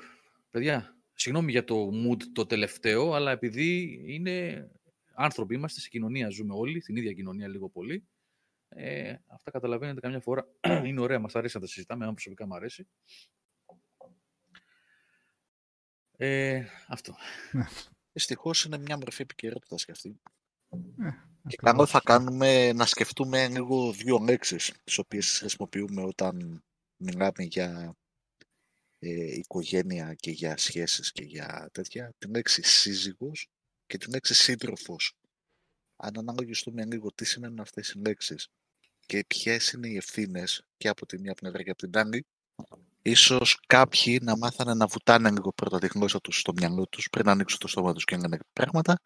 παιδιά, Συγγνώμη για το mood το τελευταίο, αλλά επειδή είναι άνθρωποι είμαστε, σε κοινωνία ζούμε όλοι, στην ίδια κοινωνία λίγο πολύ. Ε, αυτά καταλαβαίνετε καμιά φορά. είναι ωραία, μας αρέσει να τα συζητάμε, αν προσωπικά μου αρέσει. Ε, αυτό. Ναι. Δυστυχώς είναι μια μορφή επικαιρότητας και αυτή. Ναι, και καλό θα κάνουμε να σκεφτούμε λίγο δύο λέξεις τις οποίες χρησιμοποιούμε όταν μιλάμε για ε, οικογένεια και για σχέσεις και για τέτοια, την λέξη σύζυγος και την λέξη σύντροφος. Αν αναλογιστούμε λίγο τι σημαίνουν αυτές οι λέξεις και ποιες είναι οι ευθύνες και από τη μία πλευρά και από την άλλη, ίσως κάποιοι να μάθανε να βουτάνε λίγο πρώτα τη γλώσσα τους στο μυαλό τους πριν ανοίξουν το στόμα τους και να πράγματα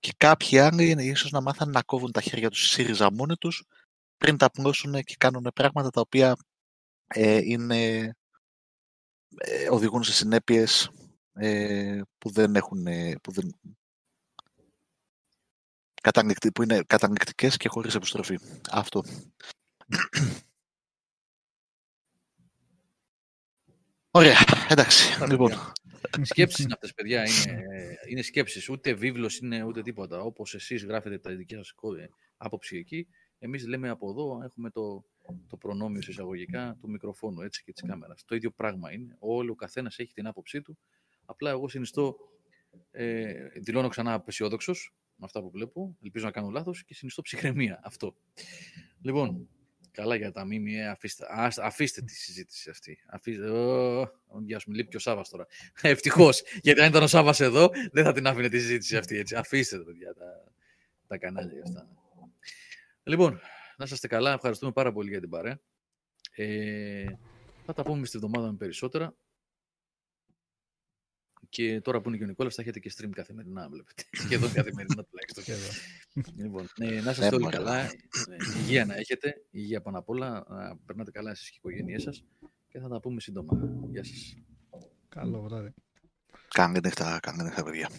και κάποιοι άλλοι ίσως να μάθανε να κόβουν τα χέρια τους σύριζα μόνοι τους πριν τα πνώσουν και κάνουν πράγματα τα οποία ε, είναι ε, οδηγούν σε συνέπειες ε, που δεν έχουν ε, που, δεν, που είναι κατανοητικές και χωρίς επιστροφή. Αυτό. Ωραία, εντάξει. Λοιπόν. Σκέψεις είναι αυτές, παιδιά. Είναι, είναι σκέψεις. Ούτε βίβλος είναι ούτε τίποτα. Όπως εσείς γράφετε τα δική σας άποψη εκεί, εμείς λέμε από εδώ, έχουμε το, το προνόμιο σε εισαγωγικά του μικροφόνου έτσι και της κάμερας. Το ίδιο πράγμα είναι. Όλο ο καθένας έχει την άποψή του. Απλά εγώ συνιστώ, ε, δηλώνω ξανά απεσιόδοξος με αυτά που βλέπω. Ελπίζω να κάνω λάθος και συνιστώ ψυχραιμία. Αυτό. Λοιπόν, καλά για τα ΜΜΕ. Αφήστε, αφήστε τη συζήτηση αυτή. Αφήστε. Γεια σου, λείπει και ο Σάβα τώρα. Ευτυχώς. γιατί αν ήταν ο Σάβα εδώ, δεν θα την άφηνε τη συζήτηση αυτή. Έτσι. Αφήστε, παιδιά, τα, τα κανάλια αυτά. Λοιπόν, να είστε καλά. Ευχαριστούμε πάρα πολύ για την παρέα. Ε, θα τα πούμε στη βδομάδα με περισσότερα. Και τώρα που είναι και ο Νικόλας θα έχετε και stream καθημερινά, βλέπετε. Σχεδόν καθημερινά τουλάχιστον. λοιπόν, ε, να είστε όλοι καλά. Ε, υγεία να έχετε. Υγεία πάνω απ' όλα. Να περνάτε καλά εσείς και οι οικογένειές σας. Και θα τα πούμε σύντομα. Γεια σας. Καλό βράδυ. Καλή νύχτα, καλή νύχτα, παιδιά.